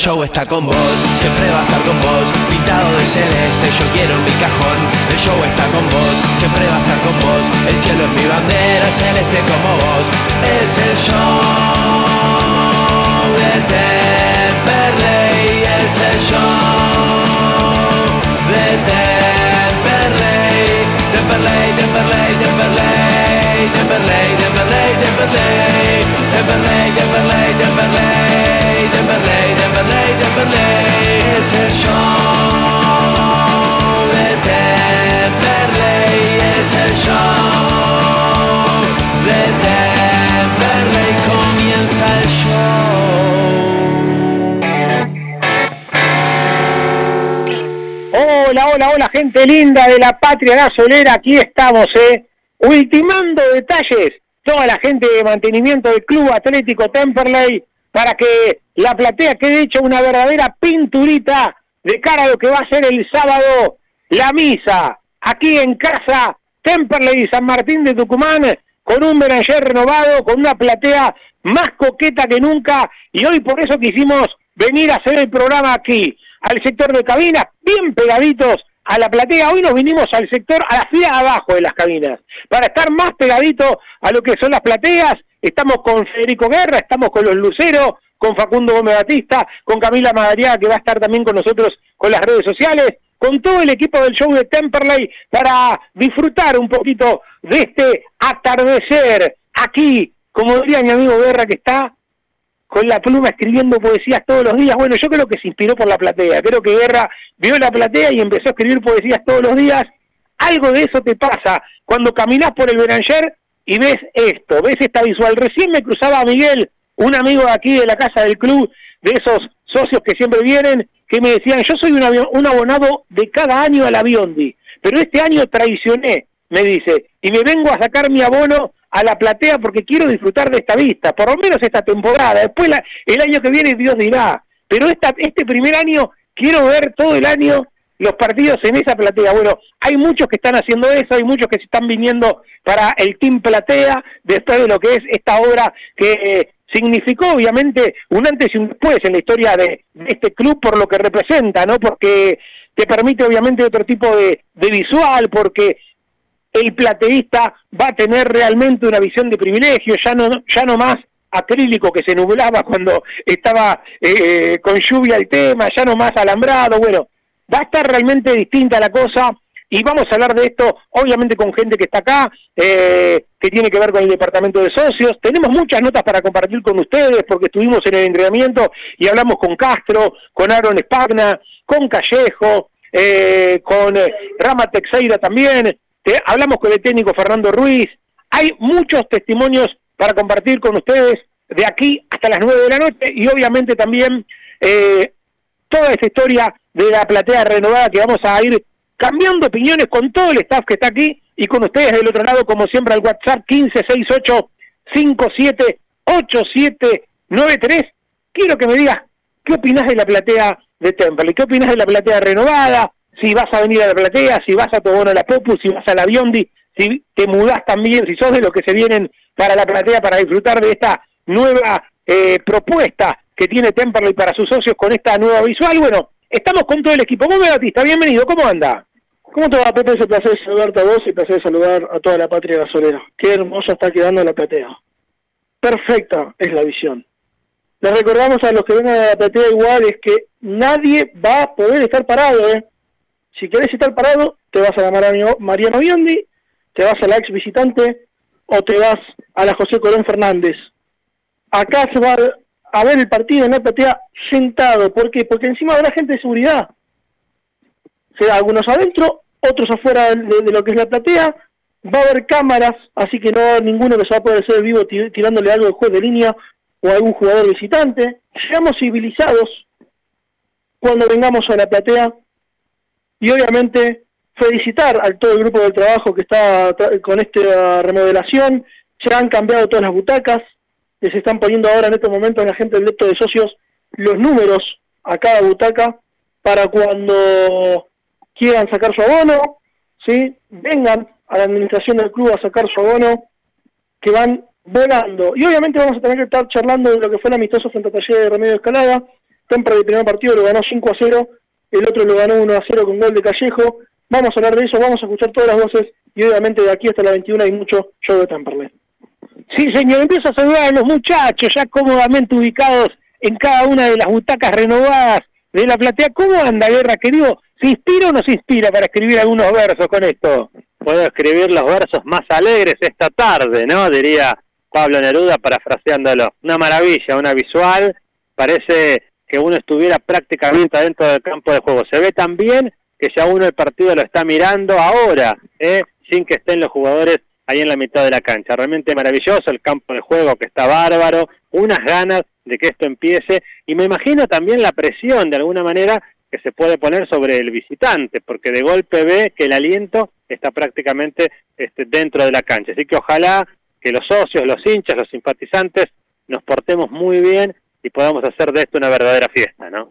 show está con vos, siempre va a estar con vos, pintado de celeste, yo quiero mi cajón. El show está con vos, siempre va a estar con vos, el cielo es mi bandera, celeste como vos. Es el show de Temperley, es el show de Temperley, Temperley, Temperley, Temperley, Temperley, Temperley, Temperley, Temperley, Temperley, Temperley, Temperley, Temperley, Temperley, es el show de Temperley, es el show de Temperley, comienza el show. Hola, hola, hola, gente linda de la patria gasolera, aquí estamos, eh, ultimando detalles, toda la gente de mantenimiento del Club Atlético Temperley, para que la platea quede hecha una verdadera pinturita de cara a lo que va a ser el sábado la misa, aquí en casa, Temperley y San Martín de Tucumán, con un Beranger renovado, con una platea más coqueta que nunca, y hoy por eso quisimos venir a hacer el programa aquí, al sector de cabinas, bien pegaditos a la platea. Hoy nos vinimos al sector, a la fila abajo de las cabinas, para estar más pegaditos a lo que son las plateas. Estamos con Federico Guerra, estamos con los Luceros, con Facundo Gómez Batista, con Camila Madariaga, que va a estar también con nosotros con las redes sociales, con todo el equipo del show de Temperley, para disfrutar un poquito de este atardecer aquí, como diría mi amigo Guerra, que está con la pluma escribiendo poesías todos los días. Bueno, yo creo que se inspiró por la platea. Creo que Guerra vio la platea y empezó a escribir poesías todos los días. Algo de eso te pasa cuando caminás por el Beranger y ves esto, ves esta visual. Recién me cruzaba a Miguel, un amigo de aquí de la casa del club, de esos socios que siempre vienen, que me decían, yo soy un, avión, un abonado de cada año al Aviondi, pero este año traicioné, me dice, y me vengo a sacar mi abono a la platea porque quiero disfrutar de esta vista, por lo menos esta temporada, después la, el año que viene Dios dirá, pero este primer año quiero ver todo el año los partidos en esa platea. Bueno, hay muchos que están haciendo eso, hay muchos que se están viniendo para el Team Platea, después de lo que es esta obra que eh, significó obviamente un antes y un después en la historia de, este club por lo que representa, ¿no? Porque te permite obviamente otro tipo de, de visual, porque el plateísta va a tener realmente una visión de privilegio, ya no, ya no más acrílico que se nublaba cuando estaba eh, con lluvia el tema, ya no más alambrado, bueno, va a estar realmente distinta la cosa y vamos a hablar de esto obviamente con gente que está acá, eh, que tiene que ver con el departamento de socios, tenemos muchas notas para compartir con ustedes porque estuvimos en el entrenamiento y hablamos con Castro, con Aaron Spagna, con Callejo, eh, con eh, Rama Texeira también, hablamos con el técnico Fernando Ruiz, hay muchos testimonios para compartir con ustedes de aquí hasta las nueve de la noche y obviamente también eh, toda esta historia de la platea renovada que vamos a ir cambiando opiniones con todo el staff que está aquí y con ustedes del otro lado, como siempre, al WhatsApp 1568 578793. Quiero que me digas qué opinas de la platea de Temple, qué opinas de la platea renovada, si vas a venir a la platea, si vas a a la Popu, si vas a la Biondi, si te mudás también, si sos de los que se vienen para la platea para disfrutar de esta nueva eh, propuesta que tiene Temperley para sus socios con esta nueva visual. Bueno, estamos con todo el equipo. ¿Cómo Batista? Bienvenido, ¿cómo anda? ¿Cómo te va, Pepe? Es un placer saludarte a vos y placer saludar a toda la patria gasolera. Qué hermosa está quedando la platea. Perfecta es la visión. les recordamos a los que vengan a la platea igual es que nadie va a poder estar parado, ¿eh? Si querés estar parado, te vas a la Mariano Biondi, te vas a la ex visitante o te vas a la José Colón Fernández. Acá se va a ver el partido en la platea sentado. ¿Por qué? Porque encima habrá gente de seguridad. Será algunos adentro, otros afuera de, lo que es la platea. Va a haber cámaras, así que no ninguno que se va a poder ser vivo tirándole algo al juez de línea o a algún jugador visitante. Seamos civilizados cuando vengamos a la platea y obviamente felicitar al todo el grupo de trabajo que está con esta remodelación. Se han cambiado todas las butacas, les están poniendo ahora en este momento a la gente del lecto de socios los números a cada butaca para cuando quieran sacar su abono, ¿sí? vengan a la administración del club a sacar su abono, que van volando. Y obviamente vamos a tener que estar charlando de lo que fue el amistoso frente a Taller de Remedio Escalada. Temper el primer partido lo ganó 5 a 0, el otro lo ganó 1 a 0 con gol de Callejo. Vamos a hablar de eso, vamos a escuchar todas las voces y obviamente de aquí hasta la 21 hay mucho show de Temperley. Sí, señor, empiezo a saludar a los muchachos ya cómodamente ubicados en cada una de las butacas renovadas de la platea. ¿Cómo anda, Guerra, querido? ¿Se inspira o no se inspira para escribir algunos versos con esto? Puedo escribir los versos más alegres esta tarde, ¿no? Diría Pablo Neruda parafraseándolo. Una maravilla, una visual. Parece que uno estuviera prácticamente adentro del campo de juego. Se ve también que ya uno el partido lo está mirando ahora, ¿eh? sin que estén los jugadores ahí en la mitad de la cancha. Realmente maravilloso el campo de juego que está bárbaro, unas ganas de que esto empiece y me imagino también la presión de alguna manera que se puede poner sobre el visitante, porque de golpe ve que el aliento está prácticamente este, dentro de la cancha. Así que ojalá que los socios, los hinchas, los simpatizantes nos portemos muy bien y podamos hacer de esto una verdadera fiesta, ¿no?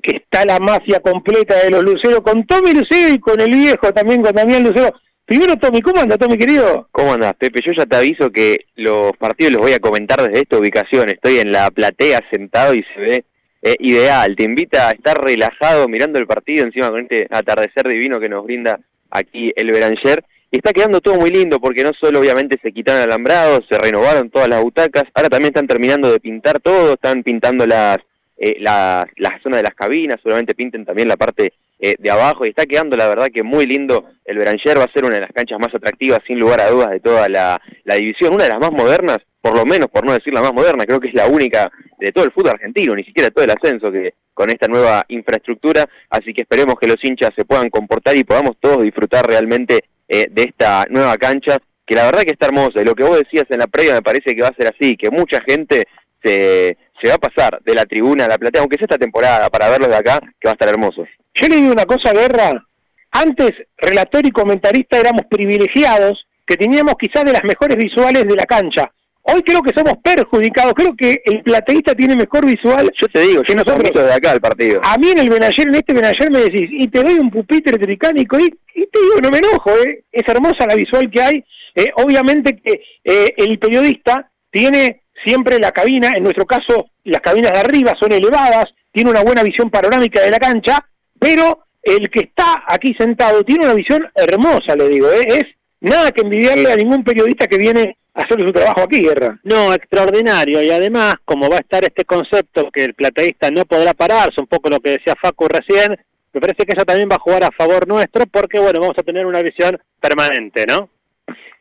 Que está la mafia completa de los Luceros, con Tommy Lucero y con el viejo también, con Damián Lucero. Primero, Tommy, ¿cómo anda, Tommy, querido? ¿Cómo andas, Pepe? Yo ya te aviso que los partidos los voy a comentar desde esta ubicación. Estoy en la platea sentado y se ve eh, ideal. Te invita a estar relajado mirando el partido encima con este atardecer divino que nos brinda aquí el Beranger. Y está quedando todo muy lindo porque no solo obviamente se quitaron alambrados, se renovaron todas las butacas, ahora también están terminando de pintar todo, están pintando las, eh, la, la zona de las cabinas, seguramente pinten también la parte eh, de abajo y está quedando la verdad que muy lindo el Beranger, va a ser una de las canchas más atractivas sin lugar a dudas de toda la, división, una de las más modernas, por lo menos por no decir la más moderna, creo que es la única de todo el fútbol argentino, ni siquiera todo el ascenso que con esta nueva infraestructura, así que esperemos que los hinchas se puedan comportar y podamos todos disfrutar realmente eh, de esta nueva cancha, que la verdad que está hermosa. Y lo que vos decías en la previa me parece que va a ser así, que mucha gente se, se va a pasar de la tribuna a la platea, aunque sea esta temporada, para verlos de acá, que va a estar hermoso. Yo le digo una cosa, Guerra. Antes, relator y comentarista éramos privilegiados, que teníamos quizás de las mejores visuales de la cancha. Hoy creo que somos perjudicados, creo que el plateísta tiene mejor visual. Yo te digo, que nosotros de acá el partido. A mí en el Benayer, en este Benayer me decís, y te doy un pupitre tricánico, y, y te digo, no me enojo, ¿eh? es hermosa la visual que hay. Eh, obviamente que eh, el periodista tiene siempre la cabina, en nuestro caso las cabinas de arriba son elevadas, tiene una buena visión panorámica de la cancha, pero el que está aquí sentado tiene una visión hermosa, le digo, ¿eh? es nada que envidiarle a ningún periodista que viene hacer su trabajo aquí, Guerra. No, extraordinario. Y además, como va a estar este concepto que el plateísta no podrá pararse, un poco lo que decía Facu recién, me parece que eso también va a jugar a favor nuestro porque, bueno, vamos a tener una visión permanente, ¿no?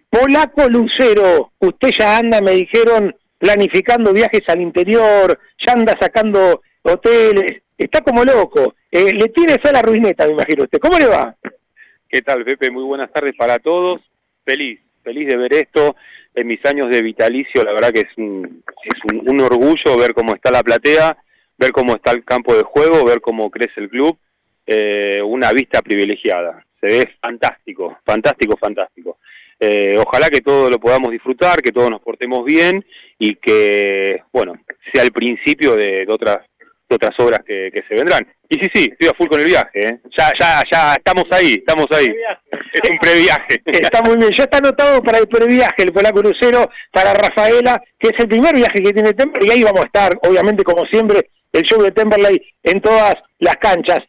Polaco Lucero, usted ya anda, me dijeron, planificando viajes al interior, ya anda sacando hoteles, está como loco. Eh, le tienes a la ruineta, me imagino usted. ¿Cómo le va? ¿Qué tal, Pepe? Muy buenas tardes para todos. Feliz, feliz de ver esto en mis años de vitalicio, la verdad que es un, es un, orgullo ver cómo está la platea, ver cómo está el campo de juego, ver cómo crece el club, eh, una vista privilegiada. Se ve fantástico, fantástico, fantástico. Eh, ojalá que todos lo podamos disfrutar, que todos nos portemos bien y que, bueno, sea el principio de, otras de otras obras que, se vendrán. Y sí, sí, estoy a full con el viaje, ¿eh? Ya, ya, ya, estamos ahí, estamos ahí. Es un previaje. Está muy bien, ya está anotado para el previaje, el polaco crucero, para Rafaela, que es el primer viaje que tiene Temperley, y ahí vamos a estar, obviamente, como siempre, el show de Temperley en todas las canchas.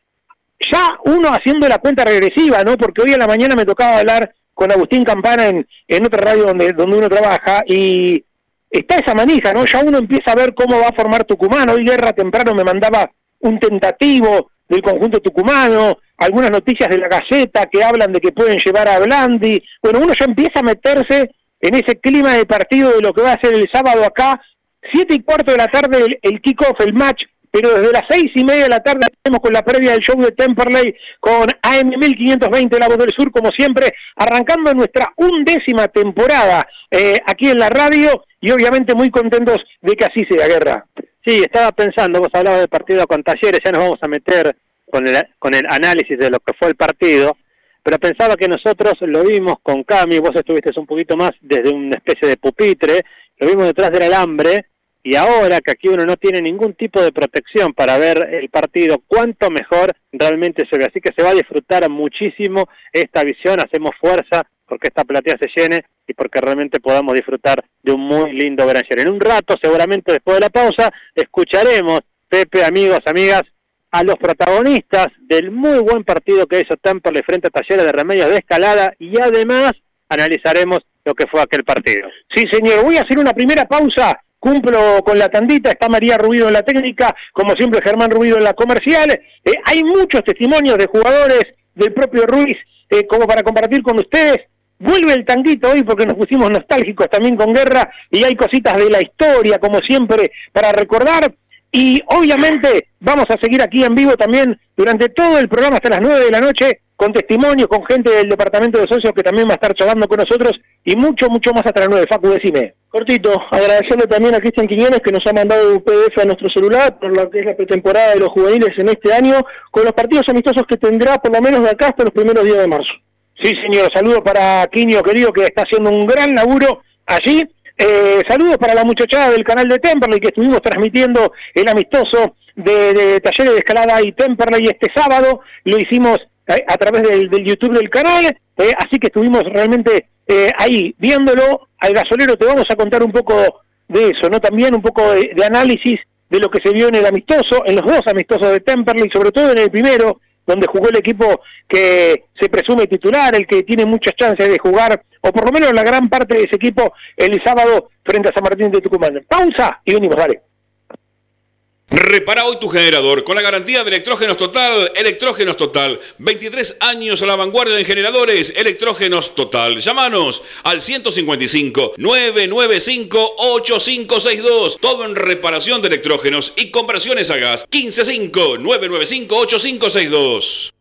Ya uno haciendo la cuenta regresiva, ¿no? Porque hoy en la mañana me tocaba hablar con Agustín Campana en, en otra radio donde, donde uno trabaja, y está esa manija, ¿no? Ya uno empieza a ver cómo va a formar Tucumán. Hoy Guerra temprano me mandaba un tentativo del conjunto tucumano, algunas noticias de la Gaceta que hablan de que pueden llevar a Blandi. Bueno, uno ya empieza a meterse en ese clima de partido de lo que va a ser el sábado acá, siete y cuarto de la tarde el, el kickoff, el match pero desde las seis y media de la tarde estamos con la previa del show de Temperley con AM 1520 La Voz del Sur, como siempre, arrancando nuestra undécima temporada eh, aquí en la radio y obviamente muy contentos de que así sea, Guerra. Sí, estaba pensando, vos hablabas del partido con Talleres, ya nos vamos a meter con el, con el análisis de lo que fue el partido, pero pensaba que nosotros lo vimos con Cami, vos estuviste un poquito más desde una especie de pupitre, lo vimos detrás del alambre, y ahora que aquí uno no tiene ningún tipo de protección para ver el partido, cuánto mejor realmente se ve. Así que se va a disfrutar muchísimo esta visión, hacemos fuerza porque esta platea se llene y porque realmente podamos disfrutar de un muy lindo Granger. En un rato, seguramente después de la pausa, escucharemos, Pepe, amigos, amigas, a los protagonistas del muy buen partido que hizo Temperley frente a Talleres de Remedios de Escalada y además analizaremos lo que fue aquel partido. Sí, señor, voy a hacer una primera pausa cumplo con la tandita, está María Rubido en la técnica, como siempre Germán Rubido en la comercial. Eh, hay muchos testimonios de jugadores del propio Ruiz eh, como para compartir con ustedes. Vuelve el tanguito hoy porque nos pusimos nostálgicos también con guerra y hay cositas de la historia, como siempre, para recordar. Y obviamente vamos a seguir aquí en vivo también durante todo el programa hasta las 9 de la noche con testimonios, con gente del departamento de socios que también va a estar charlando con nosotros y mucho, mucho más hasta las 9. Facu, decime. Cortito, agradecerle también a Cristian Quiñones que nos ha mandado un PDF a nuestro celular por lo que es la pretemporada de los juveniles en este año, con los partidos amistosos que tendrá por lo menos de acá hasta los primeros días de marzo. Sí, señor, saludos para Quiño, querido, que está haciendo un gran laburo allí eh, saludos para la muchachada del canal de Temperley que estuvimos transmitiendo el amistoso de, talleres de escalada y Temperley este sábado. Lo hicimos eh, a través del, YouTube del canal, eh, así que estuvimos realmente ahí viéndolo. Al gasolero te vamos a contar un poco de eso, ¿no? También un poco de, de análisis de lo que se vio en el amistoso, en los dos amistosos de Temperley, sobre todo en el primero, donde jugó el equipo que se presume titular, el que tiene muchas chances de jugar, o por lo menos la gran parte de ese equipo el sábado frente a San Martín de Tucumán. Pausa y venimos, dale. Repara hoy tu generador con la garantía de Electrógenos Total. Electrógenos Total. 23 años a la vanguardia en generadores. Electrógenos Total. Llámanos al 155 995 8562. Todo en reparación de electrógenos y conversiones a gas. 155 995 8562.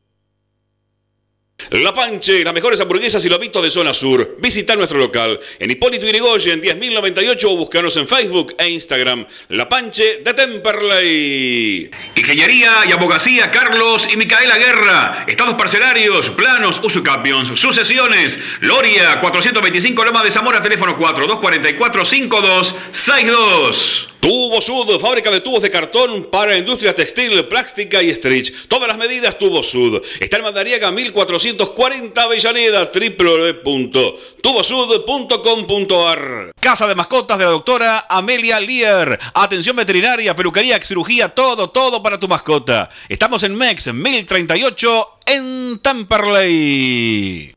La Panche, las mejores hamburguesas y lobitos de zona sur. Visita nuestro local en Hipólito Yrigoyen 10.098 o búscanos en Facebook e Instagram. La Panche de Temperley. Ingeniería y abogacía Carlos y Micaela Guerra. Estados parcelarios, planos, usucapions, sucesiones. Loria 425 Loma de Zamora, teléfono 4244 5262. Tubo Sud, fábrica de tubos de cartón para industria textil, plástica y stretch. Todas las medidas Tubo Sud. Está en Mandariaga 1440 Avellaneda, www.tubosud.com.ar. Casa de mascotas de la doctora Amelia Lear. Atención veterinaria, peluquería, cirugía, todo, todo para tu mascota. Estamos en MEX 1038 en Tamperley.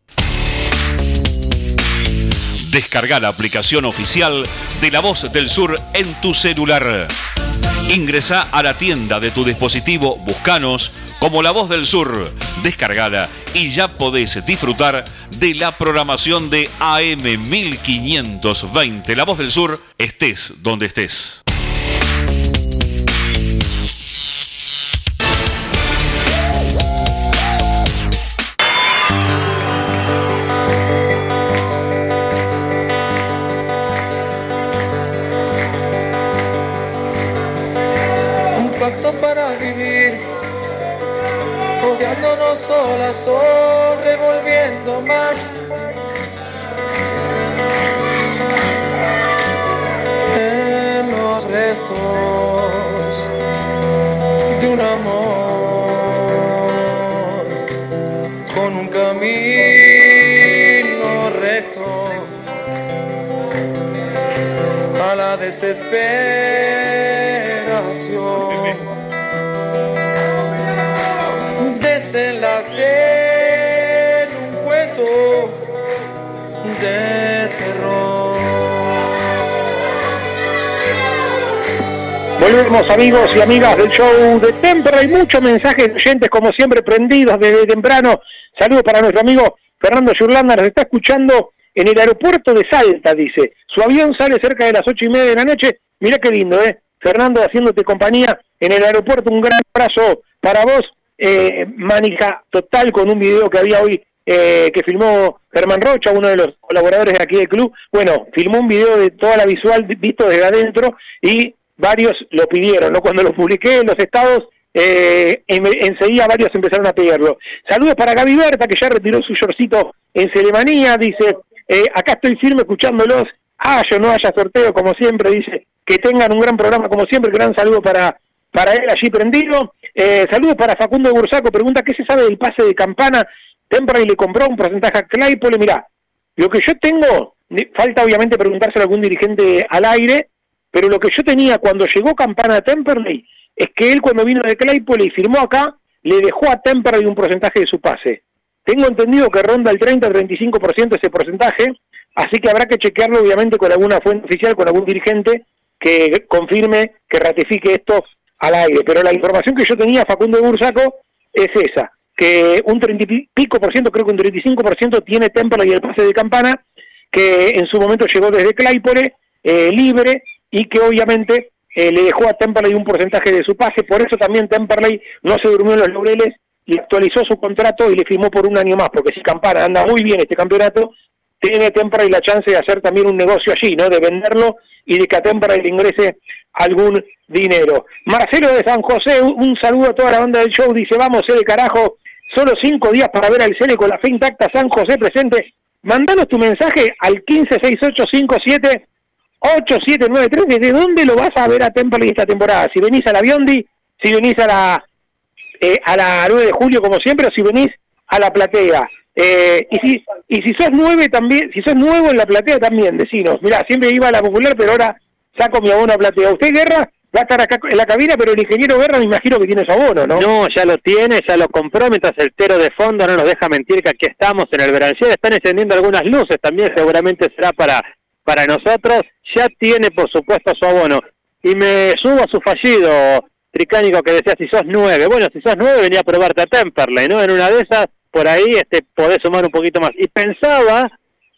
Descarga la aplicación oficial de La Voz del Sur en tu celular. Ingresa a la tienda de tu dispositivo, buscanos como La Voz del Sur, descargala y ya podés disfrutar de la programación de AM 1520 La Voz del Sur, estés donde estés. Sola sol revolviendo más. En los restos de un amor con un camino recto a la desesperación. Desenlace en un cuento de terror. Volvemos amigos y amigas del show de Temperley. Muchos mensajes oyentes como siempre prendidos desde temprano. Saludos para nuestro amigo Fernando Yurlanda. Nos está escuchando en el aeropuerto de Salta, dice. Su avión sale cerca de las ocho y media de la noche. Mira qué lindo, ¿eh? Fernando haciéndote compañía en el aeropuerto. Un gran abrazo para vos. Eh, manija total con un video que había hoy eh, que filmó Germán Rocha, uno de los colaboradores de aquí del club. Bueno, filmó un video de toda la visual visto desde adentro y varios lo pidieron, ¿no? Cuando lo publiqué en los estados, eh, en- enseguida varios empezaron a pedirlo. Saludos para Gaby Berta, que ya retiró su shortcito en Celemanía, dice, eh, acá estoy firme escuchándolos, haya o no haya sorteo, como siempre, dice, que tengan un gran programa, como siempre, gran saludo para, para él allí prendido. Eh, saludos para Facundo Bursaco, pregunta, ¿qué se sabe del pase de campana? Temperley le compró un porcentaje a Claypole, mirá, lo que yo tengo, falta obviamente preguntárselo a algún dirigente al aire, pero lo que yo tenía cuando llegó Campana a Temperley es que él cuando vino de Claypole y firmó acá, le dejó a Temperley un porcentaje de su pase. Tengo entendido que ronda el 30-35% ese porcentaje, así que habrá que chequearlo obviamente con alguna fuente oficial, con algún dirigente que confirme, que ratifique esto al aire. Pero la información que yo tenía, Facundo Bursaco, es esa, que un 30 y pico por ciento, creo que un 35 por ciento tiene Temperley el pase de campana, que en su momento llegó desde Claypole, eh, libre, y que obviamente eh, le dejó a Temperley un porcentaje de su pase, por eso también Temperley no se durmió en los laureles y actualizó su contrato y le firmó por un año más, porque si Campana anda muy bien este campeonato, tiene Temperley la chance de hacer también un negocio allí, ¿no? De venderlo y de que a Temperley le ingrese algún dinero. Marcelo de San José, un saludo a toda la banda del show, dice, vamos, eh, de carajo, solo cinco días para ver al Cele con la fe intacta, San José presente. Mandanos tu mensaje al 156857 8793, ¿desde dónde lo vas a ver a Temperley esta temporada? Si venís a la Biondi, si venís a la eh, a la 9 de julio como siempre, o si venís a la platea. Eh, y si y si sos nueve también, si sos nuevo en la platea también, decinos. Mirá, siempre iba a la popular, pero ahora saco mi abono a platea. Usted, Guerra, va a estar acá en la cabina, pero el ingeniero Guerra me imagino que tiene su abono, ¿no? No, ya lo tiene, ya lo compró, mientras el tero de fondo no nos deja mentir que aquí estamos en el Beranger, están encendiendo algunas luces también, seguramente será para, para nosotros, ya tiene por supuesto su abono. Y me subo a su fallido, Tricánico, que decía si sos nueve, bueno, si sos nueve venía a probarte a Temperley, ¿no? En una de esas, por ahí este podés sumar un poquito más. Y pensaba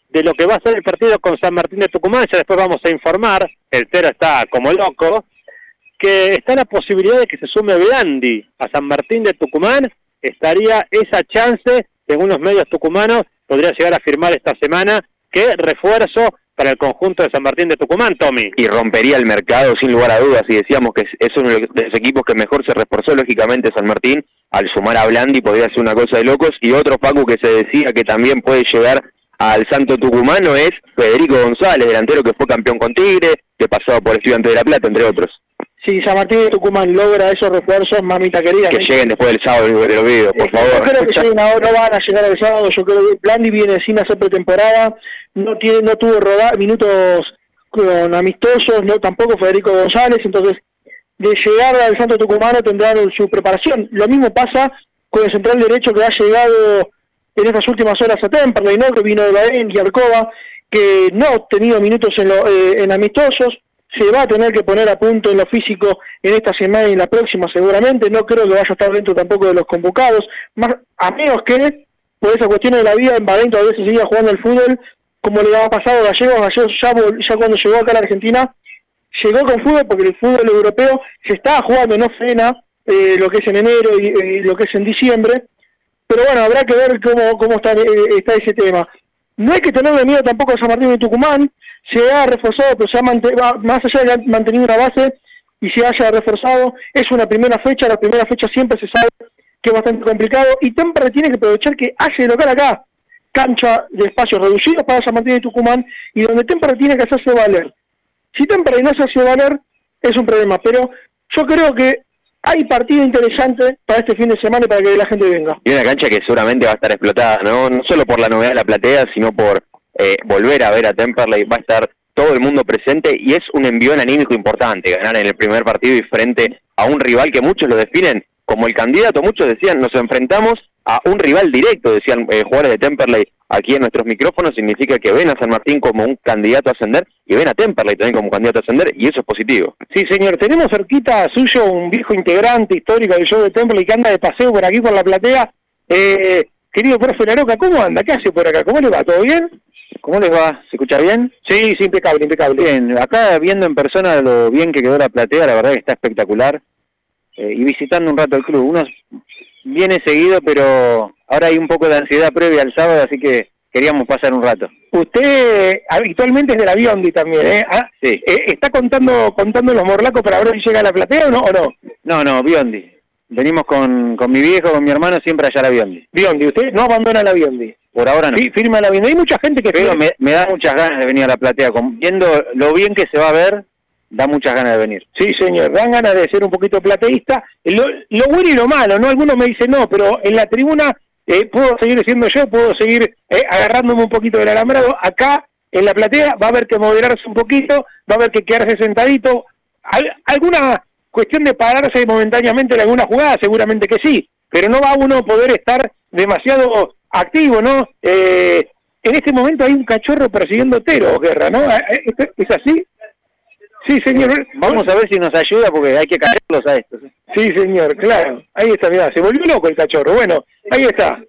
de lo que va a ser el partido con San Martín de Tucumán, ya después vamos a informar, el tero está como loco, que está la posibilidad de que se sume Blandi a San Martín de Tucumán, estaría esa chance, según los medios tucumanos, podría llegar a firmar esta semana, que refuerzo para el conjunto de San Martín de Tucumán, Tommy. y rompería el mercado sin lugar a dudas y decíamos que es uno de los equipos que mejor se reforzó lógicamente San Martín al sumar a Blandi podría ser una cosa de locos y otro Paco que se decía que también puede llegar al Santo Tucumano es Federico González, delantero que fue campeón con Tigre, que pasó por Estudiante de la Plata, entre otros. Si San Martín de Tucumán logra esos refuerzos, mamita querida. Que lleguen después del sábado de los videos, por Yo favor. creo que lleguen ahora, no van a llegar el sábado. Yo creo que Blandi viene sin hacer pretemporada, no tiene, no tuvo roda- minutos con amistosos, no tampoco Federico González, entonces de llegar al Santo Tucumano tendrán su preparación. Lo mismo pasa con el central derecho que ha llegado en estas últimas horas a Temperley, ¿no? que vino de Baén y que no ha tenido minutos en, lo- eh, en amistosos, se va a tener que poner a punto en lo físico en esta semana y en la próxima seguramente, no creo que vaya a estar dentro tampoco de los convocados, más a menos que por esa cuestión de la vida en Bahrein todavía se siga jugando el fútbol, como le ha pasado a Gallegos, Gallegos ya, ya cuando llegó acá a la Argentina, llegó con fútbol porque el fútbol europeo se estaba jugando, no frena eh, lo que es en enero y, y lo que es en diciembre, pero bueno, habrá que ver cómo, cómo está, eh, está ese tema. No hay que tenerle miedo tampoco a San Martín de Tucumán, se ha reforzado, pero se ha más allá de mantenido una base y se haya reforzado, es una primera fecha, la primera fecha siempre se sabe que es bastante complicado y Temperley tiene que aprovechar que hace local acá, cancha de espacios reducidos para San Martín de Tucumán y donde Temperley tiene que hacerse valer. Si Temperley no se hace valer, es un problema, pero yo creo que hay partido interesante para este fin de semana y para que la gente venga. Y una cancha que seguramente va a estar explotada, ¿no? No solo por la novedad de la platea, sino por eh, volver a ver a Temperley. Va a estar todo el mundo presente y es un envión anímico importante ganar en el primer partido y frente a un rival que muchos lo definen como el candidato. Muchos decían, nos enfrentamos a un rival directo, decían eh, jugadores de Temperley aquí en nuestros micrófonos significa que ven a San Martín como un candidato a ascender y ven a Temperley también como candidato a ascender y eso es positivo. Sí, señor, tenemos cerquita suyo un viejo integrante histórico del show de Temperley que anda de paseo por aquí por la platea. Eh, querido profe Laroca, ¿cómo anda? ¿Qué hace por acá? ¿Cómo le va? ¿Todo bien? ¿Cómo les va? ¿Se escucha bien? Sí, sí, impecable, impecable. Bien, acá viendo en persona lo bien que quedó la platea, la verdad que está espectacular. Eh, y visitando un rato el club. Uno viene seguido, pero ahora hay un poco de ansiedad previa al sábado, así que queríamos pasar un rato. Usted habitualmente es de la Biondi también, ¿eh? Ah, Sí. eh, ¿Está contando contando los morlacos para ver si llega a la platea o no? ¿O no? No, no, Biondi. Venimos con, con mi viejo, con mi hermano, siempre allá a la Biondi. Biondi, usted no abandona la Biondi. Por ahora no. Sí, firma la Biondi. Hay mucha gente que... Pero me, me da muchas ganas de venir a la platea. Viendo lo bien que se va a ver, da muchas ganas de venir. Sí, señor, dan ganas de ser un poquito plateísta. Lo, lo bueno y lo malo, ¿no? Algunos me dicen no, pero en la tribuna eh, puedo seguir siendo yo, puedo seguir eh, agarrándome un poquito del alambrado. Acá, en la platea, va a haber que moderarse un poquito, va a haber que quedarse sentadito. Al- ¿Alguna cuestión de pararse momentáneamente en alguna jugada? Seguramente que sí, pero no va uno a poder estar demasiado activo, ¿no? Eh, en este momento hay un cachorro persiguiendo Tero, Guerra, ¿no? Eh, ¿Es, es así? Sí, señor. Vamos a ver si nos ayuda porque hay que caerlos a estos. ¿eh? Sí, señor, claro. Ahí está, mirá, se volvió loco el cachorro. Bueno, ahí está.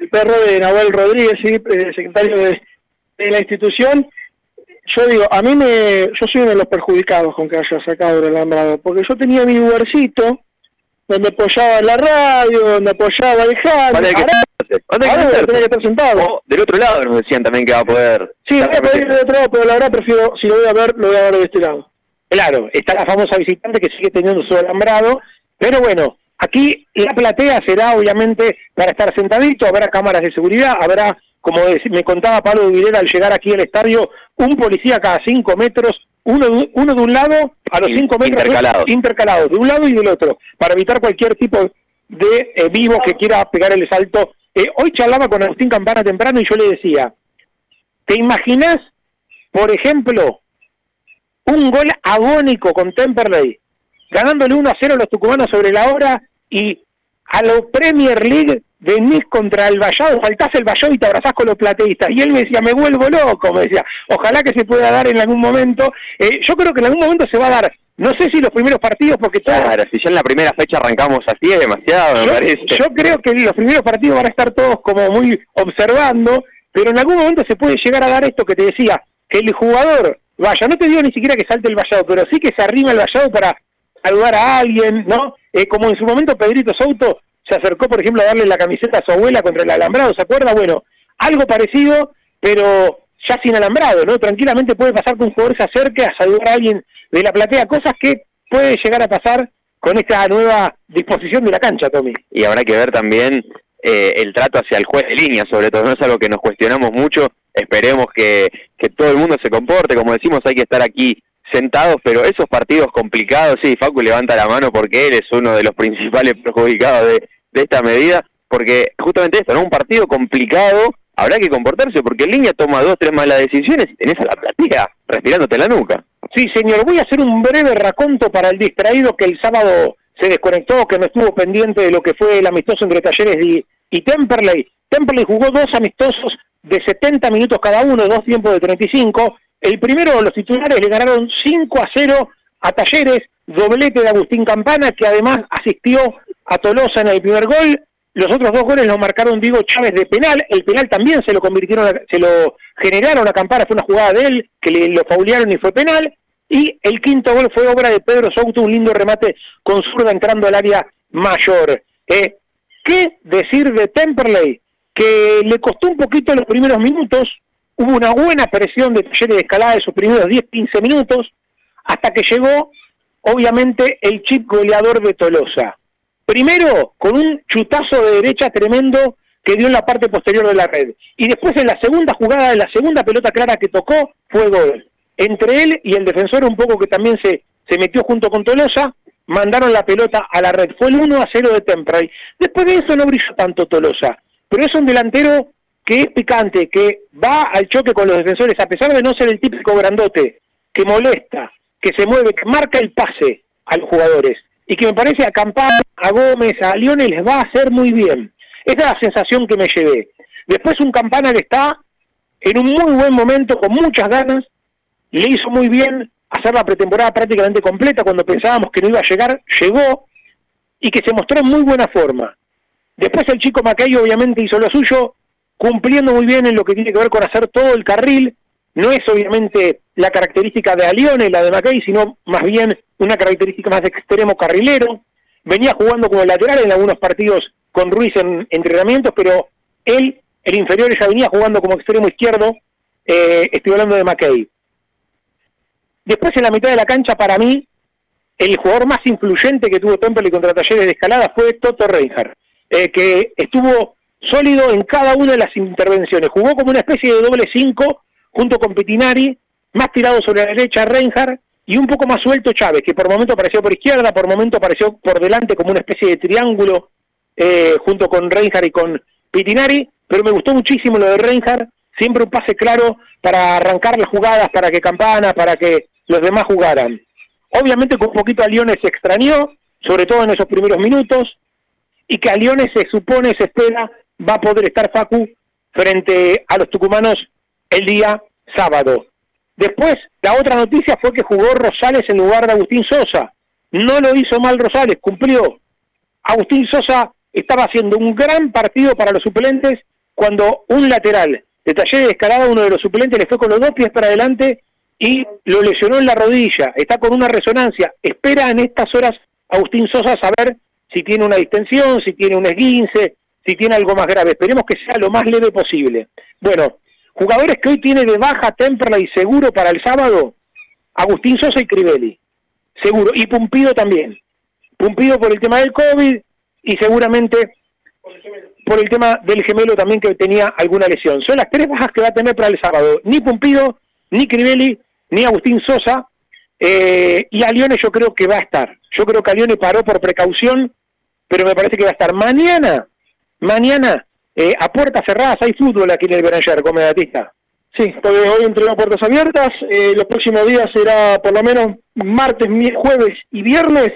el perro de Nahuel Rodríguez, sí, secretario de, de la institución. Yo digo, a mí me, yo soy uno de los perjudicados con que haya sacado el alambrado, porque yo tenía mi lugarcito donde apoyaba la radio, donde apoyaba el handle. ¿Dónde hay que? ¿Dónde hay que que estar sentado. O del otro lado nos decían también que va a poder. Sí, voy a pedir de otro lado, pero la verdad prefiero, si lo voy a ver, lo voy a ver de este lado. Claro, está la famosa visitante que sigue teniendo su alambrado, pero bueno, aquí la platea será obviamente para estar sentadito, habrá cámaras de seguridad, habrá, como me contaba Pablo Vilera al llegar aquí al estadio, un policía cada cinco metros, uno, de- uno de un lado a los In- cinco metros intercalados. intercalados, de un lado y del otro, para evitar cualquier tipo de eh, vivo que quiera pegar el salto. Eh, hoy charlaba con Agustín Campana temprano y yo le decía, ¿te imaginas, por ejemplo, un gol agónico con Temperley, ganándole 1 a 0 a los tucumanos sobre la hora y a la Premier League venís contra el Vallado, faltás el Vallado y te abrazás con los plateístas. Y él me decía, me vuelvo loco, me decía, ojalá que se pueda dar en algún momento. Eh, yo creo que en algún momento se va a dar, no sé si los primeros partidos, porque todos- Claro, si ya en la primera fecha arrancamos así es demasiado, me yo, parece. yo creo que los primeros partidos van a estar todos como muy observando, pero en algún momento se puede llegar a dar esto que te decía, que el jugador vaya, no te digo ni siquiera que salte el vallado, pero sí que se arrima el vallado para saludar a alguien, ¿no? Eh, como en su momento Pedrito Souto se acercó, por ejemplo, a darle la camiseta a su abuela contra el alambrado, ¿se acuerda? Bueno, algo parecido, pero ya sin alambrado, ¿no? Tranquilamente puede pasar que un jugador se acerque a saludar a alguien de la platea, cosas que puede llegar a pasar con esta nueva disposición de la cancha, Tommy. y habrá que ver también eh, el trato hacia el juez de línea, sobre todo, no es algo que nos cuestionamos mucho, esperemos que, que todo el mundo se comporte, como decimos, hay que estar aquí sentados, pero esos partidos complicados, sí, Facu levanta la mano porque él es uno de los principales perjudicados de, de esta medida, porque justamente esto, ¿no? Un partido complicado, habrá que comportarse, porque en línea toma dos, tres malas decisiones y tenés a la platea respirándote la nuca. Sí, señor, voy a hacer un breve raconto para el distraído que el sábado se desconectó, que no estuvo pendiente de lo que fue el amistoso entre Talleres y, y Temperley. Temperley jugó dos amistosos de 70 minutos cada uno, dos tiempos de 35. El primero, los titulares le ganaron 5 a 0 a Talleres, doblete de Agustín Campana, que además asistió a Tolosa en el primer gol. Los otros dos goles los marcaron Diego Chávez de penal. El penal también se lo convirtieron, a- se lo generaron a Campana, fue una jugada de él, que le, lo faulearon y fue penal. Y el quinto gol fue obra de Pedro Souto, un lindo remate con zurda entrando al área mayor. Eh, ¿Qué decir de Temperley? Que le costó un poquito los primeros minutos, hubo una buena presión de Talleres de Escalada de sus primeros 10-15 minutos, hasta que llegó, obviamente, el chip goleador de Tolosa. Primero, con un chutazo de derecha tremendo que dio en la parte posterior de la red. Y después en la segunda jugada, en la segunda pelota clara que tocó, fue gol. Entre él y el defensor, un poco que también se, se metió junto con Tolosa, mandaron la pelota a la red. Fue el 1 a 0 de Temperley. Después de eso no brilló tanto Tolosa. Pero es un delantero que es picante, que va al choque con los defensores, a pesar de no ser el típico grandote, que molesta, que se mueve, que marca el pase a los jugadores. Y que me parece a Campana, a Gómez, a Lionel les va a hacer muy bien. Esa es la sensación que me llevé. Después un Campana que está en un muy buen momento, con muchas ganas, le hizo muy bien hacer la pretemporada prácticamente completa cuando pensábamos que no iba a llegar, llegó y que se mostró en muy buena forma. Después el chico Macay obviamente hizo lo suyo, cumpliendo muy bien en lo que tiene que ver con hacer todo el carril. No es obviamente la característica de Alione, la de Macay, sino más bien una característica más de extremo carrilero. Venía jugando como lateral en algunos partidos con Ruiz en entrenamientos, pero él, el inferior, ya venía jugando como extremo izquierdo. Eh, estoy hablando de McKay. Después en la mitad de la cancha, para mí, el jugador más influyente que tuvo Temple contra Talleres de Escalada fue Toto Reinhardt, eh, que estuvo sólido en cada una de las intervenciones. Jugó como una especie de doble cinco junto con Petinari, más tirado sobre la derecha Reinhardt y un poco más suelto Chávez, que por momento apareció por izquierda, por momento apareció por delante como una especie de triángulo eh, junto con Reinhardt y con Pitinari, pero me gustó muchísimo lo de Reinhardt, siempre un pase claro para arrancar las jugadas, para que Campana, para que los demás jugaran. Obviamente con un poquito a Liones se extrañó, sobre todo en esos primeros minutos, y que a Liones se supone, se espera, va a poder estar Facu frente a los tucumanos el día sábado. Después, la otra noticia fue que jugó Rosales en lugar de Agustín Sosa. No lo hizo mal Rosales, cumplió. Agustín Sosa estaba haciendo un gran partido para los suplentes cuando un lateral de taller de escalada, uno de los suplentes, le fue con los dos pies para adelante y lo lesionó en la rodilla. Está con una resonancia. Espera en estas horas Agustín Sosa saber si tiene una distensión, si tiene un esguince, si tiene algo más grave. Esperemos que sea lo más leve posible. Bueno, jugadores que hoy tiene de baja Temperley seguro para el sábado, Agustín Sosa y Crivelli. Seguro. Y Pumpido también. Pumpido por el tema del COVID y seguramente por el tema del gemelo también que tenía alguna lesión. Son las tres bajas que va a tener para el sábado. Ni Pumpido, ni Crivelli, ni Agustín Sosa. Eh, y a Lione yo creo que va a estar. Yo creo que a Lione paró por precaución, pero me parece que va a estar. Mañana, mañana, eh, a puertas cerradas hay fútbol aquí en el Benayer, como Batista. Sí, porque hoy entrenó a puertas abiertas, eh, los próximos días será por lo menos martes, jueves y viernes,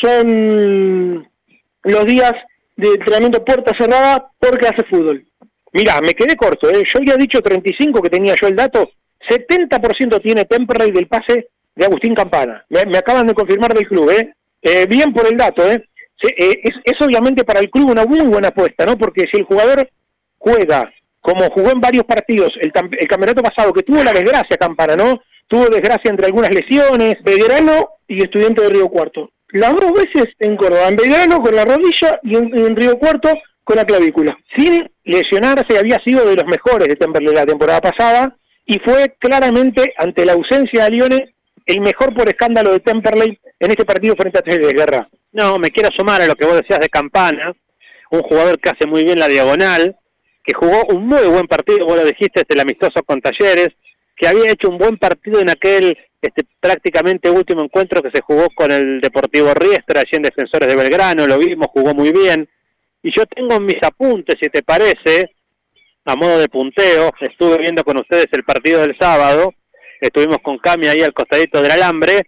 son los días de entrenamiento puerta cerrada porque hace fútbol. Mira, me quedé corto, ¿eh? yo había dicho 35 que tenía yo el dato, 70% tiene Temperley del pase de Agustín Campana. Me, acaban de confirmar del club, ¿eh? eh bien por el dato, ¿eh? Eh es, obviamente para el club una muy buena apuesta, ¿no? Porque si el jugador juega como jugó en varios partidos el, el campeonato pasado, que tuvo la desgracia Campana, ¿no? Tuvo desgracia entre algunas lesiones. Belgrano y estudiante de Río Cuarto. Las dos veces en Córdoba, en Belgrano con la rodilla y en, Río Cuarto con la clavícula. Sin lesionarse, había sido de los mejores de Temperley la temporada pasada y fue claramente, ante la ausencia de Lione, el mejor por escándalo de Temperley en este partido frente a de Guerra. No, me quiero sumar a lo que vos decías de Campana, un jugador que hace muy bien la diagonal, que jugó un muy buen partido, vos lo dijiste, es el amistoso con Talleres, que había hecho un buen partido en aquel este, prácticamente último encuentro que se jugó con el Deportivo Riestra, allí en Defensores de Belgrano, lo vimos, jugó muy bien. Y yo tengo en mis apuntes, si te parece, a modo de punteo, estuve viendo con ustedes el partido del sábado, estuvimos con Cami ahí al costadito del alambre,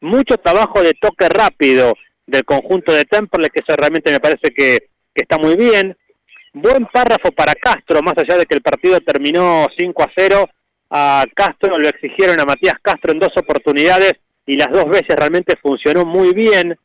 mucho trabajo de toque rápido del conjunto de Temple, que eso realmente me parece que, está muy bien. Buen párrafo para Castro, más allá de que el partido terminó 5 a 0, a Castro lo exigieron a Matías Castro en dos oportunidades y las dos veces realmente funcionó muy bien.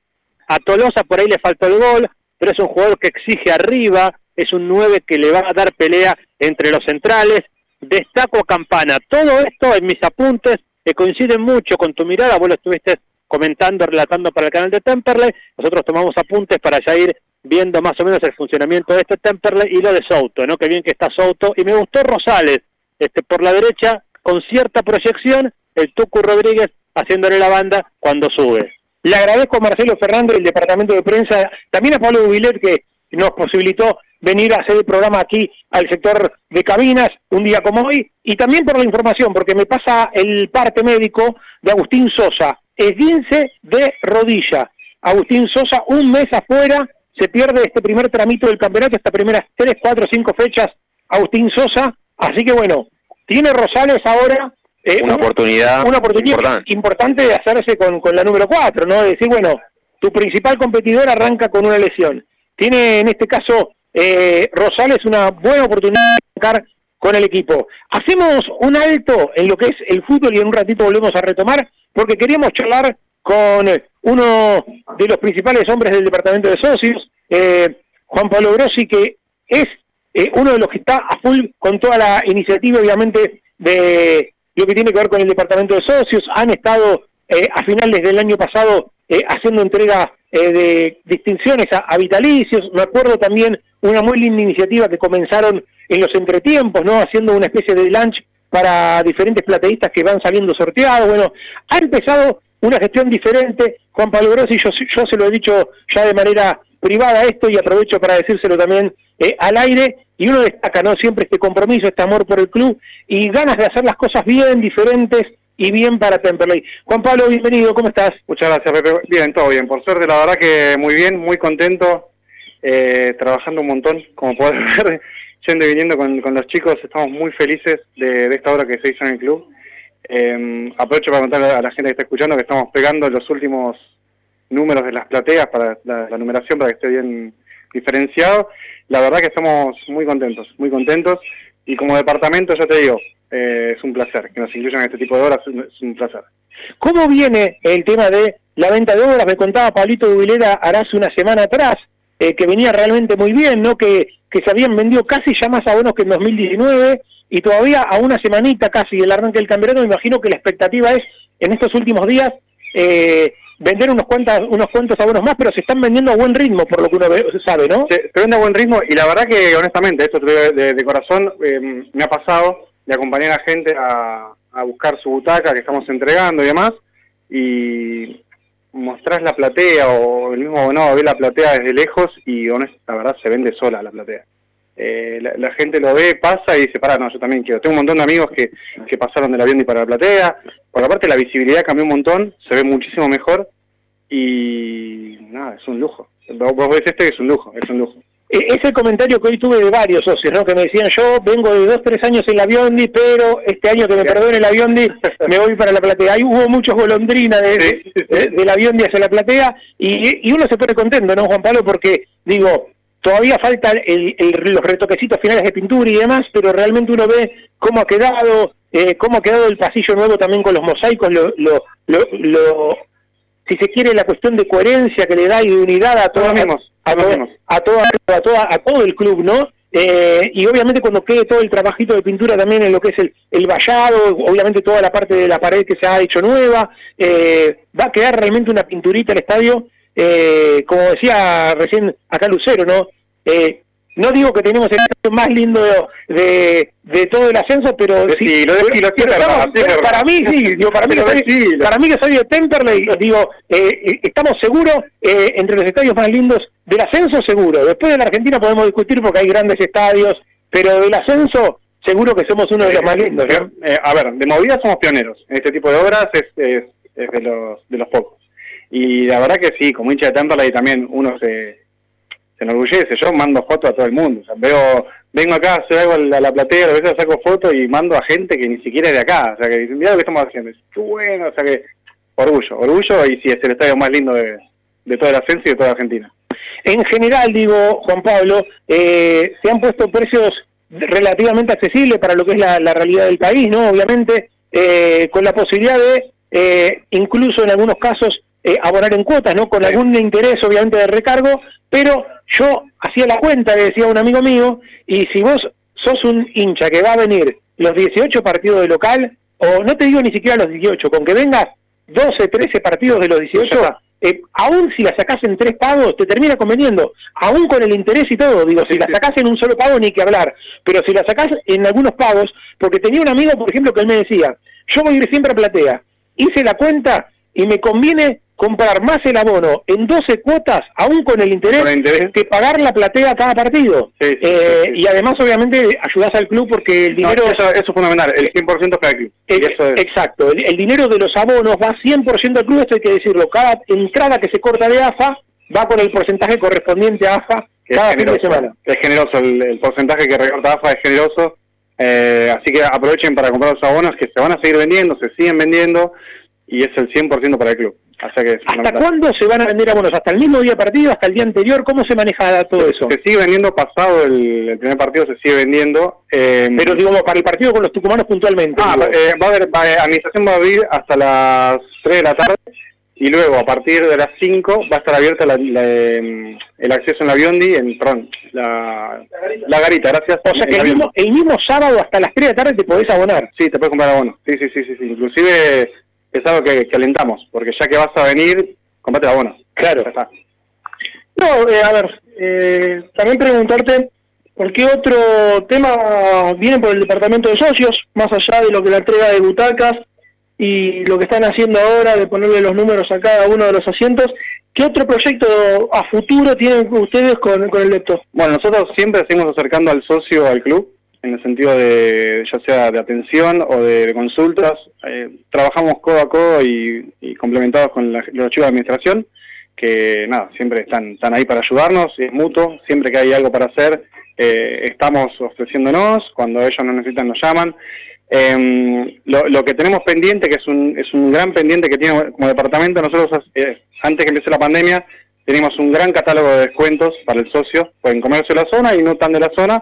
A Tolosa por ahí le faltó el gol, pero es un jugador que exige arriba, es un 9 que le va a dar pelea entre los centrales. Destaco Campana. Todo esto en mis apuntes que coinciden mucho con tu mirada, vos lo estuviste comentando, relatando para el canal de Temperley, nosotros tomamos apuntes para ya ir viendo más o menos el funcionamiento de este Temperley y lo de Souto, ¿no? Que bien que está Souto. Y me gustó Rosales, este por la derecha, con cierta proyección, el Tucu Rodríguez haciéndole la banda cuando sube. Le agradezco a Marcelo Fernández del Departamento de Prensa, también a Pablo Dubilet que nos posibilitó venir a hacer el programa aquí al sector de cabinas un día como hoy y también por la información, porque me pasa el parte médico de Agustín Sosa, esguince de rodilla. Agustín Sosa, un mes afuera, se pierde este primer tramito del campeonato, estas primeras tres, cuatro, cinco fechas, Agustín Sosa, así que bueno, tiene Rosales ahora eh, una, oportunidad, una oportunidad importante. de hacerse con, con la número cuatro, ¿no? De decir, bueno, tu principal competidor arranca con una lesión. Tiene en este caso eh, Rosales una buena oportunidad de tocar con el equipo. Hacemos un alto en lo que es el fútbol y en un ratito volvemos a retomar porque queríamos charlar con uno de los principales hombres del departamento de socios, eh, Juan Pablo Grossi, que es eh, uno de los que está a full con toda la iniciativa, obviamente, de lo que tiene que ver con el departamento de socios. Han estado eh, a finales del año pasado eh, haciendo entrega eh, de distinciones a, vitalicios. Me acuerdo también una muy linda iniciativa que comenzaron en los entretiempos, ¿no? Haciendo una especie de lunch para diferentes plateístas que van saliendo sorteados. Bueno, ha empezado una gestión diferente. Juan Pablo Grossi, yo, yo se lo he dicho ya de manera privada esto y aprovecho para decírselo también eh, al aire. Y uno destaca, ¿no? Siempre este compromiso, este amor por el club y ganas de hacer las cosas bien, diferentes y bien para Temperley. Juan Pablo, bienvenido, ¿cómo estás? Muchas gracias, Pepe. Bien, todo bien. Por suerte, la verdad que muy bien, muy contento, eh, trabajando un montón, como podés ver, yendo y viniendo con, los chicos. Estamos muy felices de, esta obra que se hizo en el club. Eh, aprovecho para contarle a la gente que está escuchando que estamos pegando los últimos números de las plateas para la numeración para que esté bien diferenciado. La verdad que estamos muy contentos, muy contentos. Y como departamento, ya te digo, eh, es un placer que nos incluyan este tipo de obras, es un- placer. ¿Cómo viene el tema de la venta de obras? Me contaba Pablito Dubilera hace una semana atrás eh, que venía realmente muy bien, ¿no? Que, que se habían vendido casi ya más abonos que en 2019 y todavía a una semanita casi del arranque del campeonato, me imagino que la expectativa es en estos últimos días eh, vender unos cuantas, unos cuantos abonos más, pero se están vendiendo a buen ritmo, por lo que uno sabe, ¿no? Se, se vende a buen ritmo y la verdad que honestamente, esto digo de, de corazón, eh, me ha pasado de acompañar a gente a, buscar su butaca que estamos entregando y demás, y mostrás la platea o el mismo abonado ve la platea desde lejos y la verdad se vende sola la platea. Eh, la, gente lo ve, pasa y dice, pará, no, yo también quiero. Tengo un montón de amigos que, que pasaron del avión y para la platea, porque aparte la visibilidad cambió un montón, se ve muchísimo mejor y nada, es un lujo. Vos ves y es un lujo, es un lujo. Eh, Es el comentario que hoy tuve de varios socios, ¿no? Que me decían, yo vengo de dos, tres años en la Biondi, pero este año que me perdone la Biondi, me voy para la platea. Ahí hubo muchos golondrinas de, de, de la Biondi hacia la platea, y, y uno se pone contento, ¿no, Juan Pablo? Porque, digo, todavía faltan el- el- los retoquecitos finales de pintura y demás, pero realmente uno ve cómo ha quedado, eh, cómo ha quedado el pasillo nuevo también con los mosaicos, lo, lo, lo, lo- si se quiere, la cuestión de coherencia que le da y de unidad a todo, Todos mismos, a, todos a, toda, a, toda- a todo el club, ¿no? Eh, y obviamente cuando quede todo el trabajito de pintura también en lo que es el, el vallado, obviamente toda la parte de la pared que se ha hecho nueva, eh, va a quedar realmente una pinturita el estadio, eh, como decía recién acá Lucero, ¿no? Eh, no digo que tenemos el estadio más lindo de, todo el ascenso, pero sí, verdad. para mí sí, digo, para mí que soy, para mí que soy de Temperley, digo, eh, eh, estamos seguros eh, entre los estadios más lindos del ascenso, seguro. Después de la Argentina podemos discutir porque hay grandes estadios, pero del ascenso, seguro que somos uno de los más lindos. ¿no? Eh, a ver, de movida somos pioneros. En este tipo de obras es, es, es de, los, de los pocos. Y la verdad que sí, como hincha de Temperley también uno se, se enorgullece. Yo mando fotos a todo el mundo. Veo, vengo acá hacer algo a la, la platea, a veces saco fotos y mando a gente que ni siquiera es de acá. O sea, que dicen, mira lo que estamos haciendo. Qué bueno, o sea que orgullo, orgullo y sí, es el estadio más lindo de, de todo el ascenso y de toda Argentina. En general, digo, Juan Pablo, eh, se han puesto precios relativamente accesibles para lo que es la, la realidad del país, ¿no? Obviamente, eh, con la posibilidad de, eh, incluso en algunos casos, eh, abonar en cuotas, ¿no? Con algún interés, obviamente, de recargo, pero yo hacía la cuenta, le decía a un amigo mío, y si vos sos un hincha que va a venir los 18 partidos de local, o no te digo ni siquiera los 18, con que vengas 12, 13 partidos de los 18, eh, aún si la sacás en tres pagos, te termina conveniendo, aún con el interés y todo, digo, si la sacás en un solo pago ni que hablar, pero si la sacás en algunos pagos, porque tenía un amigo, por ejemplo, que él me decía, yo voy a ir siempre a Platea, hice la cuenta y me conviene comprar más el abono en 12 cuotas, aún con el interés, que pagar la platea cada partido. Eh, Y además, obviamente, ayudás al club porque el No, dinero... eso, eso es fundamental, el 100% es para el club. Eso es- Exacto, el, el dinero de los abonos va 100% al club, esto hay que decirlo, cada entrada que se corta de AFA va con el porcentaje correspondiente a AFA cada es fin de generoso, semana. es generoso, el, el porcentaje que recorta AFA es generoso, eh, así que aprovechen para comprar los abonos que se van a seguir vendiendo, se siguen vendiendo y es el 100% para el club. Sea que ¿Hasta cuándo se van a vender abonos? ¿Hasta el mismo día partido? ¿Hasta el día anterior? ¿Cómo se maneja todo eso? Se sigue vendiendo pasado el, el primer partido, se sigue vendiendo. eh, Pero digo, para el partido con los tucumanos puntualmente. Ah, eh, va a haber, va- la administración va a abrir hasta las 3 de la tarde y luego a partir de las 5 va a estar abierta la- la, em, el acceso en la Biondi, en, perdón, la, la garita, gracias. o sea que el mismo, el mismo sábado hasta las 3 de la tarde te podés abonar. Sí, te puedes comprar abono. Sí, sí, sí, sí, sí. Inclusive es algo que, que alentamos, porque ya que vas a venir, comprate el abono. Claro. Está. No, eh, a ver, eh, también preguntarte por qué otro tema viene por el departamento de socios, más allá de lo que la entrega de butacas y lo que están haciendo ahora de ponerle los números a cada uno de los asientos. ¿Qué otro proyecto a futuro tienen ustedes con, con el lector? Bueno, nosotros siempre seguimos acercando al socio al club, en el sentido de, ya sea de atención o de, de consultas. Eh, trabajamos codo a codo y, y complementados con la- los chicos de administración, que nada, siempre están, están ahí para ayudarnos, es mutuo, siempre que hay algo para hacer, eh, estamos ofreciéndonos, cuando ellos nos necesitan nos llaman. Em, lo, lo que tenemos pendiente, que es un, es un gran pendiente que tiene como departamento, nosotros eh, antes que empiece la pandemia tenemos un gran catálogo de descuentos para el socio, pueden comercio de la zona y no tan de la zona,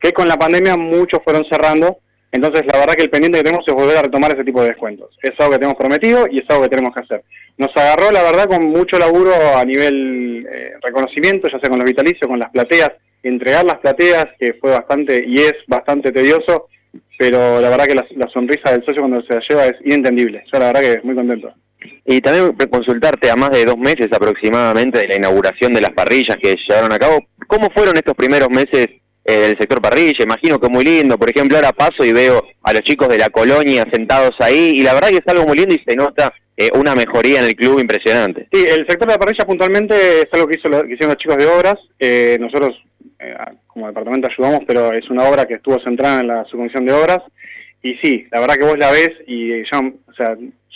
que con la pandemia muchos fueron cerrando, entonces la verdad que el pendiente que tenemos es volver a retomar ese tipo de descuentos. Es algo que tenemos prometido y es algo que tenemos que hacer. Nos agarró la verdad con mucho laburo a nivel eh, reconocimiento, ya sea con los vitalicios, con las plateas, entregar las plateas, que fue bastante y es bastante tedioso, pero la verdad que la, la sonrisa del socio cuando se la lleva es inentendible. Yo la verdad que muy contento. Y también consultarte a más de dos meses aproximadamente de la inauguración de las parrillas que llevaron a cabo, ¿cómo fueron estos primeros meses eh, del sector parrilla? Imagino que muy lindo, por ejemplo, ahora paso y veo a los chicos de la colonia sentados ahí y la verdad que es algo muy lindo y se nota eh, una mejoría en el club impresionante. Sí, el sector de la parrilla puntualmente es algo que, hizo que hicieron los chicos de obras. Eh, nosotros eh, como departamento ayudamos, pero es una obra que estuvo centrada en la subcomisión de obras. Y sí, la verdad que vos la ves y llama,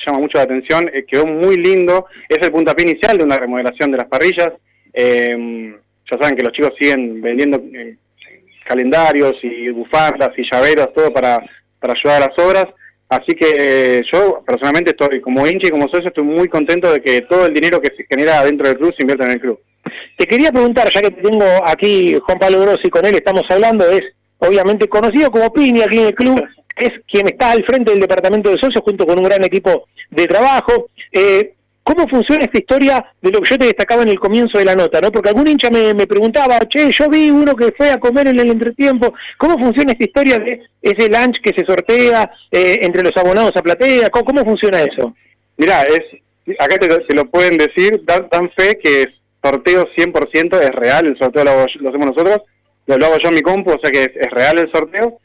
llama mucho la atención. quedó muy lindo. Es el puntapié inicial de una remodelación de las parrillas. Ya saben que los chicos siguen vendiendo calendarios y bufandas y llaveros, todo para, para ayudar a las obras. Así que eh, yo personalmente estoy como hincha y como socio estoy muy contento de que todo el dinero que se genera dentro del club se invierta en el club. Te quería preguntar, ya que te tengo aquí Juan Pablo Grossi, con él estamos hablando, es obviamente conocido como Pini aquí en el club, es quien está al frente del departamento de socios junto con un gran equipo de trabajo. Eh, ¿Cómo funciona esta historia de lo que yo te destacaba en el comienzo de la nota? ¿no? Porque algún hincha me, me preguntaba, che, yo vi uno que fue a comer en el entretiempo. ¿Cómo funciona esta historia de ese lunch que se sortea eh, entre los abonados a platea? ¿Cómo, funciona eso? Mirá, es, acá te, lo pueden decir, dan, fe que es sorteo 100% es real, el sorteo lo, hago lo hacemos nosotros, lo, hago yo en mi compu, o sea que es, real el sorteo.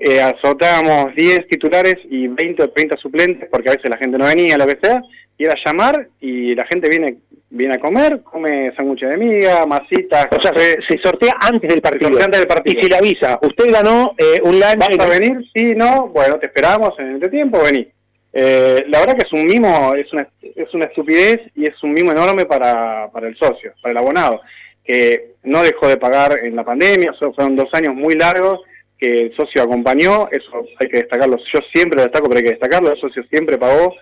Eh, sorteábamos 10 titulares y 20 o 30 suplentes, porque a veces la gente no venía, lo que sea, y era llamar y la gente viene viene a comer, come sándwiches de miga, masitas, O sea, se, se sortea antes del partido. antes del partido. Y se le avisa, usted ganó eh, un lunch. ¿Vas a venir? Sí, no, bueno, te esperamos en el tiempo, vení. Eh, la verdad que es un mimo, es una, es una estupidez y es un mimo enorme para, para el socio, para el abonado, que no dejó de pagar en la pandemia, so- fueron dos años muy largos que el socio acompañó, eso hay que destacarlo, yo siempre lo destaco, pero hay que destacarlo, el socio siempre pagó,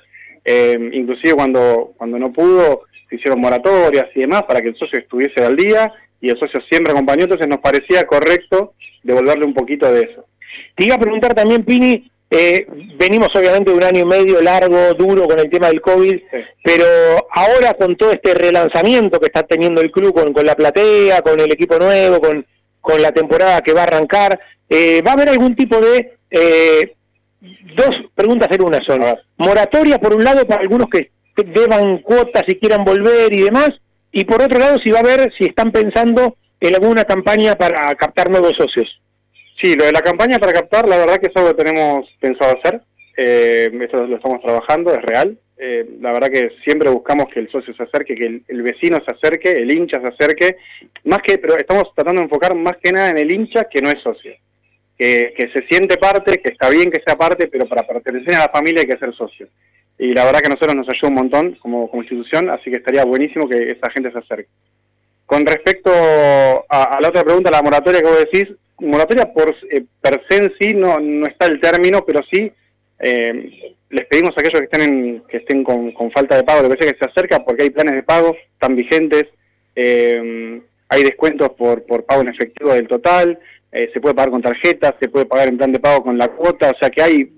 eh, inclusive cuando, cuando no pudo, se hicieron moratorias y demás para que el socio estuviese al día y el socio siempre acompañó, entonces nos parecía correcto devolverle un poquito de eso. Te iba a preguntar también, Pini, eh, venimos obviamente de un año y medio largo, duro con el tema del COVID, pero ahora con todo este relanzamiento que está teniendo el club con, con la platea, con el equipo nuevo, con, con la temporada que va a arrancar, eh, ¿va a haber algún tipo de... eh, dos preguntas en una sola. Moratoria, por un lado, para algunos que deban cuotas y quieran volver y demás, y por otro lado, si va a haber, si están pensando en alguna campaña para captar nuevos socios. Sí, lo de la campaña para captar, la verdad que es algo que tenemos pensado hacer. Eh, esto lo estamos trabajando, es real. Eh, la verdad que siempre buscamos que el socio se acerque, que el, el vecino se acerque, el hincha se acerque. Más que, pero estamos tratando de enfocar más que nada en el hincha que no es socio. Que, que se siente parte, que está bien que sea parte, pero para pertenecer a la familia hay que ser socio. Y la verdad que a nosotros nos ayuda un montón como, como institución, así que estaría buenísimo que esa gente se acerque. Con respecto a, la otra pregunta, la moratoria que vos decís, moratoria por eh, per se en sí no, no está el término, pero sí eh, les pedimos a aquellos que estén, que estén con, con falta de pago, lo que sea que se acerca, porque hay planes de pago, están vigentes, eh, hay descuentos por, por pago en efectivo del total, eh, se puede pagar con tarjeta, se puede pagar en plan de pago con la cuota, o sea que hay...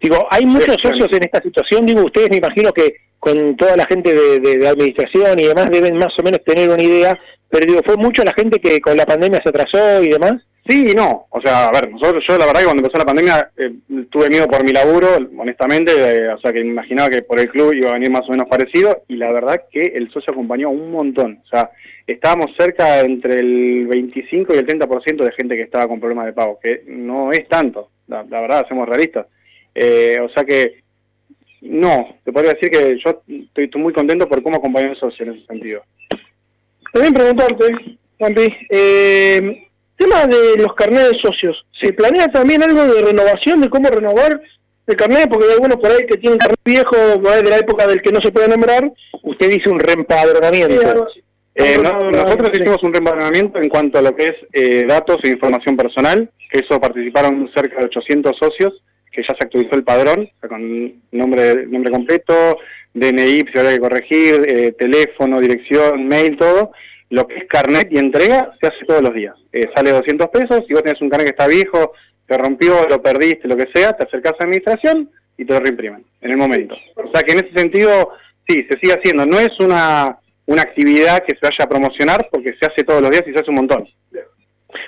Digo, hay muchos socios en esta situación, digo, ustedes me imagino que con toda la gente de, de- de administración y demás deben más o menos tener una idea, pero digo, fue mucho la gente que con la pandemia se atrasó y demás. Sí y no, o sea, a ver, nosotros, yo la verdad que cuando empezó la pandemia eh, tuve miedo por mi laburo, honestamente, eh, o sea que me imaginaba que por el club iba a venir más o menos parecido y la verdad que el socio acompañó un montón, o sea, estábamos cerca entre el 25 y el 30% de gente que estaba con problemas de pago, que no es tanto, la, la verdad, somos realistas. Eh, o sea que, no, te podría decir que yo estoy, estoy muy contento por cómo acompañó el socio en ese sentido. También preguntarte, Juanpi, eh, tema de los carnets de socios, ¿se planea también algo de renovación, de cómo renovar el carnet? Porque hay algunos por ahí que tienen carnet viejo, por ahí de la época del que no se puede nombrar. Usted dice un reempadronamiento. Sí, algo así. Eh, no- nosotros hicimos un reempadronamiento en cuanto a lo que es eh, datos e información personal, que eso participaron cerca de 800 socios, que ya se actualizó el padrón, o sea, con nombre, nombre completo, DNI, si había que corregir, eh, teléfono, dirección, mail, todo. Lo que es carnet y entrega se hace todos los días. Eh, sale 200 pesos, si vos tenés un carnet que está viejo, te rompió, lo perdiste, lo que sea, te acercás a administración y te lo reimprimen en el momento. O sea que en ese sentido, sí, se sigue haciendo. No es una, una actividad que se vaya a promocionar porque se hace todos los días y se hace un montón.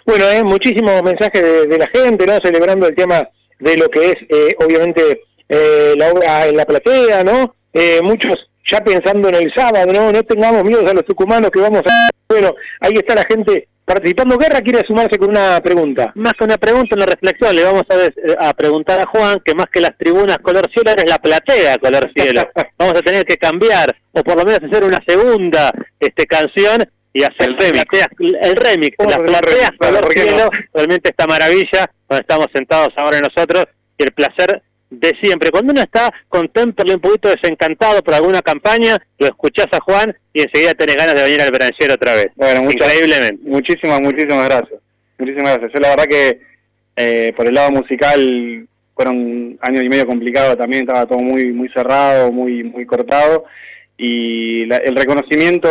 Bueno, eh, muchísimos mensajes de, la gente, ¿no? Celebrando el tema de lo que es, eh, obviamente, eh, la obra en la platea, ¿no? Eh, muchos ya pensando en el sábado, ¿no? No tengamos miedo a los tucumanos que vamos a... Bueno, ahí está la gente participando. Guerra quiere sumarse con una pregunta. Más que una pregunta, una reflexión. Le vamos a, des- a preguntar a Juan que más que las tribunas color cielo es la platea color cielo. vamos a tener que cambiar, o por lo menos hacer una segunda este canción y hacer El remix. plateas- el remix. Las plateas color cielo, realmente esta maravilla, donde estamos sentados ahora nosotros, y el placer de siempre. Cuando uno está contemplo un poquito desencantado por alguna campaña, lo escuchás a Juan y enseguida tenés ganas de venir al Branciero otra vez. Bueno, muchas- Increíblemente. Muchísimas, muchísimas gracias. Muchísimas gracias. Yo la verdad que eh, por el lado musical fueron años y medio complicados también, estaba todo muy muy cerrado, muy muy cortado y la- el reconocimiento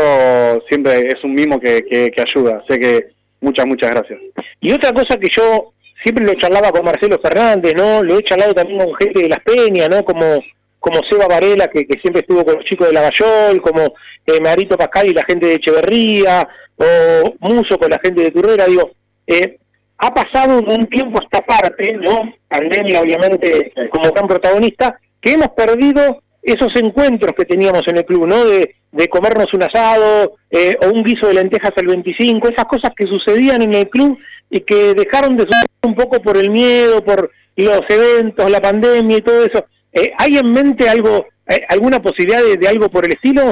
siempre es un mimo que, que, que ayuda. Sé que muchas, muchas gracias. Y otra cosa que yo siempre lo charlaba con Marcelo Fernández, ¿no? Lo he charlado también con gente de Las Peñas, ¿no? Como, como Seba Varela, que, siempre estuvo con los chicos de Lavallol, como eh, Marito Pascal y la gente de Echeverría, o Muso con la gente de Turrera, digo, eh, ha pasado un tiempo esta parte, ¿no? Pandemia, obviamente, como gran protagonista, que hemos perdido esos encuentros que teníamos en el club, ¿no? De, de comernos un asado eh, o un guiso de lentejas al 25, esas cosas que sucedían en el club y que dejaron de suceder un poco por el miedo, por los eventos, la pandemia y todo eso. Eh, ¿Hay en mente algo, eh, alguna posibilidad de, algo por el estilo?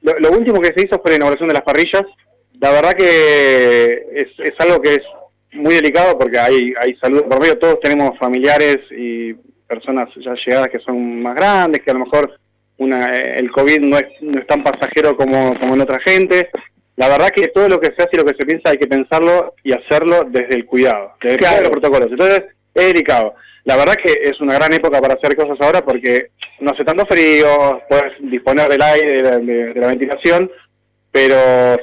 Lo, lo último que se hizo fue la inauguración de las parrillas. La verdad que es, es algo que es muy delicado porque hay, hay salud por medio. Todos tenemos familiares y personas ya llegadas que son más grandes, que a lo mejor una, eh, el COVID no es, no es tan pasajero como, como en otra gente. La verdad que todo lo que se hace y lo que se piensa hay que pensarlo y hacerlo desde el cuidado, desde el cuidado de los protocolos. Entonces, es delicado. La verdad que es una gran época para hacer cosas ahora porque no hace tanto frío, puedes disponer del aire, de la, de- de la ventilación, pero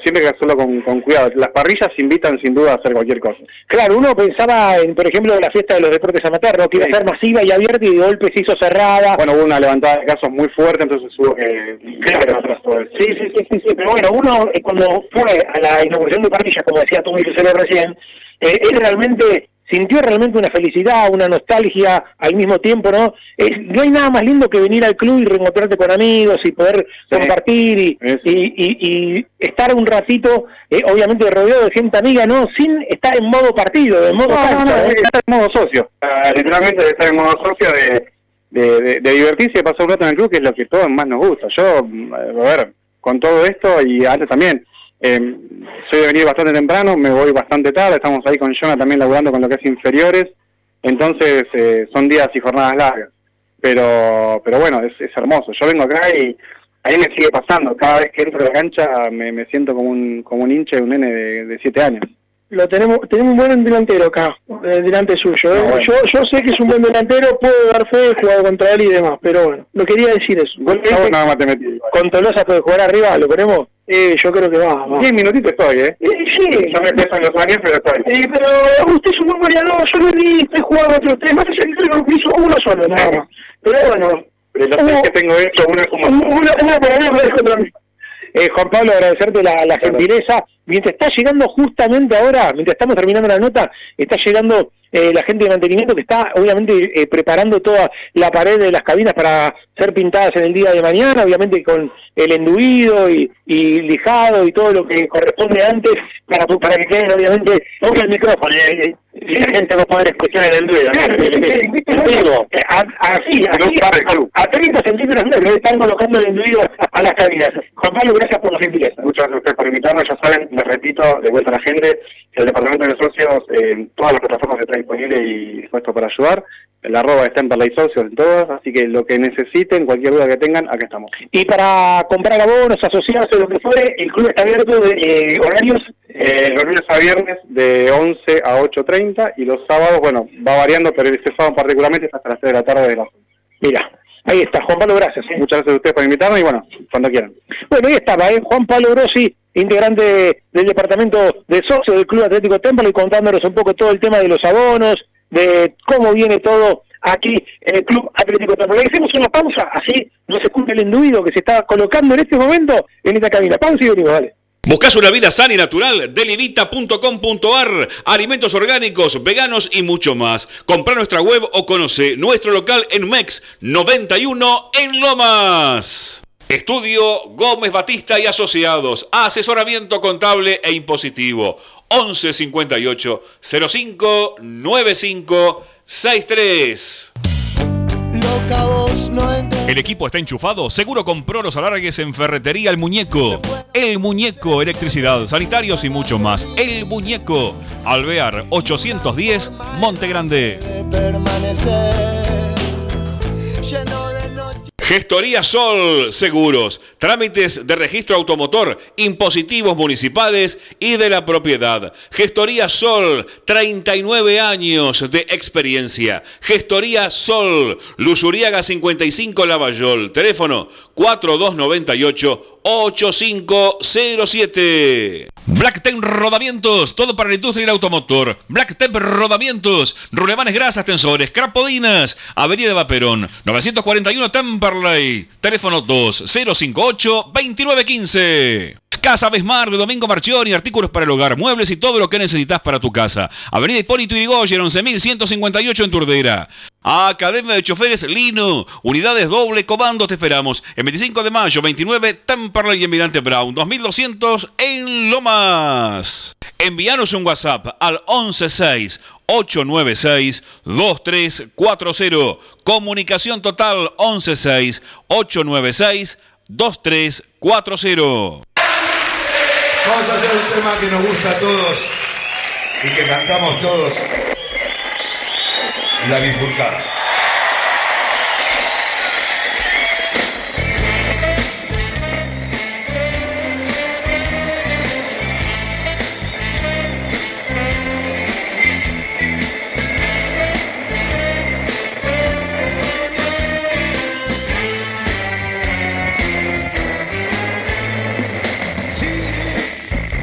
siempre hay que hacerlo con, con cuidado. Las parrillas invitan sin duda a hacer cualquier cosa. Claro, uno pensaba en, por ejemplo, la fiesta de los deportes amateur, que iba a ser masiva y abierta y de golpe se hizo cerrada. Bueno, hubo una levantada de casos muy fuerte, entonces hubo que... Claro. atrás todo eso. Sí, sí, sí, sí, sí, pero bueno, uno eh, cuando fue a la inauguración de parrillas, como decía tú, Lucero, recién, eh, él realmente sintió realmente una felicidad, una nostalgia al mismo tiempo, ¿no? Es- no hay nada más lindo que venir al club y reencontrarte con amigos y poder compartir y, y, y- y estar un ratito, eh, obviamente rodeado de gente amiga, ¿no? Sin estar en modo partido, de modo No, no, cancha, no, ¿eh? es estar en modo socio. Ah, literalmente de estar en modo socio, de, de, de- de divertirse y de pasar un rato en el club, que es lo que todos más nos gusta. Yo, mm, a ver, con todo esto y antes también, eh, soy de venir bastante temprano, me voy bastante tarde, estamos ahí con Jonah también laburando con lo que es inferiores, entonces eh, son días y jornadas largas. Pero, pero bueno, es, es hermoso. Yo vengo acá y a mí me sigue pasando. Cada vez que entro a la cancha me, me siento como un, como un hincha de un nene de, de siete años. lo tenemos, tenemos un buen delantero acá, eh, delante suyo. ¿eh? Ah, bueno. yo, yo sé que es un buen delantero, puedo dar fe, he jugado contra él y demás, pero bueno, lo quería decir eso. Vos nada más te metí. Con Tolosa puede jugar arriba, ¿lo ponemos? Eh, yo creo que va, va. Diez minutitos estoy, ¿eh? Eh, sí, Yo me peso en los años, pero estoy. Eh, pero usted es un buen goleador, yo lo vi, estoy jugando otros tres, más allá que que hizo uno solo, nada más. Pero bueno, De los tres que tengo hecho, es como... una, una para mí, otra contra mí. Eh, Juan Pablo, agradecerte la, la gentileza. Mientras está llegando justamente ahora, mientras estamos terminando la nota, está llegando eh, la gente de mantenimiento que está obviamente eh, preparando toda la pared de las cabinas para ser pintadas en el día de mañana, obviamente con el enduido y, y lijado y todo lo que corresponde antes para, para que queden obviamente... Toca el micrófono, eh, eh, y la gente va a poder escuchar el enduido. A- así, así, a, a 30 centímetros le están colocando el enduido a las cabinas. Juan Pablo, gracias por la gentileza. Muchas gracias por invitarnos. Ya saben, les repito, de vuelta a la gente, el Departamento de Socios, eh, en todas las plataformas está disponible y dispuesto para ayudar. El arroba está en Perlay Socios en todas, así que lo que necesiten, cualquier duda que tengan, acá estamos. Y para comprar abonos, asociarse, lo que fuere, el club está abierto de eh, horarios. Eh, los lunes a viernes de 11 a 8.30 y los sábados, bueno, va variando, pero este sábado particularmente es hasta las 3 de la tarde de la Mira, ahí está, Juan Pablo, gracias. ¿eh? Muchas gracias a ustedes por invitarme y bueno, cuando quieran. Bueno, ahí estaba, ¿eh? Juan Pablo Grossi, integrante del departamento de socios del Club Atlético Temple, y contándonos un poco todo el tema de los abonos, de cómo viene todo aquí en el Club Atlético Temple. Le hacemos una pausa, así no se escucha el enduido que se está colocando en este momento en esta cabina. Pausa y venimos, vale. Buscas una vida sana y natural, delivita.com.ar, alimentos orgánicos, veganos y mucho más. Compra nuestra web o conoce nuestro local en MEX 91 en Lomas. Estudio Gómez Batista y Asociados, asesoramiento contable e impositivo. 11 58 05 95 63. El equipo está enchufado. Seguro compró los alargues en Ferretería El Muñeco. El Muñeco, electricidad, sanitarios y mucho más. El Muñeco. Alvear 810, Monte Grande. Gestoría Sol Seguros, trámites de registro automotor, impositivos municipales y de la propiedad. Gestoría Sol, 39 años de experiencia. Gestoría Sol, Luzuriaga 55 Lavallol, teléfono 4298-8507. Blacktep Rodamientos, todo para la industria y el automotor. Blacktep Rodamientos, rulemanes grasas, tensores, crapodinas, Avenida Vaperón, 941 Temperley, teléfono 2058-2915. Casa Besmar de Domingo Marchioni, artículos para el hogar, muebles y todo lo que necesitas para tu casa. Avenida Hipólito Yrigoyen, 11158 en Turdera. Academia de Choferes Lino, unidades doble comando, te esperamos. El 25 de mayo, 29, Temperley y Emirante Brown, 2200 en Lomas. Envíanos un WhatsApp al 116 896 2340. Comunicación total 116 896 2340. Vamos a hacer un tema que nos gusta a todos y que cantamos todos. La bifurcada.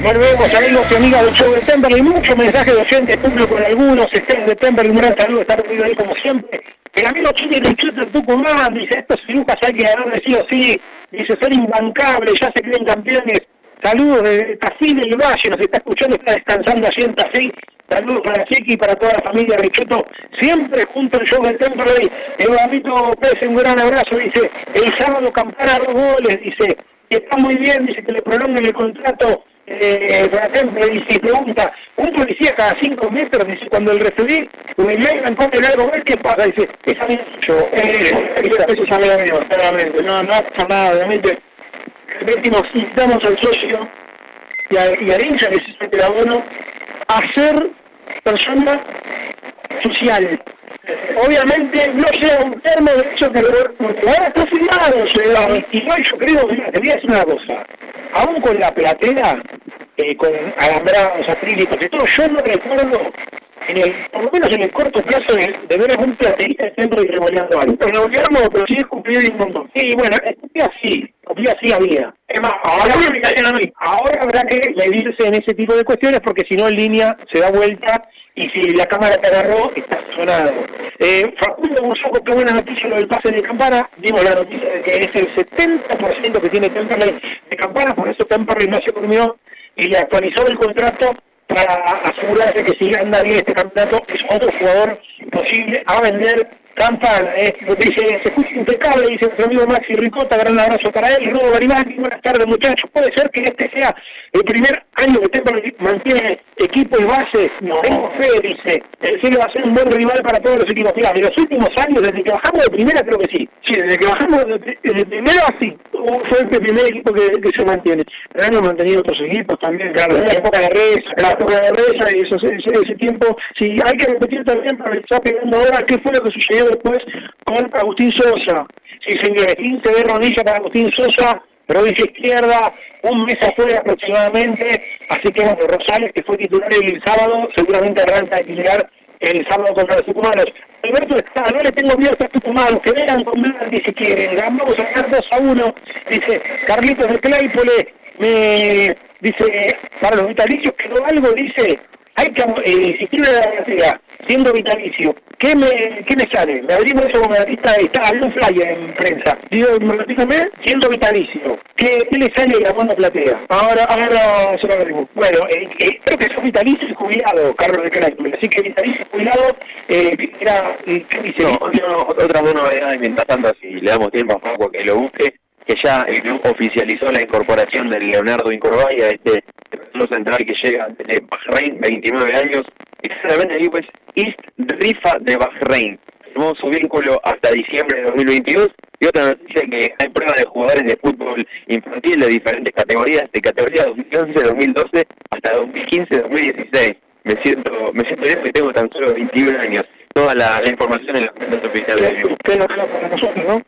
Volvemos amigos y amigas del show de Temperley, muchos mensajes de oyentes, cumplo con algunos, Estén de Temperley, un gran saludo, está perdido ahí como siempre. El amigo Chile de Chuto Tucumán dice, estos cirujas hay que haber sí o sí, dice, son imbancables, ya se creen campeones. Saludos de Tafí del Valle, nos está escuchando, está descansando allí en. Saludos para Chiqui y para toda la familia Richuto, siempre junto al show de Temperley. Eduardito Pérez, un gran abrazo, dice, el sábado campana dos goles, dice, y está muy bien, dice que le prolonguen el contrato eh, por ejemplo, y si pregunta, un policía cada cinco metros, dice, cuando el referí me llegan con el algo, ver qué pasa, dice, es amigo yo, eh, eso es amigo mío, claramente, no, no pasa nada, obviamente, repetimos, invitamos al socio y a, y a hincha que se el abono a ser persona social. Obviamente no sea un termo de eso que porque ahora está firmado, sea, y, yo creo, mira, te voy decir una cosa, aún con la platera, eh, con alambrados, acrílicos y todo. Yo no recuerdo, en el, por lo menos en el corto plazo, de, de ver algún plateísta de centro y revoleando algo. Pero revoleamos, pero sí cumplió un montón. Y bueno, cumplía así, cumplía así había. Ahora, ahora habrá que medirse en ese tipo de cuestiones porque si no en línea se da vuelta y si la cámara te agarró, está sonado. Eh, Facundo Busoco, qué buena noticia lo del pase de campana. Dimos la noticia de que es el 70% que tiene Temperley de campana, por eso Temperley no se durmió y le actualizó el contrato para asegurarse que si anda bien este campeonato es otro jugador posible a vender campana. Eh, dice, se escucha impecable, dice nuestro amigo Maxi Ricota, gran abrazo para él. Robo Garibaldi, buenas tardes muchachos. Puede ser que este sea el primer año que Temperley mantiene equipo y base. No tengo fe, dice. El cielo va a ser un buen rival para todos los equipos. Mira, de los últimos años, desde que bajamos de primera, creo que sí. Sí, desde que bajamos de, primera, sí. Fue el primer equipo que, se mantiene. Pero hemos mantenido otros equipos también, claro, en la época de Reyes, en la época de Reyes, y eso, ese, ese tiempo. Sí, hay que repetir también para está pegando ahora qué fue lo que sucedió después con Agustín Sosa. Sí, señores, 15 de rodilla para Agustín Sosa, provincia izquierda, un mes afuera aproximadamente, así que bueno, Rosales, que fue titular el sábado, seguramente arranca a titular el sábado contra los tucumanos. Alberto está, no le tengo miedo a los tucumanos, que vengan con Blanqui si quieren, vamos a ganar 2 a 1, dice Carlitos de Claypole, me dice, para los vitalicios quedó algo, dice, hay que, eh, quiere la garantía, siendo vitalicio, ¿qué me, qué me sale? Me abrimos eso como artista, está, había un flyer en prensa. Digo, siendo vitalicio, ¿qué, ¿qué, le sale la buena platea? Ahora, ahora se lo abrimos. Bueno, eh, eh, creo que es vitalicio y jubilado, Carlos de Crácula. Así que vitalicio y jubilado, eh, era, ¿qué dice? Otra buena novedad, mientras tanto, si le damos tiempo a que lo busque, que ya el club oficializó la incorporación del Leonardo Incorvaya, este defensor central que llega de Bahrein, 29 años, exactamente ahí pues East Rifa de Bahrein. Firmó su vínculo hasta diciembre de 2022 y otra noticia que hay pruebas de jugadores de fútbol infantil de diferentes categorías, de categoría 2011, 2012 hasta 2015, 2016. Me siento, me siento bien porque tengo tan solo 21 años. Toda la, la información en las cuentas oficiales. Usted lo nosotros, ¿no?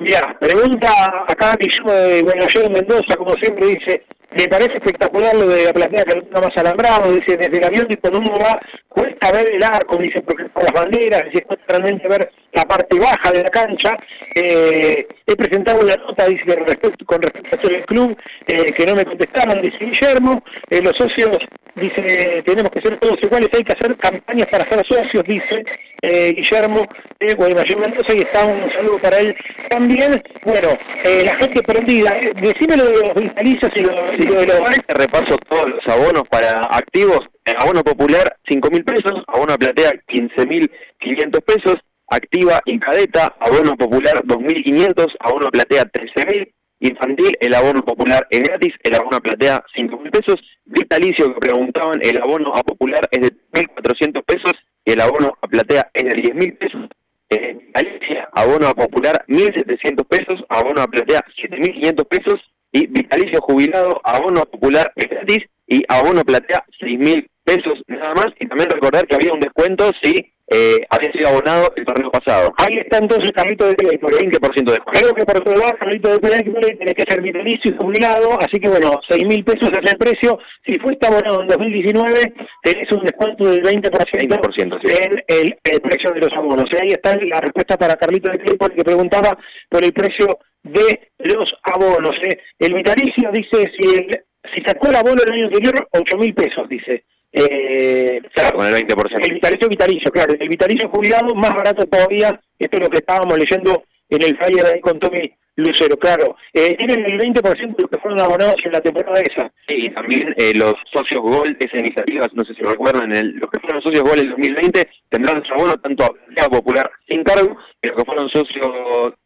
Mira, pregunta acá Guillermo de Buenos Mendoza, como siempre dice, me parece espectacular lo de la platea que no más alambrado, dice, desde el avión y cuando uno va, cuesta ver el arco, dice, porque por las banderas, dice, cuesta realmente ver la parte baja de la cancha. Eh, he presentado una nota, dice, con respecto, con respecto al club, eh, que no me contestaron, dice Guillermo, eh, los socios, dice, tenemos que ser todos iguales, hay que hacer campañas para ser socios, dice eh, Guillermo de Guaymallén Mendoza, y está un saludo para él también. Bueno, eh, la gente prendida, eh, decime lo de los vitalicios y lo, lo de los... Repaso todos los abonos para activos. Abono popular, 5 mil pesos. Abono platea, 15 mil 500 pesos. Activa y cadeta, abono popular, 2.500. Abono platea, 13 mil. Infantil, el abono popular es gratis, el abono platea 5 mil pesos. Vitalicio, que preguntaban, el abono a popular es de 1.400 pesos el abono a platea es de 10 mil pesos. Eh, Alicia, abono a popular 1.700 pesos, abono a platea 7.500 pesos y vitalicio jubilado, abono a popular es gratis y abono platea 6.000 pesos nada más. Y también recordar que había un descuento si eh, había sido abonado el torneo pasado. Ahí está entonces Carlito de Pelé, por 20% de descuento. Creo que por otro lado, Carlito de Pelé tiene que ser vitalicio y jubilado, así que bueno, 6 mil pesos es el precio. Si fuiste abonado en 2019, tenés un descuento del 20%, 20% sí. en el, el, precio de los abonos. Y ahí está la respuesta para Carlito de Pelé, porque preguntaba por el precio de los abonos. ¿eh? El vitalicio dice, si, el, si sacó el abono el año anterior, 8 mil pesos, dice. Eh, claro, con el 20%. El vitalicio vitalicio, claro. El vitalicio jubilado, más barato todavía. Esto es lo que estábamos leyendo en el flyer ahí con Tommy Lucero, claro. Eh, tienen el 20% de los que fueron abonados en la temporada esa. Sí, también eh, los socios Gol, esa iniciativa, no sé si lo recuerdan, el, los que fueron socios Gol en el 2020 tendrán su abono tanto a Popular sin cargo, y los que fueron socios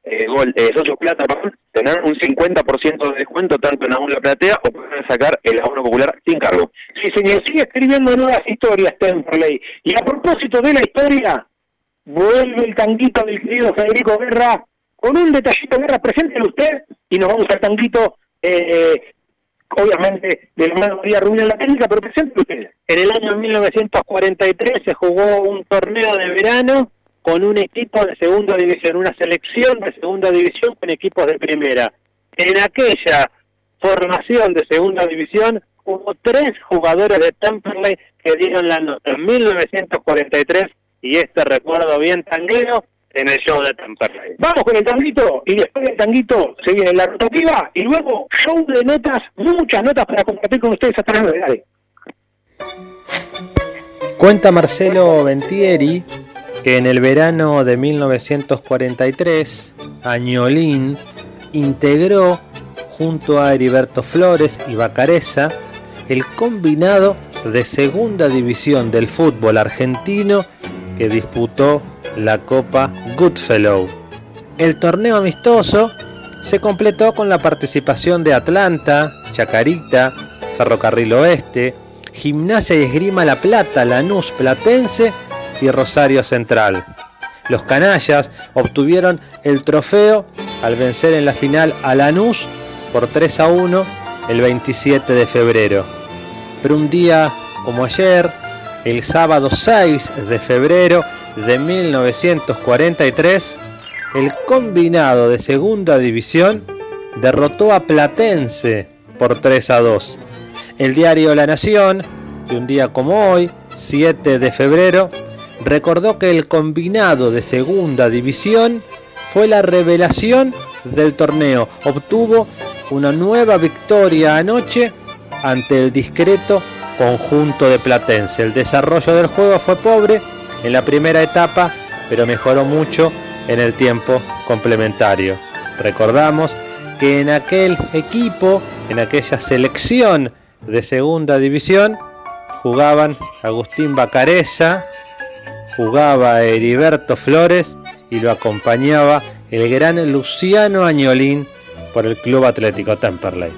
eh, Gol, eh, socios Plata, tendrán un 50% de descuento tanto en abono platea o pueden sacar el abono popular sin cargo. Sí, señor, sigue escribiendo nuevas historias Temperley. Y a propósito de la historia, vuelve el tanguito del querido Federico Guerra con un detallito, Guerra, preséntelo usted y nos vamos al tanguito, eh, obviamente, de la mano María Rubio en la técnica, pero preséntelo usted. En el año 1943 se jugó un torneo de verano con un equipo de segunda división, una selección de segunda división con equipos de primera. En aquella formación de segunda división hubo tres jugadores de Temperley que dieron la nota en 1943 y este recuerdo bien tanguero en el show de Temperley. Vamos con el tanguito y después del tanguito se viene la rotativa y luego show de notas, muchas notas para compartir con ustedes hasta las nueve. Dale. Cuenta Marcelo Ventieri que en el verano de 1943, Añolín integró junto a Heriberto Flores y Bacareza el combinado de segunda división del fútbol argentino que disputó la Copa Goodfellow. El torneo amistoso se completó con la participación de Atlanta, Chacarita, Ferrocarril Oeste, Gimnasia y Esgrima La Plata, Lanús Platense y Rosario Central. Los canallas obtuvieron el trofeo al vencer en la final a Lanús por 3 a 1 el 27 de febrero. Pero un día como ayer, el sábado 6 de febrero de 1943, el combinado de segunda división derrotó a Platense por 3 a 2. El diario La Nación, de un día como hoy, 7 de febrero, recordó que el combinado de segunda división fue la revelación del torneo. Obtuvo una nueva victoria anoche ante el discreto conjunto de Platense. El desarrollo del juego fue pobre en la primera etapa, pero mejoró mucho en el tiempo complementario. Recordamos que en aquel equipo, en aquella selección de segunda división, jugaban Agustín Bacareza, jugaba Heriberto Flores y lo acompañaba el gran Luciano Añolín por el Club Atlético Temperley.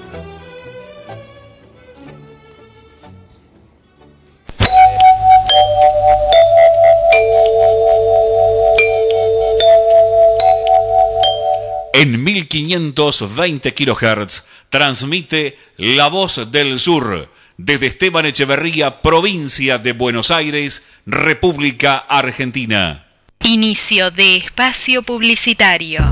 En 1520 kHz transmite La Voz del Sur desde Esteban Echeverría, provincia de Buenos Aires, República Argentina. Inicio de espacio publicitario.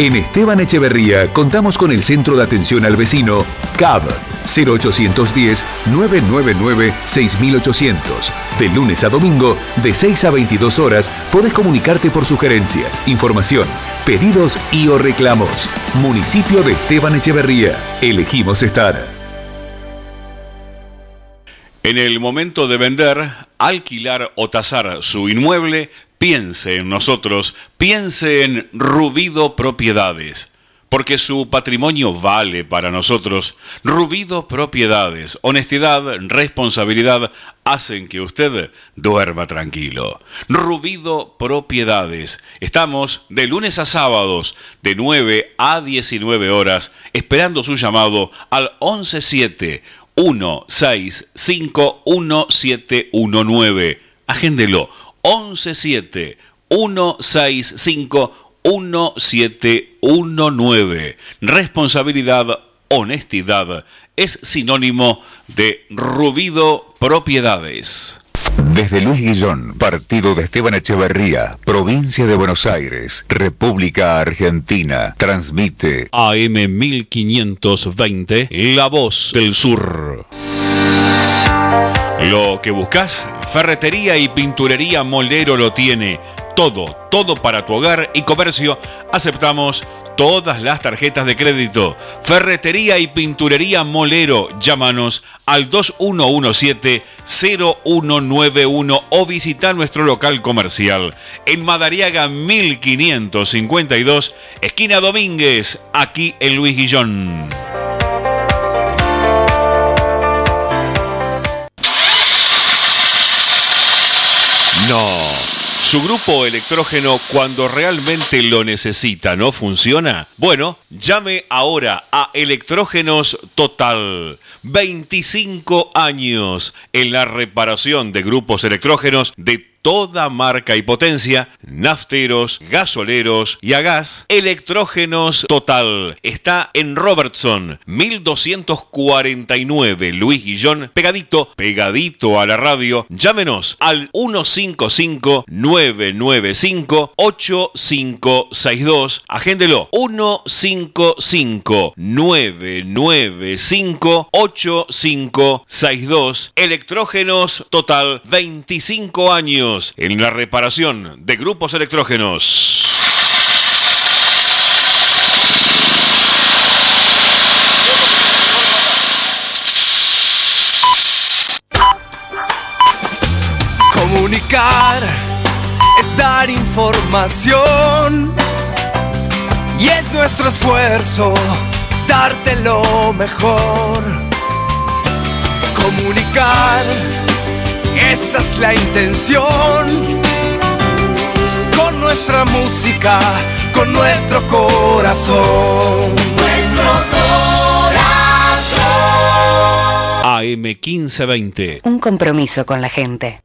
En Esteban Echeverría contamos con el Centro de Atención al Vecino, CAB, 0810-999-6800. De lunes a domingo, de 6 a 22 horas, podés comunicarte por sugerencias, información, pedidos y o reclamos. Municipio de Esteban Echeverría. Elegimos estar. En el momento de vender, alquilar o tasar su inmueble, piense en nosotros, piense en Rubido Propiedades, porque su patrimonio vale para nosotros. Rubido Propiedades, honestidad, responsabilidad hacen que usted duerma tranquilo. Rubido Propiedades. Estamos de lunes a sábados de 9 a 19 horas esperando su llamado al 117 1651719. Agéndelo. 117 165 1719. Responsabilidad, honestidad es sinónimo de Rubido Propiedades. Desde Luis Guillón, partido de Esteban Echeverría, provincia de Buenos Aires, República Argentina, transmite AM 1520, La Voz del Sur. Lo que buscas, ferretería y pinturería Molero lo tiene. Todo, todo para tu hogar y comercio. Aceptamos todas las tarjetas de crédito. Ferretería y pinturería Molero. Llámanos al 2117-0191 o visita nuestro local comercial en Madariaga 1552, esquina Domínguez, aquí en Luis Guillón. ¿Su grupo electrógeno cuando realmente lo necesita no funciona? Bueno, llame ahora a Electrógenos Total. 25 años en la reparación de grupos electrógenos de toda marca y potencia, nafteros, gasoleros y a gas, Electrógenos Total. Está en Robertson, 1249 Luis Guillón, pegadito, pegadito a la radio. Llámenos al 155-995-8562. Agéndelo, 155-995-8562. Electrógenos Total, 25 años en la reparación de grupos electrógenos. Comunicar es dar información y es nuestro esfuerzo darte lo mejor. Comunicar, esa es la intención. Con nuestra música, con nuestro corazón. Nuestro corazón. AM 1520. Un compromiso con la gente.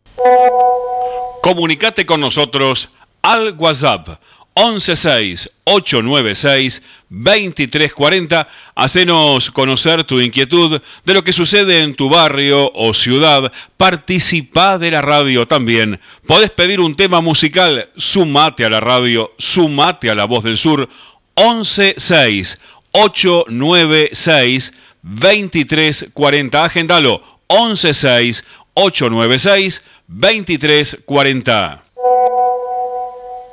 Comunicate con nosotros al WhatsApp 116-896-2340. Hacenos conocer tu inquietud de lo que sucede en tu barrio o ciudad. Participa de la radio también. Podés pedir un tema musical. Sumate a la radio. Sumate a la voz del sur. 116-896-2340. Agendalo. 116-896-2340.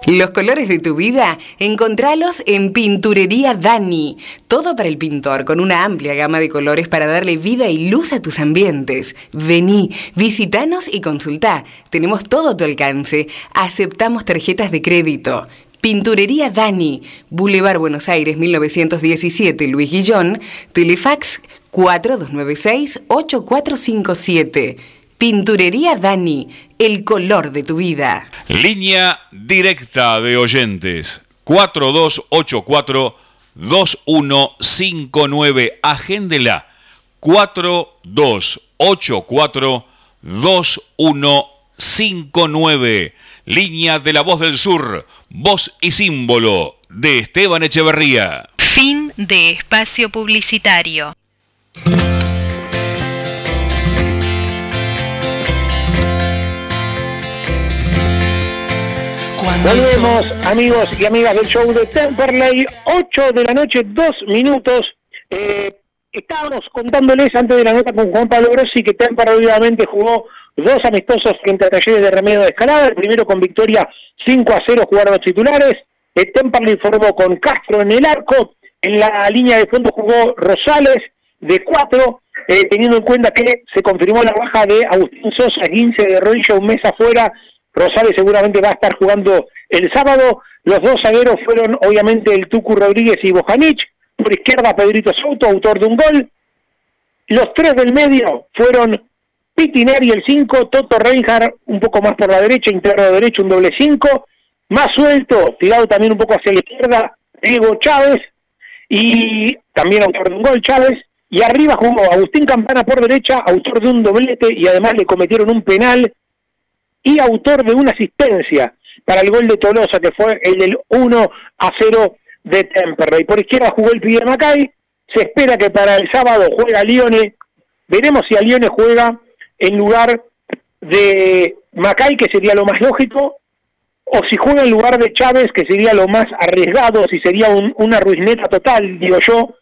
Los colores de tu vida, encontralos en Pinturería Dani. Todo para el pintor, con una amplia gama de colores para darle vida y luz a tus ambientes. Vení, visitanos y consultá. Tenemos todo a tu alcance. Aceptamos tarjetas de crédito. Pinturería Dani, Boulevard Buenos Aires 1917, Luis Guillón, Telefax 4296-8457. Pinturería Dani, el color de tu vida. Línea directa de oyentes 4284-2159. Agéndela 4284-2159. Línea de la voz del sur, voz y símbolo de Esteban Echeverría. Fin de espacio publicitario. Volvemos, amigos y amigas del show de Temperley, 8 de la noche, 2 minutos. Eh, estábamos contándoles antes de la nota con Juan Pablo Grossi que Temperley obviamente jugó dos amistosos frente a talleres de remedio de escalada, el primero con victoria 5 a 0 jugaron los titulares, el Temperley formó con Castro en el arco, en la línea de fondo jugó Rosales de 4, eh, teniendo en cuenta que se confirmó la baja de Agustín Sosa, 15 de rodilla, un mes afuera, Rosales seguramente va a estar jugando el sábado. Los dos zagueros fueron obviamente el Tucu Rodríguez y Bojanic. Por izquierda Pedrito Souto, autor de un gol. Los tres del medio fueron Pitineri el 5, Toto Reinhardt un poco más por la derecha, interno derecho, un doble 5. Más suelto, tirado también un poco hacia la izquierda, Diego Chávez. Y también autor de un gol, Chávez. Y arriba jugó Agustín Campana por derecha, autor de un doblete y además le cometieron un penal y autor de una asistencia para el gol de Tolosa, que fue el del 1 a 0 de Temperley. Por izquierda jugó el Pierre Macay, se espera que para el sábado juega Lione, veremos si a Lione juega en lugar de Macay, que sería lo más lógico, o si juega en lugar de Chávez, que sería lo más arriesgado, si sería un, una ruineta total, digo yo,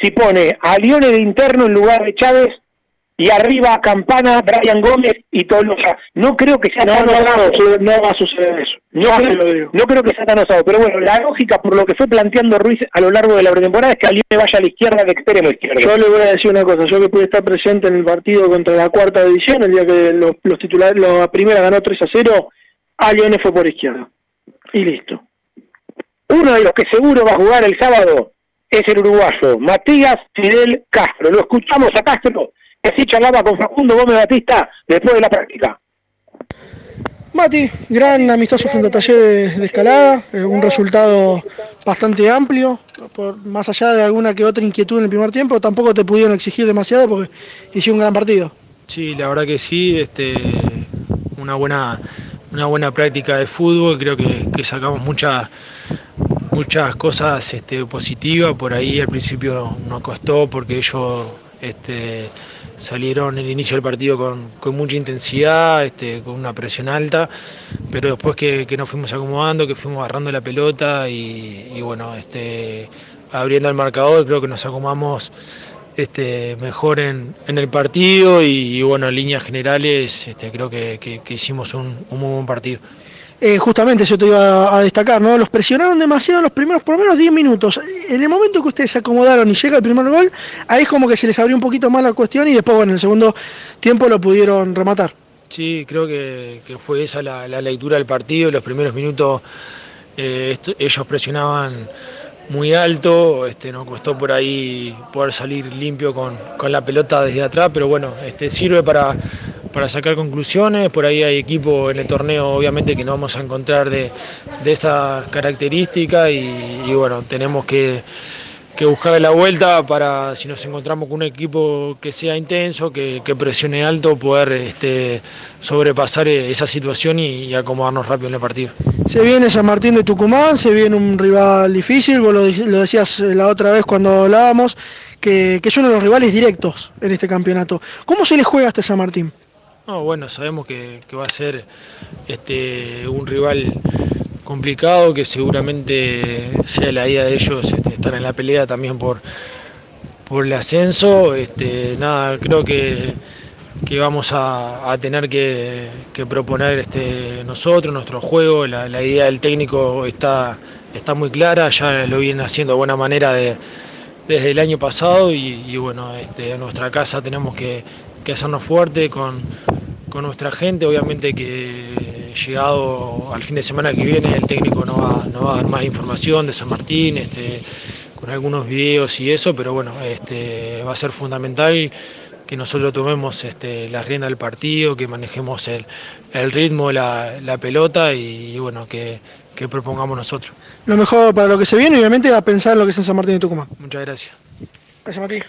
si pone a Lione de interno en lugar de Chávez, y arriba Campana, Brian Gómez y Tolosa. No creo que sea No, tan no, osado. no, va a suceder eso. No, Fácil creo, lo digo. no creo que sea tan osado, pero bueno, la lógica por lo que fue planteando Ruiz a lo largo de la pretemporada es que Alione vaya a la izquierda de extremo izquierdo. Yo le voy a decir una cosa, yo que pude estar presente en el partido contra la cuarta división, el día que los, los titulares, la primera ganó 3 a 0, a Leone fue por izquierda. Y listo. Uno de los que seguro va a jugar el sábado es el uruguayo Matías Fidel Castro. Lo escuchamos a Castro, que así charlaba con Facundo Gómez Batista después de la práctica. Mati, gran amistoso frente a Talleres de Escalada, eh, un resultado bastante amplio, por, más allá de alguna que otra inquietud en el primer tiempo, tampoco te pudieron exigir demasiado porque hicieron un gran partido. Sí, la verdad que sí, este, una buena una buena práctica de fútbol, creo que, que sacamos muchas muchas cosas este, positivas, por ahí al principio nos costó porque ellos este, salieron el inicio del partido con, mucha intensidad, este, con una presión alta, pero después que, nos fuimos acomodando, que fuimos agarrando la pelota y, bueno, este, abriendo el marcador, creo que nos acomodamos este, mejor en, el partido y, bueno, en líneas generales este, creo que, hicimos un, muy buen partido. Eh, justamente eso te iba a destacar, ¿no? Los presionaron demasiado los primeros, por lo menos 10 minutos. En el momento que ustedes se acomodaron y llega el primer gol, ahí es como que se les abrió un poquito más la cuestión y después, bueno, en el segundo tiempo lo pudieron rematar. Sí, creo que, fue esa la, lectura del partido. Los primeros minutos eh, ellos presionaban muy alto, este, nos costó por ahí poder salir limpio con, la pelota desde atrás, pero bueno, este, sirve para, para sacar conclusiones, por ahí hay equipos en el torneo obviamente que no vamos a encontrar de, de esa característica y bueno, tenemos que que buscar la vuelta para, si nos encontramos con un equipo que sea intenso, que, presione alto, poder este, sobrepasar esa situación y, acomodarnos rápido en el partido. Se viene San Martín de Tucumán, se viene un rival difícil, vos lo, decías la otra vez cuando hablábamos, que, es uno de los rivales directos en este campeonato. ¿Cómo se le juega a este San Martín? No, bueno, sabemos que, va a ser este, un rival complicado, que seguramente sea la idea de ellos este, estar en la pelea también por, el ascenso. Este, nada, creo que, vamos a, tener que, proponer nosotros, nuestro juego. La, idea del técnico está, muy clara, ya lo vienen haciendo de buena manera de, desde el año pasado y, bueno, este, en nuestra casa tenemos que, que hacernos fuerte con, con nuestra gente, obviamente que llegado al fin de semana que viene el técnico no va, no va a dar más información de San Martín, este, con algunos videos y eso, pero bueno, este, va a ser fundamental que nosotros tomemos este, la rienda del partido, que manejemos el, ritmo, la, la pelota y, bueno, que, propongamos nosotros. Lo mejor para lo que se viene, obviamente, a pensar en lo que es en San Martín de Tucumán. Muchas gracias.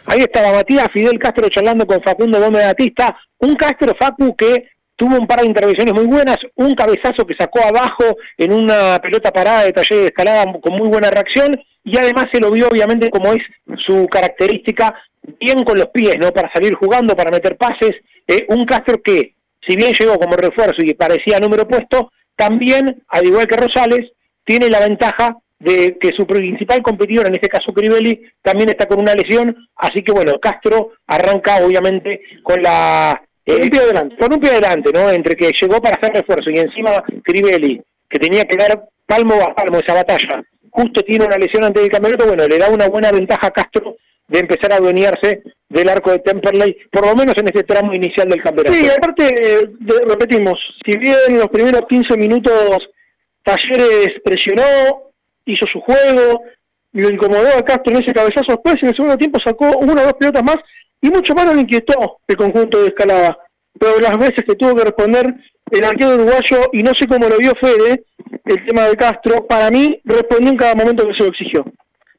Ahí estaba Matías Fidel Castro charlando con Facundo Gómez Batista, un Castro Facu que tuvo un par de intervenciones muy buenas, un cabezazo que sacó abajo en una pelota parada de taller de escalada con muy buena reacción y además se lo vio obviamente como es su característica, bien con los pies, ¿no? Para salir jugando, para meter pases, eh, un Castro que si bien llegó como refuerzo y parecía número puesto, también, al igual que Rosales, tiene la ventaja de que su principal competidor, en este caso Crivelli, también está con una lesión, así que bueno, Castro arranca obviamente con la con un pie adelante, con un pie adelante, ¿no? Entre que llegó para hacer refuerzo y encima Crivelli, que tenía que dar palmo a palmo esa batalla, justo tiene una lesión antes del campeonato, bueno, le da una buena ventaja a Castro de empezar a adueñarse del arco de Temperley, por lo menos en este tramo inicial del campeonato. Sí, aparte, repetimos, si bien en los primeros 15 minutos Talleres presionó, hizo su juego, lo incomodó a Castro en ese cabezazo, después en el segundo tiempo sacó una o dos pelotas más y mucho más lo inquietó el conjunto de Escalada. Pero las veces que tuvo que responder el arquero uruguayo, y no sé cómo lo vio Fede, el tema de Castro, para mí respondió en cada momento que se lo exigió.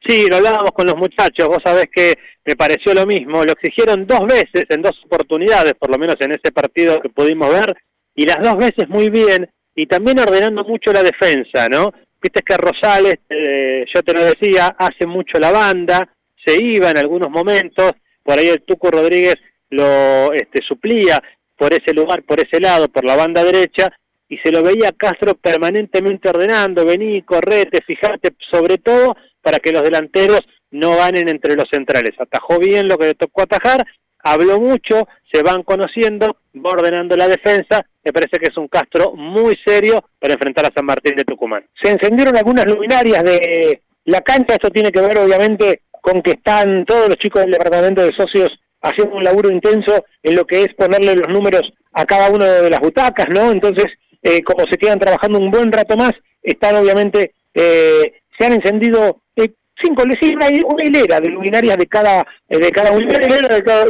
Sí, lo hablábamos con los muchachos, vos sabés que me pareció lo mismo, lo exigieron dos veces, en dos oportunidades, por lo menos en ese partido que pudimos ver, y las dos veces muy bien, y también ordenando mucho la defensa, ¿no? Viste que Rosales, eh, yo te lo decía, hace mucho la banda, se iba en algunos momentos, por ahí el Tuco Rodríguez lo este, suplía por ese lugar, por ese lado, por la banda derecha, y se lo veía Castro permanentemente ordenando, vení, correte, fijate, sobre todo para que los delanteros no ganen entre los centrales. Atajó bien lo que le tocó atajar, habló mucho, se van conociendo, va ordenando la defensa, me parece que es un Castro muy serio para enfrentar a San Martín de Tucumán. Se encendieron algunas luminarias de la cancha, esto tiene que ver obviamente con que están todos los chicos del departamento de socios haciendo un laburo intenso en lo que es ponerle los números a cada una de las butacas, ¿no? Entonces, eh, como se quedan trabajando un buen rato más, están obviamente, eh, se han encendido eh, cinco, sí, una, hilera de luminarias de cada, eh, de cada una hilera de cada,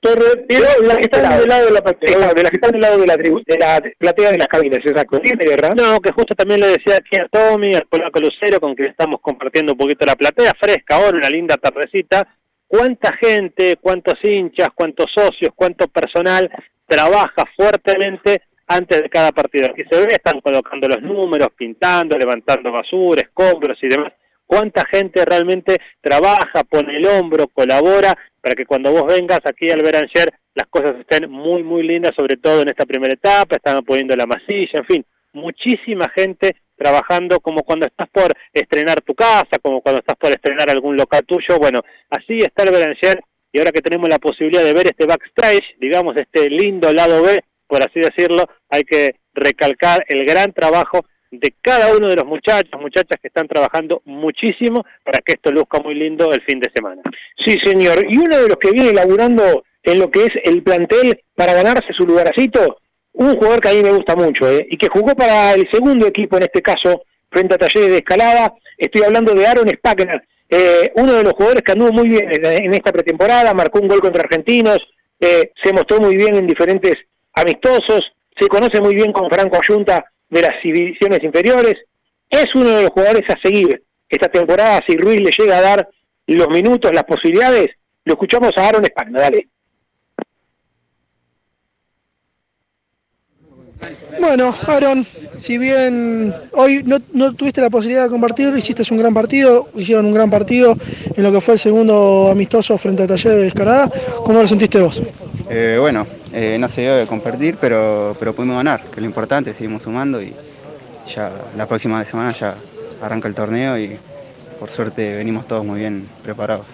torre, pero que están del lado de la platea. de las que están del lado de la, de la platea de las cabinas, exacto. ¿Tiene verdad? No, que justo también le decía aquí a Tommy, al polaco Lucero, con quien estamos compartiendo un poquito la platea, fresca ahora, una linda tardecita. ¿Cuánta gente, cuántos hinchas, cuántos socios, cuánto personal trabaja fuertemente antes de cada partido. Aquí se ve, están colocando los números, pintando, levantando basura, escombros y demás. Cuánta gente realmente trabaja, pone el hombro, colabora para que cuando vos vengas aquí al Beranger las cosas estén muy, muy lindas, sobre todo en esta primera etapa, están poniendo la masilla, en fin, muchísima gente trabajando como cuando estás por estrenar tu casa, como cuando estás por estrenar algún local tuyo. Bueno, así está el Beranger y ahora que tenemos la posibilidad de ver este backstage, digamos, este lindo lado B, por así decirlo, hay que recalcar el gran trabajo de cada uno de los muchachos, muchachas que están trabajando muchísimo para que esto luzca muy lindo el fin de semana. Sí, señor. Y uno de los que viene laburando en lo que es el plantel para ganarse su lugarcito, un jugador que a mí me gusta mucho, ¿eh? y que jugó para el segundo equipo en este caso, frente a Talleres de Escalada. Estoy hablando de Aaron Spagner, eh, uno de los jugadores que anduvo muy bien en, esta pretemporada, marcó un gol contra Argentinos, eh, se mostró muy bien en diferentes amistosos, se conoce muy bien con Franco Ayunta de las divisiones inferiores, es uno de los jugadores a seguir esta temporada, si Ruiz le llega a dar los minutos, las posibilidades, lo escuchamos a Aaron Spagner, dale. Bueno, Aaron, si bien hoy no, tuviste la posibilidad de compartir, hiciste un gran partido, hicieron un gran partido en lo que fue el segundo amistoso frente a Taller de Descarada, ¿cómo lo sentiste vos? Eh, bueno, eh, no se dio de compartir, pero, pero pudimos ganar, que es lo importante, seguimos sumando y ya la próxima semana ya arranca el torneo y por suerte venimos todos muy bien preparados.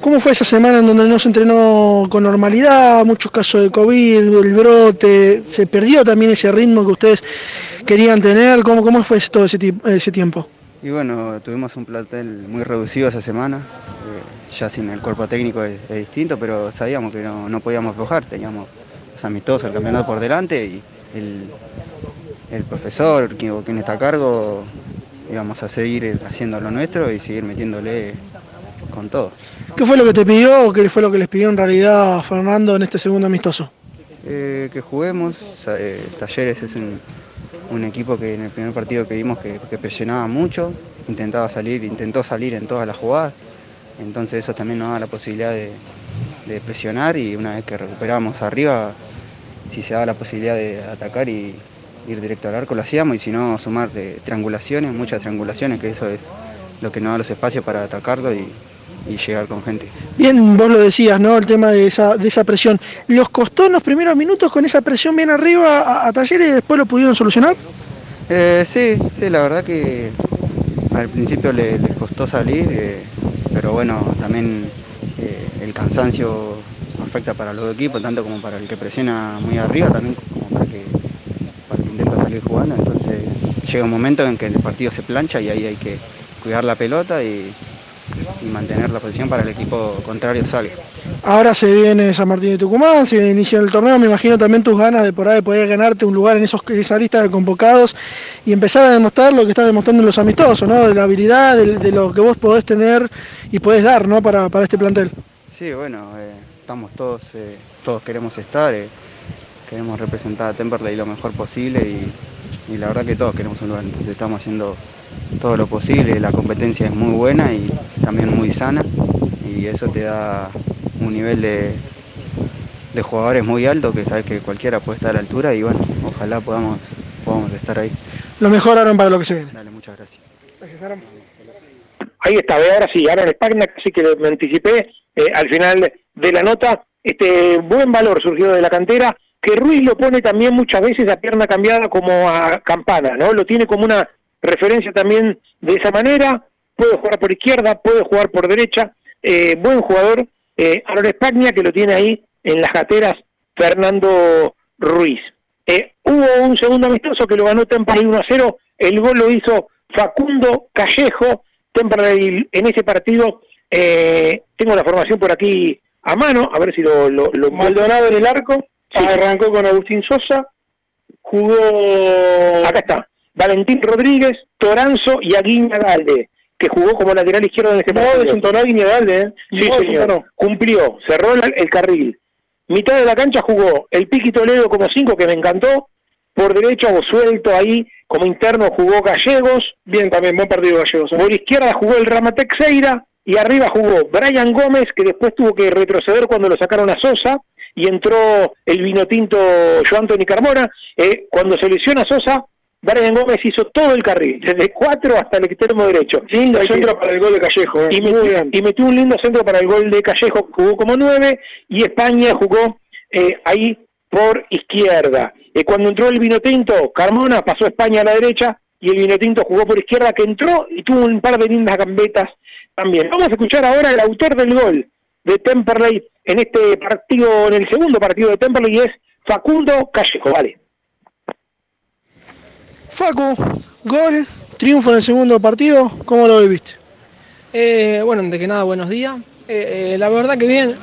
¿Cómo fue esa semana en donde no se entrenó con normalidad? Muchos casos de COVID, el brote, se perdió también ese ritmo que ustedes querían tener. ¿Cómo, cómo fue todo ese, ese tiempo? Y bueno, tuvimos un plantel muy reducido esa semana, eh, ya sin el cuerpo técnico es, distinto, pero sabíamos que no, podíamos aflojar, teníamos los amistosos, el campeonato por delante y el, profesor, quien, quien está a cargo, íbamos a seguir haciendo lo nuestro y seguir metiéndole con todo. ¿Qué fue lo que te pidió o qué fue lo que les pidió en realidad Fernando en este segundo amistoso? Eh, que juguemos, eh, Talleres es un, equipo que en el primer partido que vimos que, presionaba mucho, intentaba salir, intentó salir en todas las jugadas, entonces eso también nos da la posibilidad de, presionar y una vez que recuperamos arriba, si se da la posibilidad de atacar y ir directo al arco lo hacíamos y si no sumar eh, triangulaciones, muchas triangulaciones, que eso es lo que nos da los espacios para atacarlo y, y llegar con gente. Bien, vos lo decías, ¿no? El tema de esa, de esa presión. ¿Los costó en los primeros minutos con esa presión bien arriba a, Talleres y después lo pudieron solucionar? Eh, sí, sí, la verdad que al principio les, costó salir, eh, pero bueno, también eh, el cansancio afecta para los equipos, tanto como para el que presiona muy arriba, también como para para que intenta salir jugando. Entonces llega un momento en que el partido se plancha y ahí hay que cuidar la pelota y, y mantener la posición para el equipo contrario salga. Ahora se viene San Martín de Tucumán, se viene inicio el torneo, me imagino también tus ganas de por ahí poder ganarte un lugar en esos, esa lista de convocados y empezar a demostrar lo que estás demostrando en los amistosos, ¿no? de la habilidad, de, lo que vos podés tener y podés dar ¿no? para, este plantel. Sí, bueno, eh, estamos todos, eh, todos queremos estar, eh, queremos representar a Temperley lo mejor posible y, y la verdad que todos queremos un lugar, entonces estamos haciendo todo lo posible, la competencia es muy buena y también muy sana y eso te da un nivel de, de jugadores muy alto que sabes que cualquiera puede estar a la altura y bueno, ojalá podamos, podamos estar ahí. Lo mejor Aaron para lo que se viene. Dale, muchas gracias. Gracias Aaron. Ahí está, ahora sí, Aaron Spagna, casi que me anticipé eh, al final de la nota. Este buen valor surgió de la cantera, que Ruiz lo pone también muchas veces a pierna cambiada como a campana, ¿no? Lo tiene como una referencia también de esa manera, puede jugar por izquierda, puede jugar por derecha, eh, buen jugador, eh, Aaron Espagna, que lo tiene ahí en las jateras Fernando Ruiz. Eh, hubo un segundo amistoso que lo ganó Temperley 1 a 0, el gol lo hizo Facundo Callejo, Temperley en ese partido, eh, tengo la formación por aquí a mano, a ver si lo... lo, Maldonado en el arco, arrancó con Agustín Sosa, jugó... Acá está, Valentín Rodríguez, Toranzo y Aguiña Galde, que jugó como lateral izquierdo en este no, desentonó Aguiña Galde, ¿eh? Sí, señor. Cumplió, cerró el, carril. Mitad de la cancha jugó el Piqui Toledo como cinco, que me encantó. Por derecho, suelto ahí, como interno jugó Gallegos. Bien, también, buen partido Gallegos. ¿eh? Por izquierda jugó el Ramatec Seira. Y arriba jugó Brian Gómez, que después tuvo que retroceder cuando lo sacaron a Sosa. Y entró el vino tinto Joan Anthony Carmona. Eh, cuando se lesiona Sosa, Brian Gómez hizo todo el carril, desde cuatro hasta el extremo derecho. Lindo centro para el gol de Callejo. Eh. Y, metió, y metió un lindo centro para el gol de Callejo, jugó como nueve, y España jugó eh, ahí por izquierda. Eh, cuando entró el vino tinto, Carmona pasó a España a la derecha, y el vino tinto jugó por izquierda, que entró y tuvo un par de lindas gambetas también. Vamos a escuchar ahora el autor del gol de Temperley en este partido, en el segundo partido de Temperley, y es Facundo Callejo. Vale. Facu, gol, triunfo en el segundo partido, ¿cómo lo viviste? Eh, bueno, antes que nada, buenos días. Eh, eh, la verdad que bien,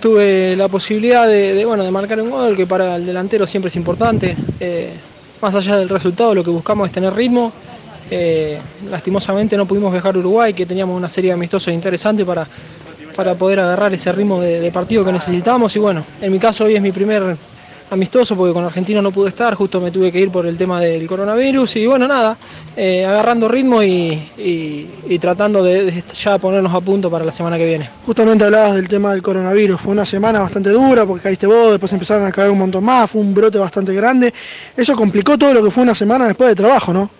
tuve la posibilidad de, bueno, de marcar un gol que para el delantero siempre es importante. más allá del resultado, lo que buscamos es tener ritmo. lastimosamente no pudimos viajar a Uruguay, que teníamos una serie de amistosos interesante para, para poder agarrar ese ritmo de, de partido que necesitábamos. Y bueno, en mi caso hoy es mi primer amistoso porque con Argentina no pude estar, justo me tuve que ir por el tema del coronavirus y bueno, nada, eh, agarrando ritmo y, tratando de, ya ponernos a punto para la semana que viene. Justamente hablabas del tema del coronavirus, fue una semana bastante dura porque caíste vos, después empezaron a caer un montón más, fue un brote bastante grande, eso complicó todo lo que fue una semana después de trabajo, ¿no?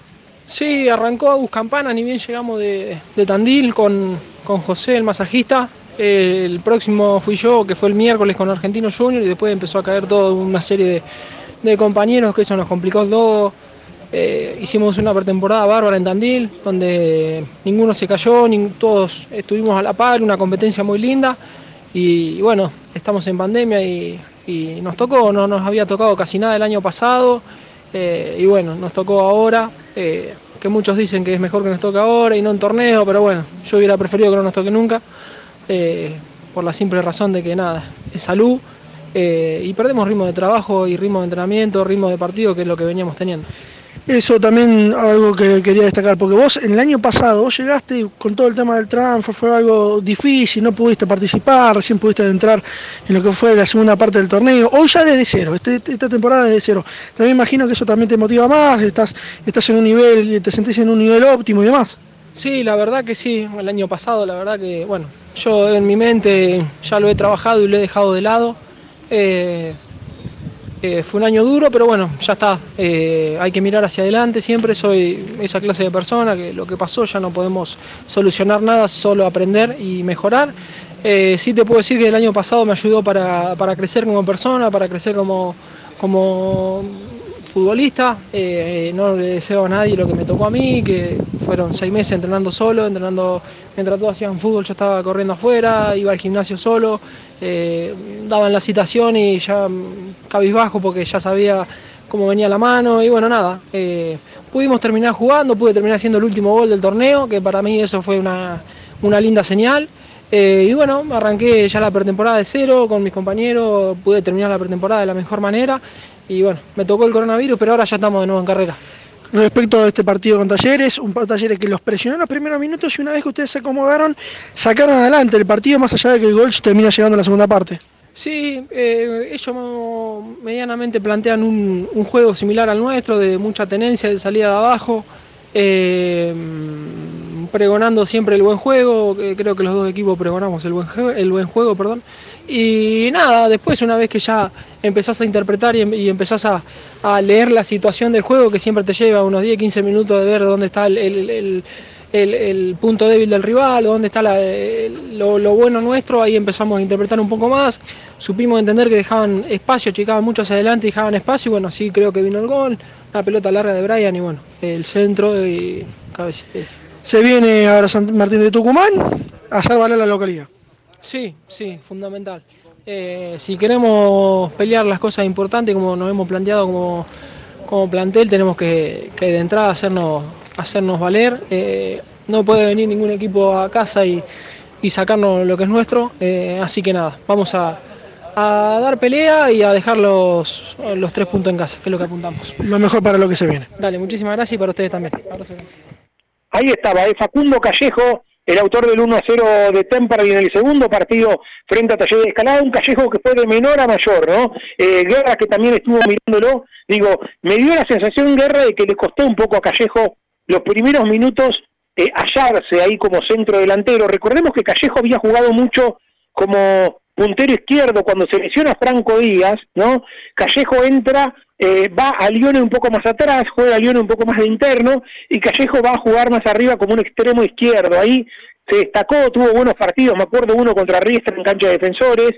Sí, arrancó a Campana, ni bien llegamos de, Tandil con, con José, el masajista, el próximo fui yo, que fue el miércoles con Argentino Junior, y después empezó a caer toda una serie de, compañeros, que eso nos complicó todo. Eh, hicimos una pretemporada bárbara en Tandil, donde ninguno se cayó, todos estuvimos a la par, una competencia muy linda. Y, bueno, estamos en pandemia y, nos tocó, no nos había tocado casi nada el año pasado. Eh, y bueno, nos tocó ahora, eh, que muchos dicen que es mejor que nos toque ahora y no en torneo, pero bueno, yo hubiera preferido que no nos toque nunca. Eh, por la simple razón de que nada, es salud eh, y perdemos ritmo de trabajo y ritmo de entrenamiento, ritmo de partido, que es lo que veníamos teniendo. Eso también algo que quería destacar, porque vos en el año pasado, vos llegaste con todo el tema del transfer, fue algo difícil, no pudiste participar, recién pudiste entrar en lo que fue la segunda parte del torneo, hoy ya desde cero, este, esta temporada desde cero. También imagino que eso también te motiva más, estás, estás en un nivel, te sentís en un nivel óptimo y demás. Sí, la verdad que sí, el año pasado, la verdad que, bueno, yo en mi mente ya lo he trabajado y lo he dejado de lado. Eh, eh, fue un año duro, pero bueno, ya está. Eh, hay que mirar hacia adelante. Siempre soy esa clase de persona que lo que pasó ya no podemos solucionar nada, solo aprender y mejorar. sí te puedo decir que el año pasado me ayudó para, crecer como persona, para crecer como, como futbolista. no le deseo a nadie lo que me tocó a mí, que fueron seis meses entrenando solo, entrenando mientras todos hacían fútbol, yo estaba corriendo afuera, iba al gimnasio solo, eh, daban la citación y ya cabizbajo porque ya sabía cómo venía la mano y bueno, nada. Eh, pudimos terminar jugando, pude terminar siendo el último gol del torneo, que para mí eso fue una, linda señal. Eh, y bueno, arranqué ya la pretemporada de cero con mis compañeros, pude terminar la pretemporada de la mejor manera y bueno, me tocó el coronavirus, pero ahora ya estamos de nuevo en carrera respecto a este partido con Talleres, un Talleres que los presionó en los primeros minutos y una vez que ustedes se acomodaron, sacaron adelante el partido más allá de que el gol termina llegando en la segunda parte. Sí, eh, ellos medianamente plantean un, juego similar al nuestro, de mucha tenencia, de salida de abajo, eh, pregonando siempre el buen juego, creo que los dos equipos pregonamos el buen, el buen juego, perdón. Y nada, después una vez que ya empezás a interpretar y, empezás a, leer la situación del juego, que siempre te lleva unos 10, 15 minutos de ver dónde está el, punto débil del rival, dónde está lo, bueno nuestro, ahí empezamos a interpretar un poco más. Supimos entender que dejaban espacio, chicaban mucho hacia adelante, dejaban espacio, y bueno, sí creo que vino el gol, una pelota larga de Brian y bueno, el centro y cabeza. Se viene ahora San Martín de Tucumán a hacer valer la localidad. Sí, sí, fundamental. Eh, si queremos pelear las cosas importantes como nos hemos planteado como, como plantel, tenemos que, de entrada hacernos, hacernos valer. Eh, no puede venir ningún equipo a casa y, sacarnos lo que es nuestro. Eh, así que nada, vamos a, dar pelea y a dejar los, los, tres puntos en casa, que es lo que apuntamos. Lo mejor para lo que se viene. Dale, muchísimas gracias y para ustedes también. Ahí estaba, Facundo Callejo el autor del 1 a 0 de Temperley en el segundo partido frente a Taller de Escalada, un Callejo que fue de menor a mayor, ¿no? Eh, Guerra que también estuvo mirándolo, digo, me dio la sensación Guerra de que le costó un poco a Callejo los primeros minutos eh, hallarse ahí como centro delantero. Recordemos que Callejo había jugado mucho como puntero izquierdo, cuando se Franco Díaz, ¿no? Callejo entra, eh, va a Lione un poco más atrás, juega a Lione un poco más de interno, y Callejo va a jugar más arriba como un extremo izquierdo. Ahí se destacó, tuvo buenos partidos, me acuerdo uno contra Riestra en cancha de defensores,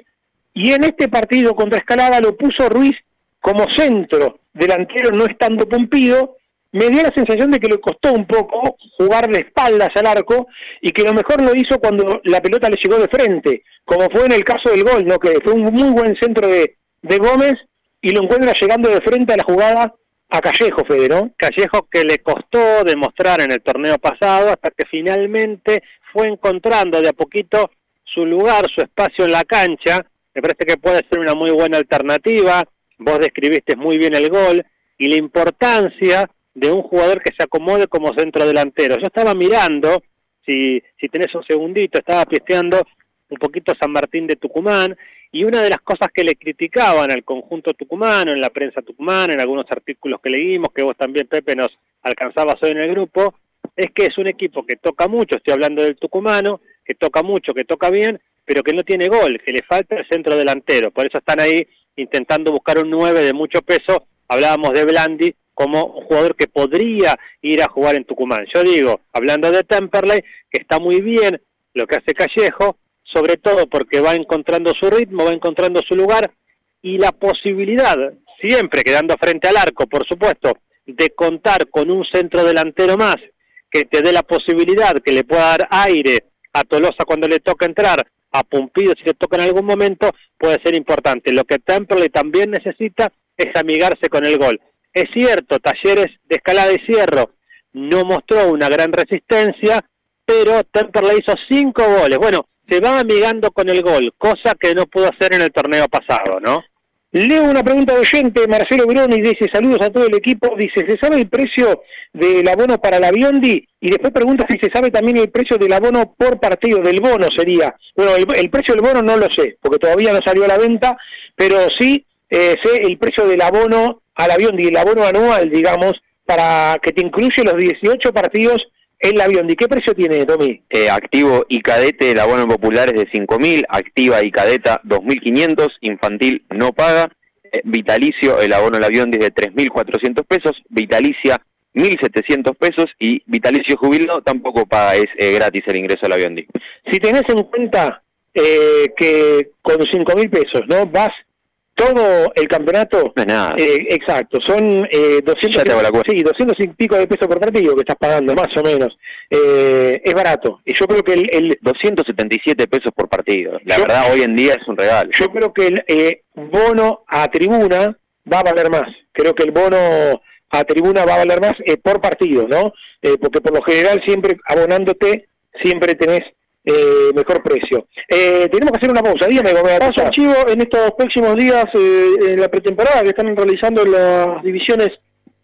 y en este partido contra Escalada lo puso Ruiz como centro delantero, no estando Pompido, me dio la sensación de que le costó un poco jugar de espaldas al arco y que lo mejor lo hizo cuando la pelota le llegó de frente, como fue en el caso del gol, ¿no? que fue un muy buen centro de, de Gómez y lo encuentra llegando de frente a la jugada a Callejo, Fede, ¿no? Callejo que le costó demostrar en el torneo pasado hasta que finalmente fue encontrando de a poquito su lugar, su espacio en la cancha. Me parece que puede ser una muy buena alternativa. Vos describiste muy bien el gol y la importancia de un jugador que se acomode como centro delantero. Yo estaba mirando, si, si tenés un segundito, estaba pisteando un poquito San Martín de Tucumán, y una de las cosas que le criticaban al conjunto tucumano, en la prensa tucumana, en algunos artículos que leímos, que vos también, Pepe, nos alcanzabas hoy en el grupo, es que es un equipo que toca mucho, estoy hablando del tucumano, que toca mucho, que toca bien, pero que no tiene gol, que le falta el centro delantero. Por eso están ahí intentando buscar un 9 de mucho peso. Hablábamos de Blandi, como jugador que podría ir a jugar en Tucumán. Yo digo, hablando de Temperley, que está muy bien lo que hace Callejo, sobre todo porque va encontrando su ritmo, va encontrando su lugar y la posibilidad, siempre quedando frente al arco, por supuesto, de contar con un centro delantero más que te dé la posibilidad que le pueda dar aire a Tolosa cuando le toca entrar, a Pumpido si le toca en algún momento, puede ser importante. Lo que Temperley también necesita es amigarse con el gol. Es cierto, Talleres de Escalada y Cierro no mostró una gran resistencia, pero Temperley hizo cinco goles. Bueno, se va amigando con el gol, cosa que no pudo hacer en el torneo pasado, ¿no? Leo una pregunta de oyente, Marcelo Broni dice, saludos a todo el equipo, dice, ¿se sabe el precio del abono para la Biondi? Y después pregunta si se sabe también el precio del abono por partido, del bono sería. Bueno, el, precio del bono no lo sé, porque todavía no salió a la venta, pero sí eh, sé el precio del abono al avión y el abono anual, digamos, para que te incluye los 18 partidos avión. ¿Y qué precio tiene, Tommy? Eh, activo y cadete, el abono popular es de 5.000, activa y cadeta 2.500, infantil no paga, eh, vitalicio, el abono del avión es de 3.400 pesos, vitalicia 1.700 pesos y vitalicio jubilado tampoco paga, es eh, gratis el ingreso al avión. Si tenés en cuenta que con 5.000 pesos, ¿no? Vas todo el campeonato. nada. Eh, exacto, son eh, 200, sí, 200 y pico de pesos por partido que estás pagando, más o menos. Eh, es barato. Y yo creo que el, 277 pesos por partido. La verdad, hoy en día es un regalo. Yo creo que el eh, bono a tribuna va a valer más. Creo que el bono a tribuna va a valer más por partido, ¿no? porque por lo general siempre abonándote, siempre tenés eh, mejor precio. Eh, tenemos que hacer una pausa, dígame, Paso archivo en estos próximos días, eh, en la pretemporada que están realizando las divisiones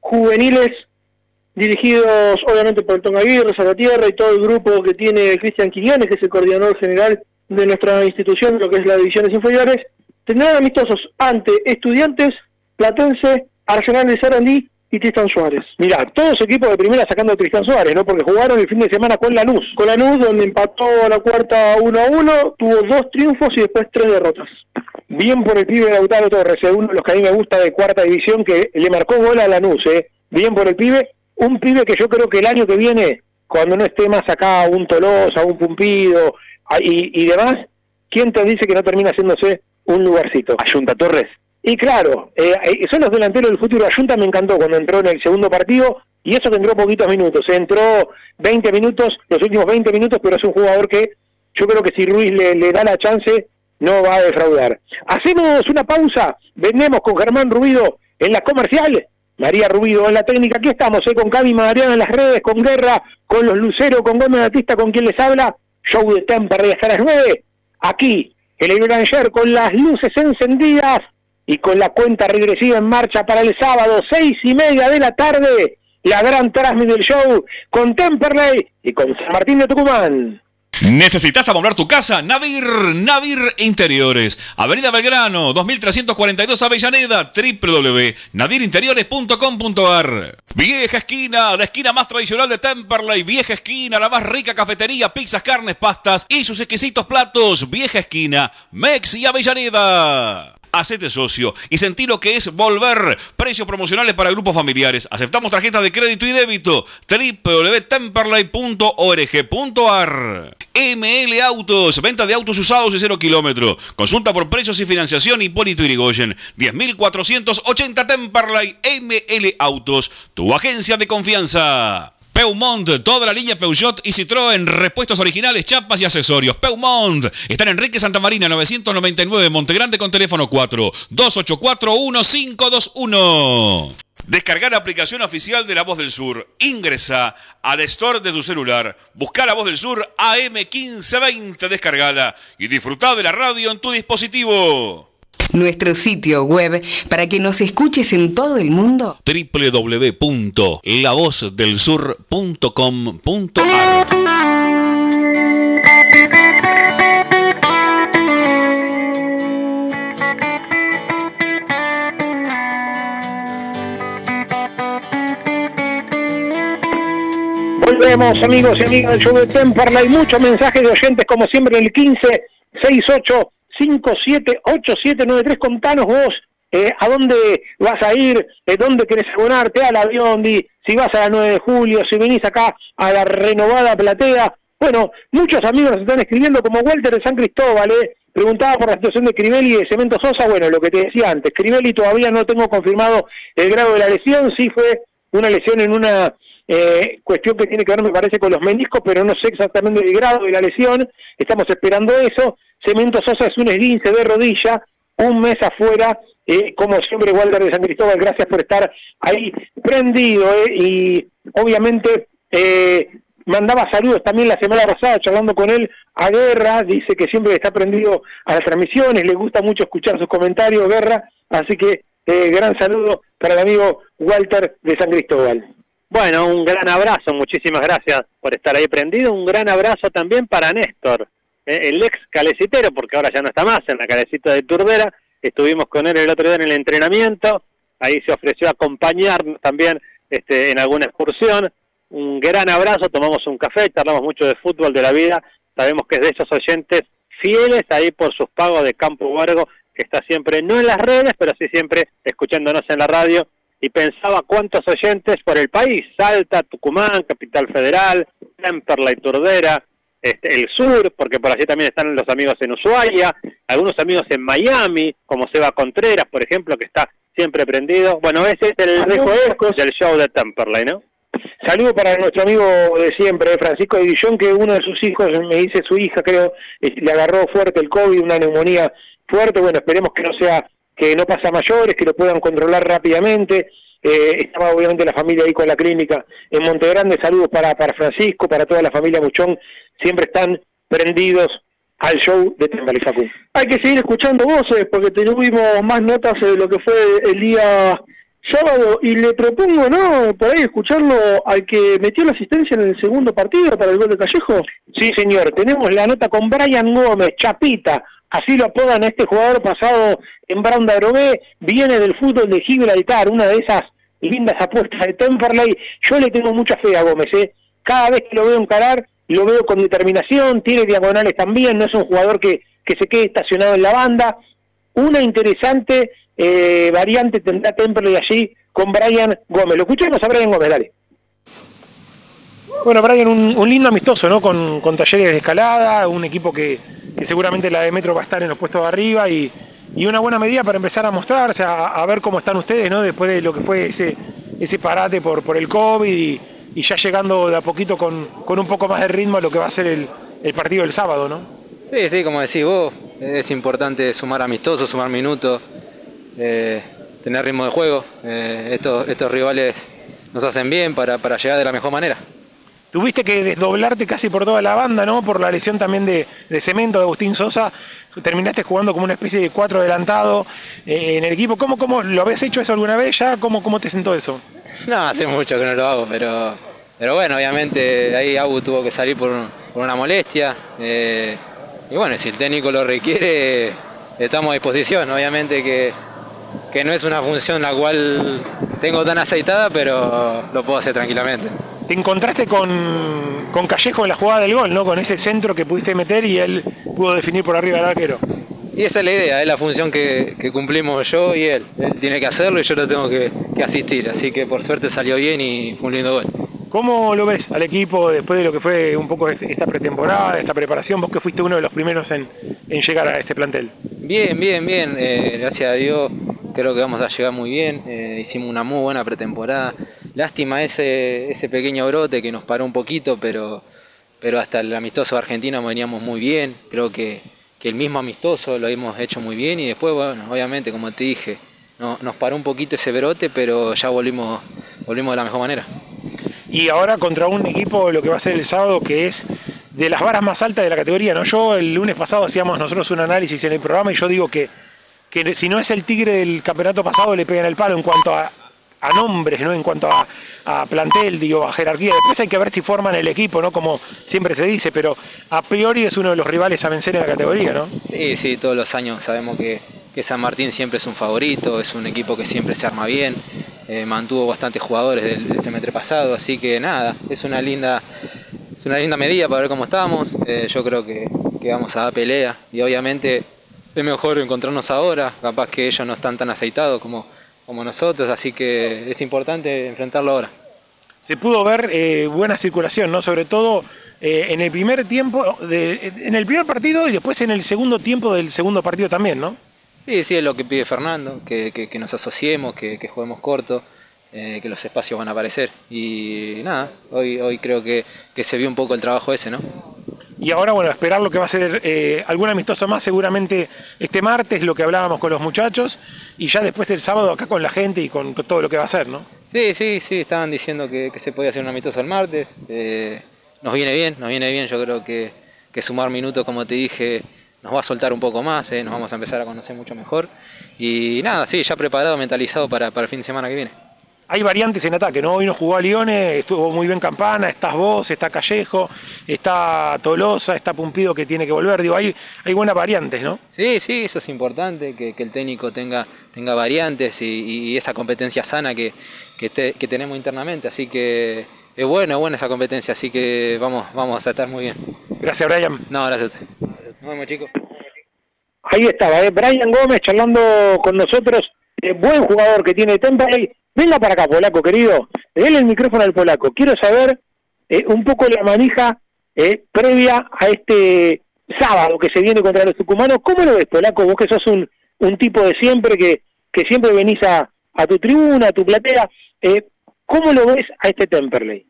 juveniles, dirigidos obviamente por el Tonga Aguirre, Salvatierra y todo el grupo que tiene Cristian Quiñones, que es el coordinador general de nuestra institución, lo que es las divisiones inferiores, tendrán amistosos ante Estudiantes, Platense, Arsenal de Sarandí y Tristan Suárez. Mira, todos equipos de primera sacando a Tristan Suárez, ¿no? Porque jugaron el fin de semana con Lanús. Con Lanús, donde empató la cuarta 1 a 1, tuvo dos triunfos y después tres derrotas. Bien por el pibe Lautaro Torres, es uno de los que a mí me gusta de cuarta división, que le marcó gol a Lanús, ¿eh? Bien por el pibe. Un pibe que yo creo que el año que viene, cuando no esté más acá un Tolosa, un Pumpido y, y demás, ¿quién te dice que no termina haciéndose un lugarcito? Ayunta Torres. Y claro, eh, son los delanteros del futuro. Ayunta me encantó cuando entró en el segundo partido y eso que entró poquitos minutos. Entró 20 minutos, los últimos 20 minutos, pero es un jugador que yo creo que si Ruiz le, da la chance no va a defraudar. Hacemos una pausa, vendemos con Germán Ruido en la comercial. María Rubido en la técnica, aquí estamos, eh, con Cavi Mariana en las redes, con Guerra, con los Luceros, con Gómez Batista, con quien les habla, show de Temperley hasta las 9, aquí, el Granger, con las luces encendidas, y con la cuenta regresiva en marcha para el sábado, seis y media de la tarde, la gran transmisión del show con Temperley y con San Martín de Tucumán. ¿Necesitas amoblar tu casa? Navir, Navir Interiores. Avenida Belgrano, 2342 Avellaneda, www.nadirinteriores.com.ar. Vieja esquina, la esquina más tradicional de Temperley. Vieja esquina, la más rica cafetería, pizzas, carnes, pastas y sus exquisitos platos. Vieja esquina, Mex y Avellaneda. Hacete socio y sentí lo que es volver. Precios promocionales para grupos familiares. Aceptamos tarjetas de crédito y débito. www.temperley.org.ar ML Autos, venta de autos usados y cero kilómetro. Consulta por precios y financiación Hipólito Irigoyen. 10.480 Temperley ML Autos, tu agencia de confianza. Peumont, toda la línea Peugeot y Citroën, repuestos originales, chapas y accesorios. Peumont, está en Enrique Santa Marina 999, Montegrande con teléfono 4 284 1521. Descargar la aplicación oficial de La Voz del Sur. Ingresa al store de tu celular. Busca La Voz del Sur AM1520, descargala y disfruta de la radio en tu dispositivo. Nuestro sitio web para que nos escuches en todo el mundo. www.lavozdelsur.com.ar Volvemos amigos y amigas del show de Temperley. Muchos mensajes de oyentes como siempre en el 15 68 578793. Contanos vos eh, a dónde vas a ir, de dónde querés abonarte al avión, di, si vas a la 9 de julio, si venís acá a la renovada platea. Bueno, muchos amigos nos están escribiendo como Walter de San Cristóbal, eh. Preguntaba por la situación de Crivelli y de Cemento Sosa, bueno, lo que te decía antes, Crivelli todavía no tengo confirmado el grado de la lesión, sí fue una lesión en una eh, cuestión que tiene que ver, me parece, con los meniscos, pero no sé exactamente el grado de la lesión, estamos esperando eso. Cemento Sosa es un esguince de rodilla, un mes afuera, eh, como siempre, Walter de San Cristóbal, gracias por estar ahí prendido, eh, y obviamente eh, mandaba saludos también la semana pasada, charlando con él a Guerra, dice que siempre está prendido a las transmisiones, le gusta mucho escuchar sus comentarios, Guerra, así que eh, gran saludo para el amigo Walter de San Cristóbal. Bueno, un gran abrazo, muchísimas gracias por estar ahí prendido. Un gran abrazo también para Néstor, eh, el ex calecitero, porque ahora ya no está más en la calecita de Turdera. Estuvimos con él el otro día en el entrenamiento, ahí se ofreció acompañarnos también este, en alguna excursión. Un gran abrazo, tomamos un café, charlamos mucho de fútbol, de la vida. Sabemos que es de esos oyentes fieles ahí por sus pagos de Campo Huergo, que está siempre, no en las redes, pero sí siempre escuchándonos en la radio y pensaba cuántos oyentes por el país, Salta, Tucumán, Capital Federal, Temperley, Turdera, este, el sur, porque por allí también están los amigos en Ushuaia, algunos amigos en Miami, como Seba Contreras, por ejemplo, que está siempre prendido. Bueno, ese es el dejo del show de Temperley, ¿no? Saludo para nuestro amigo de siempre, Francisco de Guillón, que uno de sus hijos, me dice su hija, creo, eh, le agarró fuerte el COVID, una neumonía fuerte. Bueno, esperemos que no sea que no pasa mayores, que lo puedan controlar rápidamente. Eh, estaba obviamente la familia ahí con la clínica en Montegrande. Saludos para, para Francisco, para toda la familia Muchón. Siempre están prendidos al show de Tembal. Hay que seguir escuchando voces porque tuvimos más notas de lo que fue el día sábado y le propongo, ¿no? Por ahí escucharlo al que metió la asistencia en el segundo partido para el gol de Callejo. Sí, señor. Tenemos la nota con Brian Gómez, Chapita. Así lo apodan a este jugador pasado en Brown de. Viene del fútbol de Gibraltar, una de esas lindas apuestas de Temperley. Yo le tengo mucha fe a Gómez, ¿eh? Cada vez que lo veo encarar, lo veo con determinación, tiene diagonales también, no es un jugador que, que se quede estacionado en la banda. Una interesante eh, variante tendrá Temperley allí con Brian Gómez. Lo escuchamos a Brian Gómez, dale. Bueno, Brian, un, un lindo amistoso, ¿no? Con, con, talleres de escalada, un equipo que, que, seguramente la de Metro va a estar en los puestos de arriba y, y una buena medida para empezar a mostrarse, a, a, ver cómo están ustedes, ¿no? Después de lo que fue ese, ese parate por, por el COVID y, y ya llegando de a poquito con, con, un poco más de ritmo a lo que va a ser el, el partido del sábado, ¿no? Sí, sí, como decís vos, es importante sumar amistosos, sumar minutos, eh, tener ritmo de juego. Eh, estos, estos rivales nos hacen bien para, para llegar de la mejor manera. Tuviste que desdoblarte casi por toda la banda, ¿no? Por la lesión también de, de Cemento, de Agustín Sosa. Terminaste jugando como una especie de cuatro adelantado eh, en el equipo. ¿Cómo, ¿Cómo lo habías hecho eso alguna vez ya? ¿Cómo, ¿Cómo te sentó eso? No, hace mucho que no lo hago, pero, pero bueno, obviamente ahí Agu tuvo que salir por, por una molestia. eh, y bueno, si el técnico lo requiere, estamos a disposición. Obviamente que, que no es una función la cual tengo tan aceitada, pero lo puedo hacer tranquilamente. Te encontraste con, con Callejo en la jugada del gol, ¿no? Con ese centro que pudiste meter y él pudo definir por arriba del arquero. Y esa es la idea, es la función que, que cumplimos yo y él. Él tiene que hacerlo y yo lo tengo que, que asistir. Así que por suerte salió bien y fue un lindo gol. ¿Cómo lo ves al equipo después de lo que fue un poco esta pretemporada, esta preparación? Vos que fuiste uno de los primeros en, en llegar a este plantel. Bien, bien, bien. eh, gracias a Dios creo que vamos a llegar muy bien. eh, hicimos una muy buena pretemporada. Lástima ese, ese pequeño brote que nos paró un poquito, pero, pero hasta el amistoso argentino veníamos muy bien. Creo que, que el mismo amistoso lo hemos hecho muy bien y después, bueno, obviamente, como te dije, no- nos paró un poquito ese brote, pero ya volvimos, volvimos de la mejor manera. Y ahora contra un equipo, lo que va a ser el sábado, que es de las varas más altas de la categoría. ¿no? Yo el lunes pasado hacíamos nosotros un análisis en el programa y yo digo que, que si no es el Tigre del campeonato pasado, le pegan el palo en cuanto a, a nombres, ¿no? en cuanto a, plantel, digo, a jerarquía. Después hay que ver si forman el equipo, ¿no? como siempre se dice, pero a priori es uno de los rivales a vencer en la categoría. ¿no? Sí, sí, todos los años sabemos que, que San Martín siempre es un favorito, es un equipo que siempre se arma bien, eh, mantuvo bastantes jugadores del, del semestre pasado, así que nada, es una linda, es una linda medida para ver cómo estamos. eh, yo creo que, que vamos a dar pelea y obviamente es mejor encontrarnos ahora, capaz que ellos no están tan aceitados como, como nosotros, así que es importante enfrentarlo ahora. se pudo ver eh, buena circulación, ¿no? Sobre todo eh, en el primer tiempo, de- en el primer partido y después en el segundo tiempo del segundo partido también, ¿no? Sí, sí, es lo que pide Fernando, que, que- que nos asociemos, que, que juguemos corto, eh, que los espacios van a aparecer. Y nada, hoy, hoy creo que, que se vio un poco el trabajo ese, ¿no? Y ahora, bueno, esperar lo que va a ser eh, algún amistoso más seguramente este martes, lo que hablábamos con los muchachos, y ya después el sábado acá con la gente y con, todo lo que va a ser, ¿no? Sí, sí, sí, estaban diciendo que, se podía hacer un amistoso el martes. eh, nos viene bien, nos viene bien, yo creo que, sumar minutos, como te dije, nos va a soltar un poco más, eh, nos vamos a empezar a conocer mucho mejor. Y nada, sí, ya preparado, mentalizado para el fin de semana que viene. Hay variantes en ataque, ¿no? Hoy no jugó a Lione, estuvo muy bien Campana, estás vos, está Callejo, está Tolosa, está Pumpido que tiene que volver, digo, hay, hay buenas variantes, ¿no? Sí, sí, eso es importante, que, que el técnico tenga, tenga variantes y, y esa competencia sana que, que, te- que tenemos internamente. Así que es bueno, es buena esa competencia, así que vamos, vamos a estar muy bien. Gracias, Brian. No, gracias a usted. Nos vemos, chicos. Ahí estaba, ¿eh? Brian Gómez charlando con nosotros, eh, buen jugador que tiene Temperley. Venga para acá, polaco, querido. Dele el micrófono al polaco. Quiero saber eh, un poco la manija eh, previa a este sábado que se viene contra los tucumanos. ¿Cómo lo ves, polaco? Vos que sos un, un tipo de siempre, que, que siempre venís a, a tu tribuna, a tu platea. Eh, ¿Cómo lo ves a este Temperley?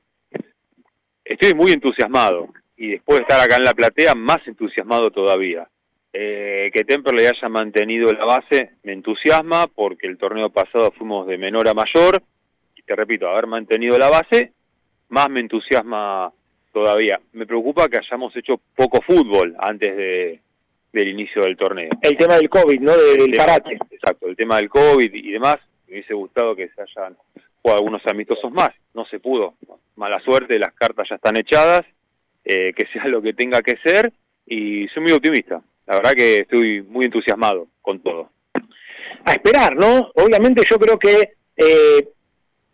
Estoy muy entusiasmado y después de estar acá en la platea, más entusiasmado todavía. Eh, que Temperley haya mantenido la base me entusiasma porque el torneo pasado fuimos de menor a mayor y te repito, haber mantenido la base más me entusiasma todavía. Me preocupa que hayamos hecho poco fútbol antes de, del inicio del torneo. El tema del COVID, ¿no? De- El del tema- parate. Exacto, el tema del COVID y demás. Me hubiese gustado que se hayan jugado algunos amistosos más. No se pudo. Mala suerte, las cartas ya están echadas. eh, que sea lo que tenga que ser. Y soy muy optimista. La verdad que estoy muy entusiasmado con todo. a esperar, ¿no? Obviamente yo creo que eh,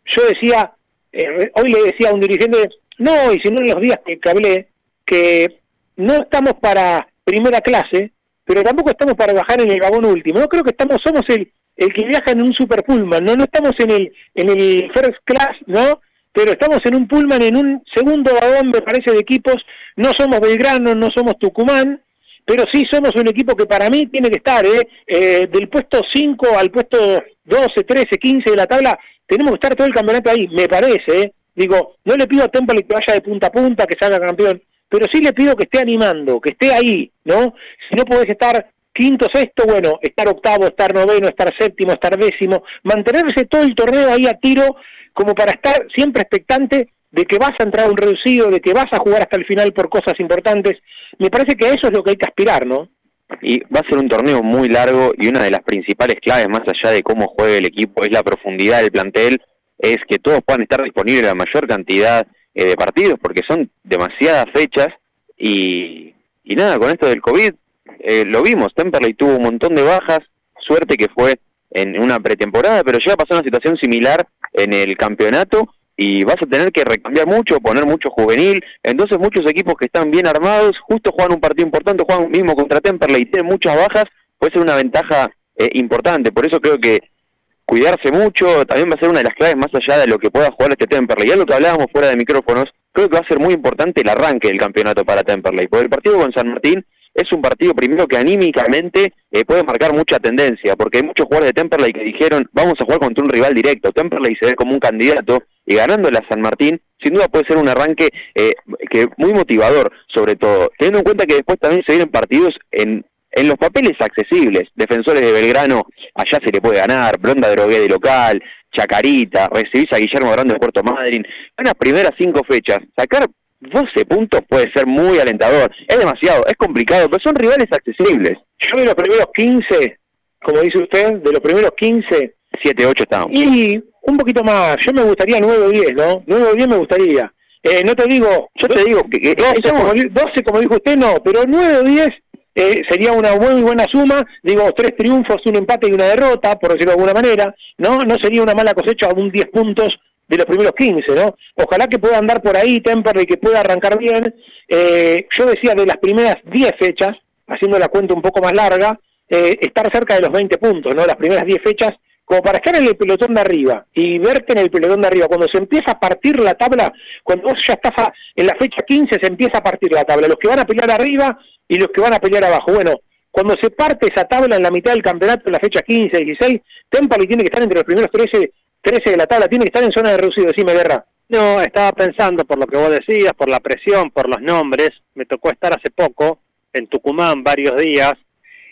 yo decía, eh, hoy le decía a un dirigente, no, y si no en los días que, que hablé, que no estamos para primera clase, pero tampoco estamos para bajar en el vagón último. No creo que estamos, somos el, el que viaja en un super pullman, ¿no? No estamos en el, en el first class, ¿no? Pero estamos en un pullman, en un segundo vagón, me parece, de equipos. No somos Belgrano, no somos Tucumán, pero sí somos un equipo que para mí tiene que estar, ¿eh? Eh, del puesto 5 al puesto 12, 13, 15 de la tabla, tenemos que estar todo el campeonato ahí, me parece. ¿eh? Digo, no le pido a Temple que vaya de punta a punta, que salga campeón, pero sí le pido que esté animando, que esté ahí, ¿no? Si no podés estar quinto, sexto, bueno, estar octavo, estar noveno, estar séptimo, estar décimo, mantenerse todo el torneo ahí a tiro, como para estar siempre expectante de que vas a entrar a un reducido, de que vas a jugar hasta el final por cosas importantes. Me parece que eso es lo que hay que aspirar, ¿no? Y va a ser un torneo muy largo y una de las principales claves, más allá de cómo juegue el equipo, es la profundidad del plantel, es que todos puedan estar disponibles la mayor cantidad eh, de partidos, porque son demasiadas fechas y, y nada, con esto del COVID, eh, lo vimos, Temperley tuvo un montón de bajas, suerte que fue en una pretemporada, pero ya pasó una situación similar en el campeonato y vas a tener que recambiar mucho, poner mucho juvenil, entonces muchos equipos que están bien armados, justo juegan un partido importante, juegan mismo contra Temperley y tienen muchas bajas, puede ser una ventaja eh, importante, por eso creo que cuidarse mucho también va a ser una de las claves más allá de lo que pueda jugar este Temperley. Ya lo que hablábamos fuera de micrófonos, creo que va a ser muy importante el arranque del campeonato para Temperley, porque el partido con San Martín es un partido primero que anímicamente eh, puede marcar mucha tendencia, porque hay muchos jugadores de Temperley que dijeron, vamos a jugar contra un rival directo, Temperley se ve como un candidato, y ganándole a San Martín, sin duda puede ser un arranque eh, que muy motivador, sobre todo, teniendo en cuenta que después también se vienen partidos en, en los papeles accesibles, defensores de Belgrano, allá se le puede ganar, Blonda Drogué de local, Chacarita, recibís a Guillermo Grande de Puerto Madryn, en las primeras cinco fechas, sacar 12 puntos puede ser muy alentador. Es demasiado, es complicado, pero son rivales accesibles. Yo de los primeros 15, como dice usted, de los primeros 15... 7, 8 estamos. Y un poquito más, yo me gustaría 9 o 10, ¿no? 9 o 10 me gustaría. Eh, no te digo... Yo te digo que... 12, como, 12, como dijo usted, no, pero 9 o 10 eh, sería una muy buena suma, digo, tres triunfos, un empate y una derrota, por decirlo de alguna manera, ¿no? No sería una mala cosecha, un 10 puntos de los primeros 15, ¿no? Ojalá que pueda andar por ahí Temperley, que pueda arrancar bien. Eh, yo decía de las primeras 10 fechas, haciendo la cuenta un poco más larga, eh, estar cerca de los 20 puntos, ¿no? Las primeras 10 fechas, como para estar en el pelotón de arriba y verte en el pelotón de arriba. Cuando se empieza a partir la tabla, cuando vos ya estás en la fecha 15, se empieza a partir la tabla. Los que van a pelear arriba y los que van a pelear abajo. Bueno, cuando se parte esa tabla en la mitad del campeonato, en la fecha 15, 16, Temperley tiene que estar entre los primeros 13 13 de la tabla, tiene que estar en zona de reducido, decime guerra. No, estaba pensando por lo que vos decías, por la presión, por los nombres. Me tocó estar hace poco en Tucumán varios días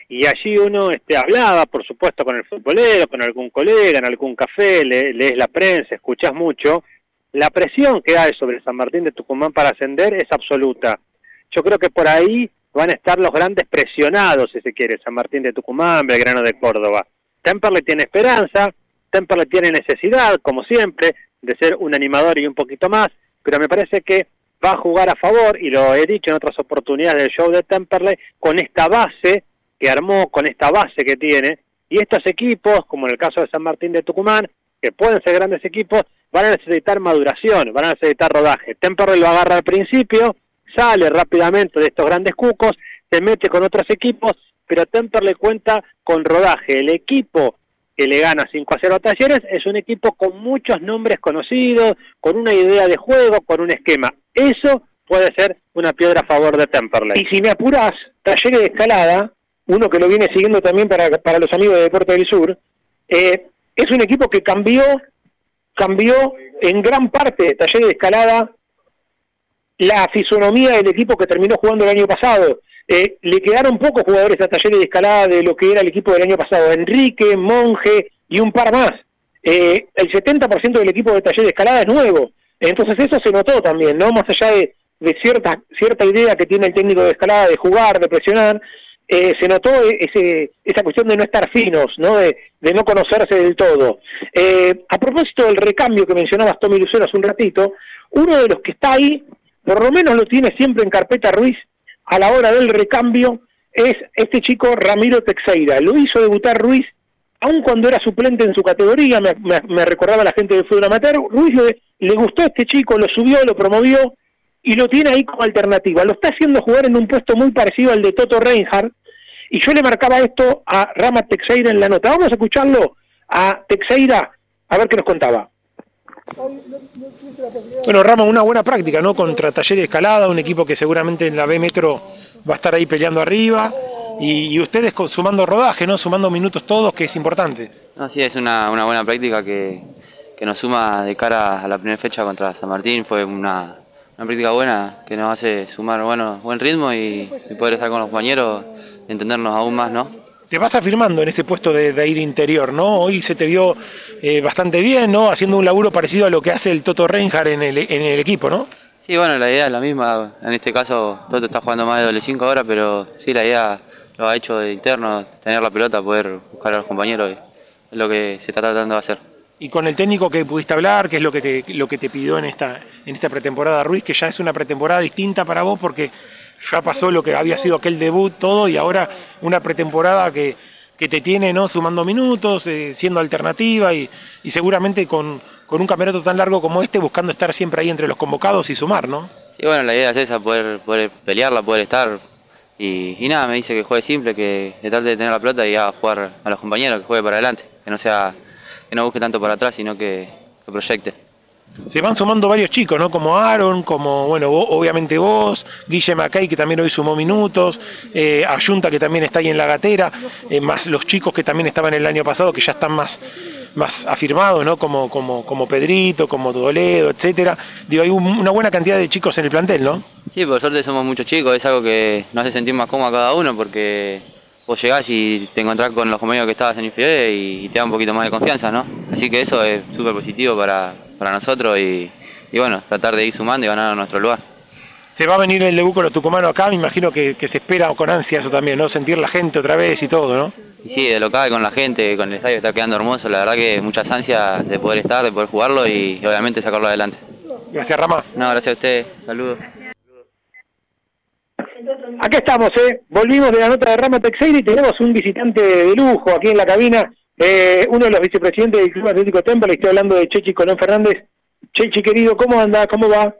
y allí uno este, hablaba, por supuesto, con el futbolero, con algún colega, en algún café, lees la prensa, escuchás mucho. La presión que hay sobre San Martín de Tucumán para ascender es absoluta. Yo creo que por ahí van a estar los grandes presionados, si se quiere, San Martín de Tucumán, Belgrano de Córdoba. Temperley tiene esperanza, Temperley tiene necesidad, como siempre, de ser un animador y un poquito más, pero me parece que va a jugar a favor, y lo he dicho en otras oportunidades del show de Temperley, con esta base que armó, con esta base que tiene, y estos equipos, como en el caso de San Martín de Tucumán, que pueden ser grandes equipos, van a necesitar maduración, van a necesitar rodaje. Temperley lo agarra al principio, sale rápidamente de estos grandes cucos, se mete con otros equipos, pero Temperley cuenta con rodaje. El equipo que le gana 5 a 0 a Talleres, es un equipo con muchos nombres conocidos, con una idea de juego, con un esquema. Eso puede ser una piedra a favor de Temperley. Y si me apuras, Talleres de Escalada, uno que lo viene siguiendo también para, para los amigos de Deporte del Sur, eh, es un equipo que cambió, cambió en gran parte Talleres de Escalada la fisonomía del equipo que terminó jugando el año pasado. Eh, le quedaron pocos jugadores a Talleres de Escalada de lo que era el equipo del año pasado. Enrique, Monje y un par más. Eh, el 70% del equipo de Talleres de Escalada es nuevo. Entonces eso se notó también, ¿no? Más allá de, cierta, cierta idea que tiene el técnico de Escalada de jugar, de presionar, eh, se notó ese, esa cuestión de no estar finos, ¿no? De, no conocerse del todo. a propósito del recambio que mencionabas Tommy Lucero hace un ratito, uno de los que está ahí, por lo menos lo tiene siempre en carpeta Ruiz, a la hora del recambio es este chico Ramiro Texeira. Lo hizo debutar Ruiz, aun cuando era suplente en su categoría, me, recordaba la gente del fútbol amateur. Ruiz le, gustó a este chico, lo subió, lo promovió y lo tiene ahí como alternativa. Lo está haciendo jugar en un puesto muy parecido al de Toto Reinhardt. Y yo le marcaba esto a Rama Texeira en la nota. Vamos a escucharlo a Texeira a ver qué nos contaba. Bueno, Rama, una buena práctica, ¿no? Contra Taller de Escalada, un equipo que seguramente en la B Metro va a estar ahí peleando arriba. Y, ustedes sumando rodaje, ¿no? Sumando minutos todos, que es importante. sí, es una, buena práctica que, nos suma de cara a la primera fecha contra San Martín. Fue una, práctica buena que nos hace sumar bueno, buen ritmo y, y poder estar con los compañeros, entendernos aún más, ¿no? te vas afirmando en ese puesto de, de ir interior, ¿no? Hoy se te dio eh, bastante bien, ¿no? Haciendo un laburo parecido a lo que hace el Toto Reinhardt en el, en el equipo, ¿no? Sí, bueno, la idea es la misma. En este caso, Toto está jugando más de doble 5 ahora, pero sí, la idea lo ha hecho de interno, tener la pelota, poder buscar a los compañeros, es lo que se está tratando de hacer. Y con el técnico que pudiste hablar, ¿qué es lo que te, lo que te pidió en esta, en esta pretemporada Ruiz, que ya es una pretemporada distinta para vos porque ya pasó lo que había sido aquel debut, todo, y ahora una pretemporada que, que te tiene ¿no? sumando minutos, eh, siendo alternativa y, y seguramente con, con un campeonato tan largo como este, buscando estar siempre ahí entre los convocados y sumar, ¿no? Sí, bueno, la idea es esa, poder, poder pelearla, poder estar. Y, y nada, me dice que juegue simple, que de trate de tener la pelota y a jugar a los compañeros, que juegue para adelante, que no sea, que no busque tanto para atrás, sino que, que proyecte. Se van sumando varios chicos, ¿no? Como Aaron, como, bueno, vos- obviamente vos, Guille Macay, que también hoy sumó minutos, eh, Ayunta, que también está ahí en la gatera, eh, más los chicos que también estaban el año pasado, que ya están más, más afirmados, ¿no? Como, como, como Pedrito, como Toledo, etcétera. Digo, hay un- una buena cantidad de chicos en el plantel, ¿no? Sí, por suerte somos muchos chicos, es algo que nos hace sentir más cómodo a cada uno porque vos llegás y te encontrás con los compañeros que estabas en inferiores y, y te da un poquito más de confianza, ¿no? Así que eso es súper positivo para, para nosotros y, y bueno, tratar de ir sumando y ganar a nuestro lugar. Se va a venir el debut con los tucumanos acá, me imagino que, que se espera con ansia eso también, ¿no? Sentir la gente otra vez y todo, ¿no? Y sí, de local, con la gente, con el estadio está quedando hermoso, la verdad que muchas ansias de poder estar, de poder jugarlo y, y obviamente sacarlo adelante. Gracias, Rama. No, gracias a ustedes, saludos. Aquí estamos, ¿eh? Volvimos de la nota de Rama Texeira y tenemos un visitante de lujo aquí en la cabina, eh, uno de los vicepresidentes del Club Atlético Temple, estoy hablando de Chechi Colón Fernández. Chechi, querido, ¿cómo anda? ¿Cómo va?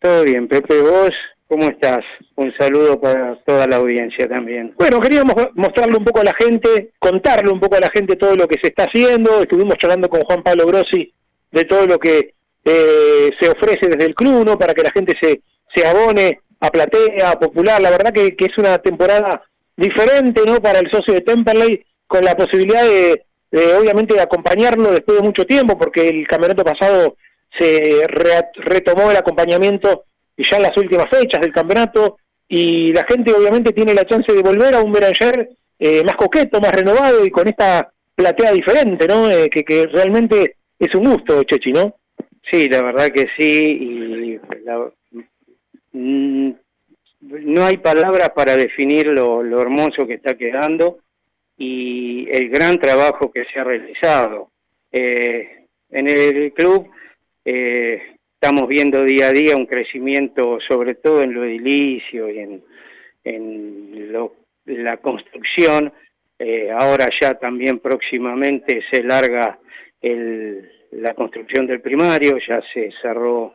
Todo bien, Pepe, vos, ¿cómo estás? Un saludo para toda la audiencia también. Bueno, queríamos mostrarle un poco a la gente, contarle un poco a la gente todo lo que se está haciendo. Estuvimos charlando con Juan Pablo Grossi de todo lo que eh, se ofrece desde el club, ¿no? Para que la gente se, se abone a Platea, Popular. La verdad que, que es una temporada diferente, ¿no? Para el socio de Temperley, con la posibilidad de, de, obviamente, acompañarlo después de mucho tiempo, porque el campeonato pasado se re- retomó el acompañamiento ya en las últimas fechas del campeonato y la gente obviamente tiene la chance de volver a un Beranger eh, más coqueto, más renovado y con esta platea diferente, ¿no? Eh, que, que realmente es un gusto, Chechi, ¿no? Sí, la verdad que sí, y la- no hay palabras para definir lo, lo hermoso que está quedando y el gran trabajo que se ha realizado. Eh, en el club eh, estamos viendo día a día un crecimiento, sobre todo en lo edilicio y en, en lo- la construcción. Eh, ahora ya también próximamente se larga el- la construcción del primario, ya se cerró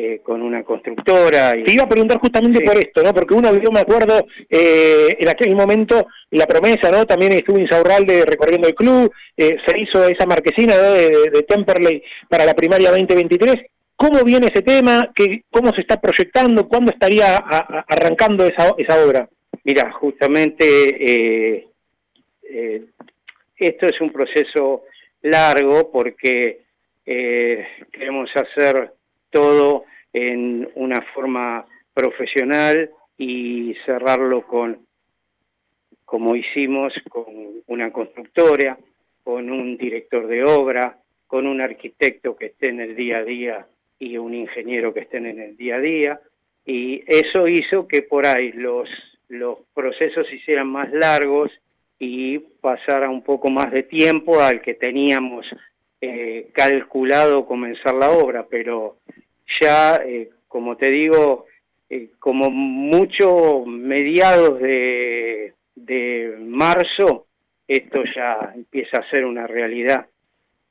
eh, con una constructora. Y, Te iba a preguntar justamente Sí. por esto, ¿no? Porque uno vio, me acuerdo, eh, en aquel momento la promesa, ¿no? También estuvo Insaurralde recorriendo el club, eh, se hizo esa marquesina ¿no? de, Temperley para la primaria 2023. ¿Cómo viene ese tema? ¿Qué, ¿Cómo se está proyectando? ¿Cuándo estaría a- a- arrancando esa, esa obra? Mira, justamente eh, eh, esto es un proceso largo porque eh, queremos hacer todo en una forma profesional y cerrarlo con, como hicimos, con una constructora, con un director de obra, con un arquitecto que esté en el día a día y un ingeniero que estén en el día a día. Y eso hizo que por ahí los, los procesos se hicieran más largos y pasara un poco más de tiempo al que teníamos eh, calculado comenzar la obra, pero ya, eh, como te digo, eh, como mucho mediados de, marzo, esto ya empieza a ser una realidad.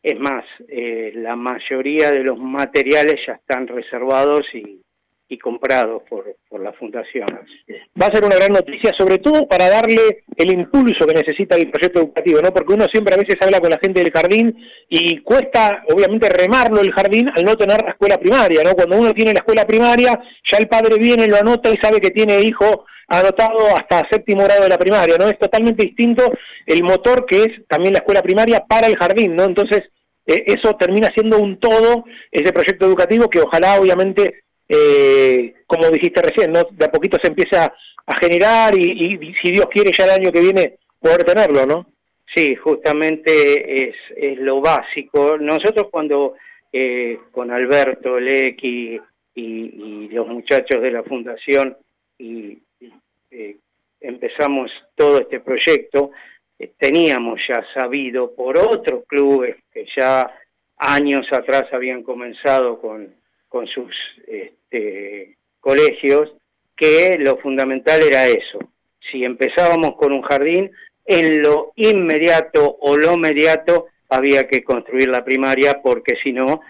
Es más, eh, la mayoría de los materiales ya están reservados y, y comprados por, por la fundación. va a ser una gran noticia, sobre todo para darle el impulso que necesita el proyecto educativo, ¿no? Porque uno siempre a veces habla con la gente del jardín y cuesta, obviamente, remarlo el jardín al no tener la escuela primaria, ¿no? Cuando uno tiene la escuela primaria, ya el padre viene, lo anota y sabe que tiene hijo anotado hasta séptimo grado de la primaria, ¿no? Es totalmente distinto el motor que es también la escuela primaria para el jardín, ¿no? Entonces, eh, eso termina siendo un todo, ese proyecto educativo que ojalá, obviamente, eh, como dijiste recién, ¿no? De a poquito se empieza a generar y, y si Dios quiere ya el año que viene poder tenerlo, ¿no? Sí, justamente es, es lo básico. Nosotros cuando eh, con Alberto, Lecky y, y los muchachos de la fundación y, eh, empezamos todo este proyecto, eh, teníamos ya sabido por otros clubes que ya años atrás habían comenzado con, con sus este, colegios que lo fundamental era eso. Si empezábamos con un jardín, en lo inmediato o lo inmediato había que construir la primaria porque si no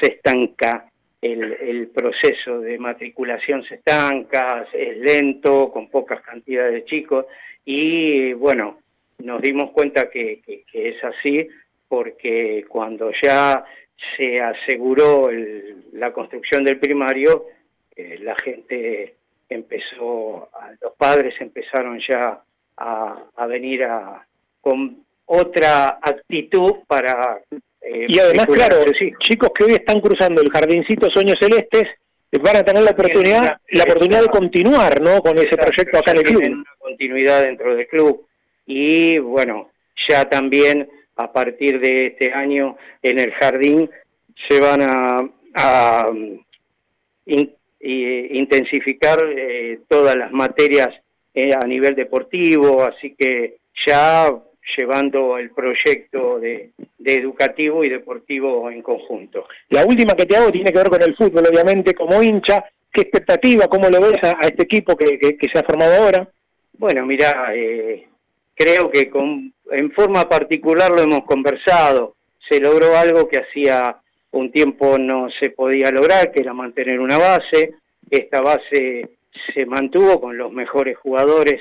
se estanca el, proceso de matriculación se estanca, es lento, con pocas cantidades de chicos y bueno, nos dimos cuenta que, es así porque cuando ya se aseguró la construcción del primario, eh, la gente empezó, los padres empezaron ya a, venir a, con otra actitud para... Eh, y además, claro, chicos que hoy están cruzando el jardincito Sueños Celestes van a tener la oportunidad la oportunidad de continuar no con ese proyecto acá en el club. Una continuidad dentro del club. Y bueno, ya también a partir de este año en el jardín se van a, a intensificar eh, todas las materias eh, a nivel deportivo, así que ya llevando el proyecto de, educativo y deportivo en conjunto. La última que te hago tiene que ver con el fútbol, obviamente, como hincha, ¿qué expectativa, cómo lo ves a, este equipo que, se ha formado ahora? Bueno, mira, eh, creo que con, en forma particular lo hemos conversado, se logró algo que hacía un tiempo no se podía lograr, que era mantener una base, esta base se mantuvo con los mejores jugadores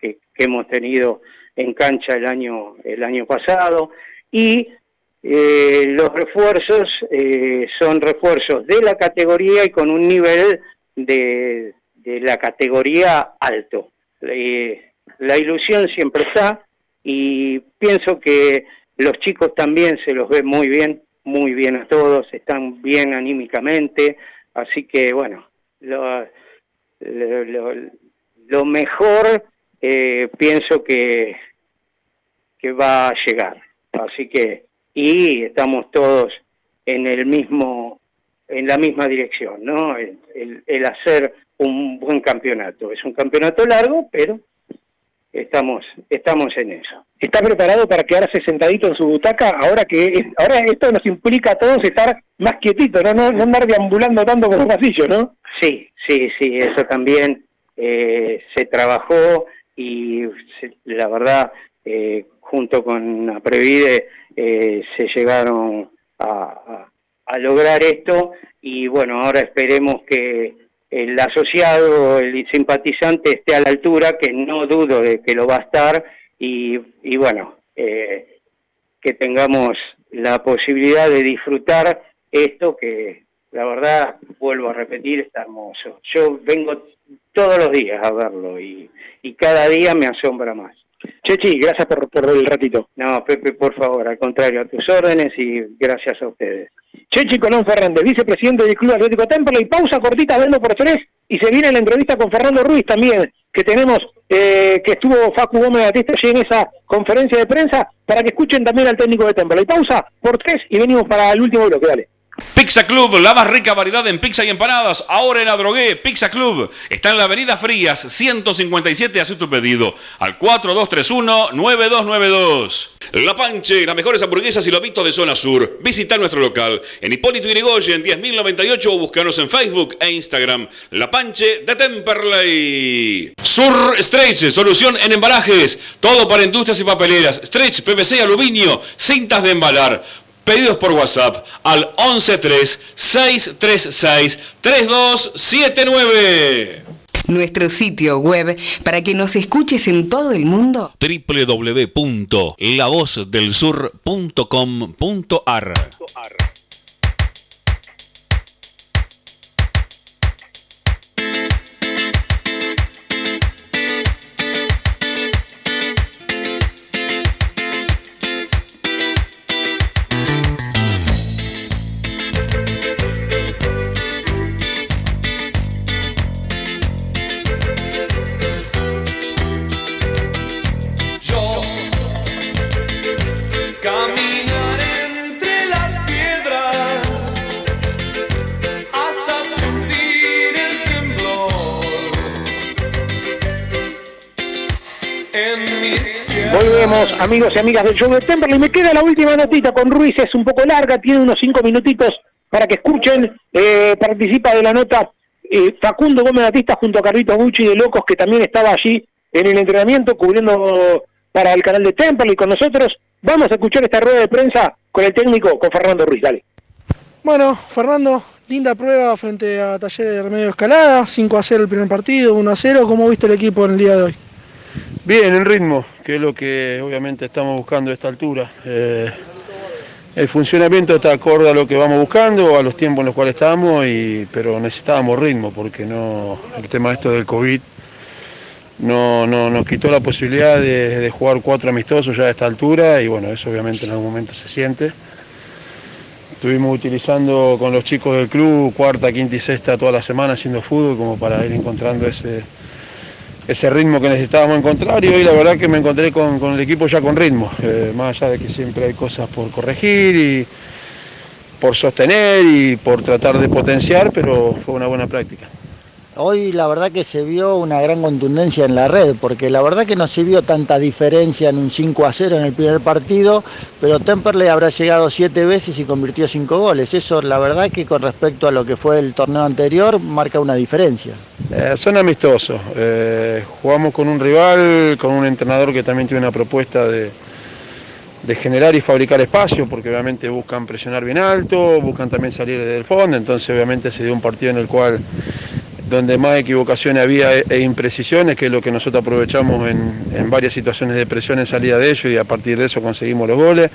que, hemos tenido en cancha el año, el año pasado. Y eh, los refuerzos eh, son refuerzos de la categoría y con un nivel de, de la categoría alto. Eh, la ilusión siempre está y pienso que los chicos también se los ve muy bien, muy bien a todos, están bien anímicamente, así que bueno, lo, lo, mejor eh, pienso que, que va a llegar. Así que, y estamos todos en el mismo, en la misma dirección, ¿no? El, el hacer un buen campeonato. Es un campeonato largo, pero estamos estamos en eso. ¿Está preparado para quedarse sentadito en su butaca ahora que ahora esto nos implica a todos estar más quietitos, no, no, no andar deambulando tanto por los pasillos, ¿no? Sí, sí, sí, eso también eh, se trabajó y la verdad eh, junto con Aprevide eh, se llegaron a, a lograr esto y bueno, ahora esperemos que el asociado, el simpatizante esté a la altura, que no dudo de que lo va a estar, y, y bueno, eh, que tengamos la posibilidad de disfrutar esto que la verdad, vuelvo a repetir, está hermoso. Yo vengo todos los días a verlo y, y cada día me asombra más. Chechi, gracias por, por el ratito. No, Pepe, por favor, al contrario, a tus órdenes y gracias a ustedes. Chechi Colón Fernández, vicepresidente del Club Atlético y pausa cortita, vendo por tres, y se viene la entrevista con Fernando Ruiz también, que tenemos, eh, que estuvo Facu Gómez Batista allí en esa conferencia de prensa, para que escuchen también al técnico de Temple. Y pausa por tres y venimos para el último bloque, dale. Pizza Club, la más rica variedad en pizza y empanadas. Ahora en Adrogué, Pizza Club. Está en la Avenida Frías, 157. Hace tu pedido al 4231-9292. La Panche, las mejores hamburguesas y lobitos de zona sur. Visita nuestro local en Hipólito Yrigoyen, 10.098 o búscanos en Facebook e Instagram. La Panche de Temperley. Sur Stretch, solución en embalajes. Todo para industrias y papeleras. Stretch, PVC, aluminio, cintas de embalar. Pedidos por WhatsApp al 113-636-3279. Nuestro sitio web para que nos escuches en todo el mundo. www.lavozdelsur.com.ar amigos y amigas del show de Temperley. Me queda la última notita con Ruiz, es un poco larga, tiene unos cinco minutitos para que escuchen. Eh, participa de la nota eh, Facundo Gómez Batista junto a Carlitos Gucci de Locos, que también estaba allí en el entrenamiento cubriendo para el canal de Temple y con nosotros. Vamos a escuchar esta rueda de prensa con el técnico, con Fernando Ruiz. Dale. Bueno, Fernando, linda prueba frente a Talleres de Remedio Escalada, 5 a 0 el primer partido, 1 a 0. ¿Cómo viste el equipo en el día de hoy? Bien, en ritmo, que es lo que obviamente estamos buscando a esta altura. Eh, el funcionamiento está acorde a lo que vamos buscando, a los tiempos en los cuales estamos, y, pero necesitábamos ritmo porque no, el tema esto del COVID no, no, nos quitó la posibilidad de, de jugar cuatro amistosos ya a esta altura y bueno, eso obviamente en algún momento se siente. Estuvimos utilizando con los chicos del club cuarta, quinta y sexta toda la semana haciendo fútbol como para ir encontrando ese, ese ritmo que necesitábamos encontrar y hoy la verdad que me encontré con, con el equipo ya con ritmo, eh, más allá de que siempre hay cosas por corregir y por sostener y por tratar de potenciar, pero fue una buena práctica. Hoy la verdad que se vio una gran contundencia en la red, porque la verdad que no se vio tanta diferencia en un 5 a 0 en el primer partido, pero Temperley habrá llegado siete veces y convirtió cinco goles. Eso la verdad que con respecto a lo que fue el torneo anterior marca una diferencia. Eh, son amistosos, eh, jugamos con un rival, con un entrenador que también tiene una propuesta de, de generar y fabricar espacio, porque obviamente buscan presionar bien alto, buscan también salir desde el fondo, entonces obviamente se dio un partido en el cual donde más equivocaciones había e, e imprecisiones, que es lo que nosotros aprovechamos en, varias situaciones de presión en salida de ellos y a partir de eso conseguimos los goles.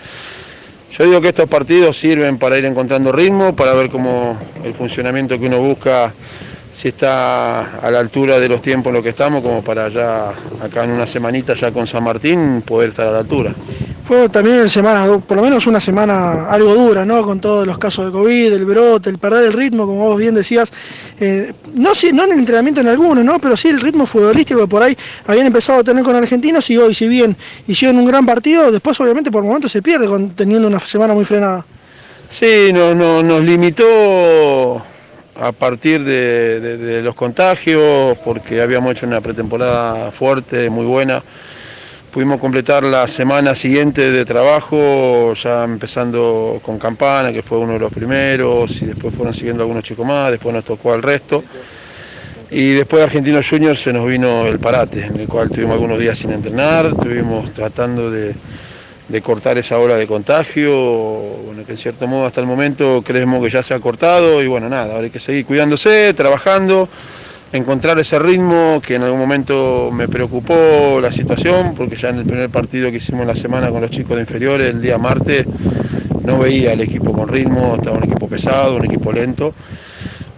Yo digo que estos partidos sirven para ir encontrando ritmo, para ver cómo el funcionamiento que uno busca, si está a la altura de los tiempos en los que estamos, como para ya acá en una semanita ya con San Martín poder estar a la altura. Fue también en semana, por lo menos una semana algo dura, ¿no? Con todos los casos de COVID, el brote, el perder el ritmo, como vos bien decías. Eh, no, no en el entrenamiento en algunos, ¿no? Pero sí el ritmo futbolístico que por ahí habían empezado a tener con argentinos y hoy, si bien hicieron un gran partido, después obviamente por momentos se pierde teniendo una semana muy frenada. Sí, no, no, nos limitó a partir de los contagios, porque habíamos hecho una pretemporada fuerte, muy buena Pudimos completar la semana siguiente de trabajo, ya empezando con Campana, que fue uno de los primeros, y después fueron siguiendo algunos chicos más, después nos tocó al resto. Y después de Argentinos Juniors se nos vino el parate, en el cual tuvimos algunos días sin entrenar, estuvimos tratando de, de cortar esa ola de contagio, bueno, que en cierto modo hasta el momento creemos que ya se ha cortado y bueno, nada, ahora hay que seguir cuidándose, trabajando encontrar ese ritmo que en algún momento me preocupó la situación, porque ya en el primer partido que hicimos la semana con los chicos de inferiores, el día martes, no veía el equipo con ritmo, estaba un equipo pesado, un equipo lento.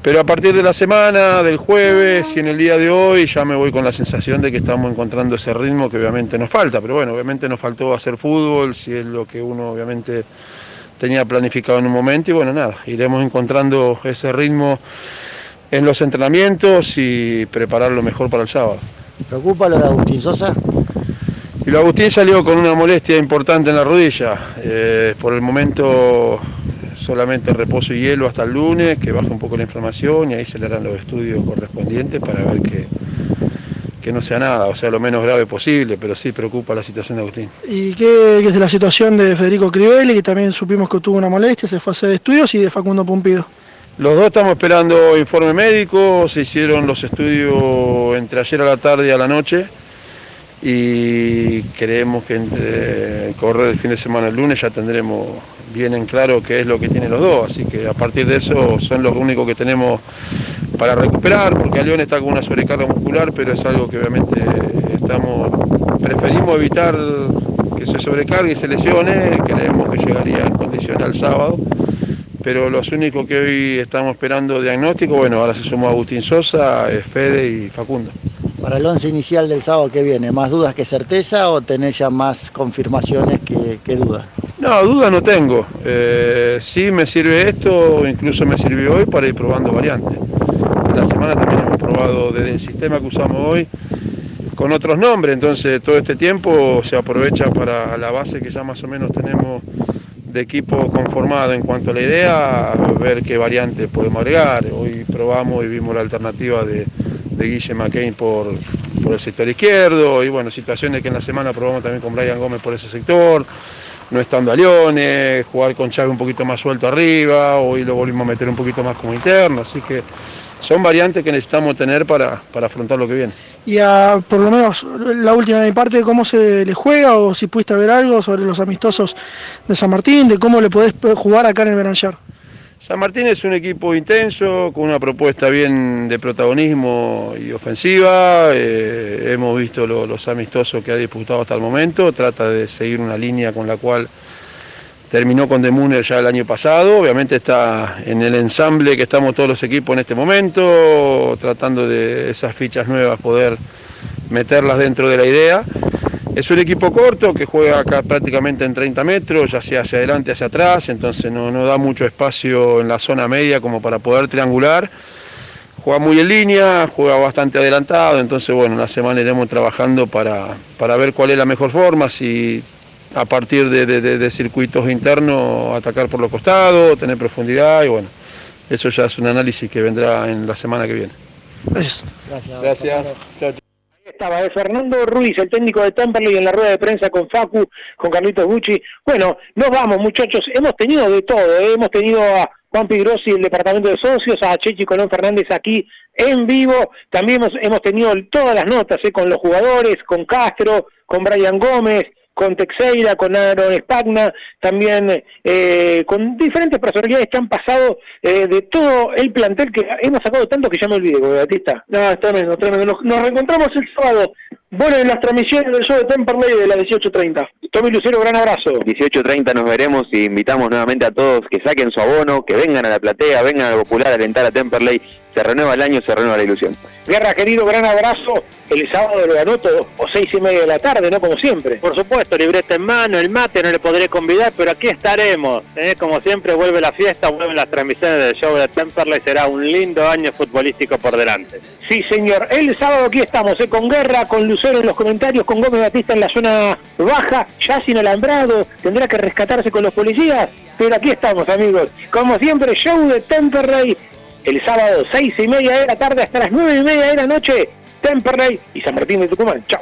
Pero a partir de la semana, del jueves y en el día de hoy ya me voy con la sensación de que estamos encontrando ese ritmo que obviamente nos falta, pero bueno, obviamente nos faltó hacer fútbol, si es lo que uno obviamente tenía planificado en un momento y bueno, nada, iremos encontrando ese ritmo en los entrenamientos y prepararlo mejor para el sábado. ¿Preocupa lo de Agustín Sosa? Y lo Agustín salió con una molestia importante en la rodilla. Eh, por el momento solamente reposo y hielo hasta el lunes, que baja un poco la inflamación y ahí se le harán los estudios correspondientes para ver que, que no sea nada, o sea, lo menos grave posible, pero sí preocupa la situación de Agustín. ¿Y qué, qué es de la situación de Federico Crivelli, que también supimos que tuvo una molestia, se fue a hacer estudios, y de Facundo Pumpido? Los dos estamos esperando informe médico, se hicieron los estudios entre ayer a la tarde y a la noche y creemos que entre correr el fin de semana el lunes ya tendremos bien en claro qué es lo que tienen los dos, así que a partir de eso son los únicos que tenemos para recuperar, porque León está con una sobrecarga muscular, pero es algo que obviamente estamos, preferimos evitar que se sobrecargue y se lesione, creemos que llegaría en condiciones al sábado pero los únicos que hoy estamos esperando diagnóstico, bueno, ahora se sumó Agustín Sosa, Fede y Facundo. Para el once inicial del sábado que viene, ¿más dudas que certeza o tenés ya más confirmaciones que, que dudas? No, dudas no tengo. Eh, sí me sirve esto, incluso me sirvió hoy para ir probando variantes. La semana también hemos probado desde el sistema que usamos hoy con otros nombres, entonces todo este tiempo se aprovecha para la base que ya más o menos tenemos de equipo conformado en cuanto a la idea, ver qué variantes podemos agregar. Hoy probamos y vimos la alternativa de, de Guille McCain por, por el sector izquierdo y bueno, situaciones que en la semana probamos también con Brian Gómez por ese sector, no estando a Leones, jugar con Chávez un poquito más suelto arriba, hoy lo volvimos a meter un poquito más como interno, así que son variantes que necesitamos tener para, para afrontar lo que viene. Y a, por lo menos la última de mi parte, ¿cómo se le juega o si pudiste ver algo sobre los amistosos de San Martín, de cómo le podés jugar acá en el Beranjar? San Martín es un equipo intenso, con una propuesta bien de protagonismo y ofensiva. Eh, hemos visto los amistosos que ha disputado hasta el momento. Trata de seguir una línea con la cual terminó con Demuner ya el año pasado. Obviamente está en el ensamble que estamos todos los equipos en este momento, tratando de esas fichas nuevas poder meterlas dentro de la idea. Es un equipo corto que juega acá prácticamente en 30 metros, ya sea hacia adelante, hacia atrás, entonces no, da mucho espacio en la zona media como para poder triangular. Juega muy en línea, juega bastante adelantado, entonces bueno, la semana iremos trabajando para, para ver cuál es la mejor forma, si a partir de, circuitos internos atacar por los costados, tener profundidad y bueno, eso ya es un análisis que vendrá en la semana que viene. Gracias. Gracias estaba de Fernando Ruiz, el técnico de Temperley, en la rueda de prensa con Facu, con Carlitos Gucci. Bueno, nos vamos, muchachos. Hemos tenido de todo. ¿eh? Hemos tenido a Juan Pigrossi, el departamento de socios, a Chechi Colón Fernández aquí en vivo. También hemos, hemos tenido todas las notas ¿eh? con los jugadores, con Castro, con Brian Gómez, con Texeira, con Aaron Spagna, también eh, con diferentes personalidades que han pasado eh, de todo el plantel que hemos sacado tanto que ya me olvidé, Batista. No, es tremendo, tremendo. Nos, nos reencontramos el sábado bueno, en las transmisiones del show de Temperley de las 18.30. Tommy Lucero, gran abrazo. 18.30 nos veremos y invitamos nuevamente a todos que saquen su abono, que vengan a la platea, vengan a Popular a alentar a Temperley. Se renueva el año, se renueva la ilusión. Guerra, querido, gran abrazo. El sábado lo anoto o seis y media de la tarde, ¿no? Como siempre. Por supuesto, libreta en mano, el mate no le podré convidar, pero aquí estaremos. ¿eh? Como siempre, vuelve la fiesta, vuelven las transmisiones del show de Temperley. Será un lindo año futbolístico por delante. Sí, señor. El sábado aquí estamos, ¿eh? con Guerra, con Lucero en los comentarios, con Gómez Batista en la zona baja, ya sin alambrado, tendrá que rescatarse con los policías, pero aquí estamos, amigos. Como siempre, show de Temperley, el sábado, seis y media de la tarde hasta las nueve y media de la noche, Temperley y San Martín de Tucumán. Chao.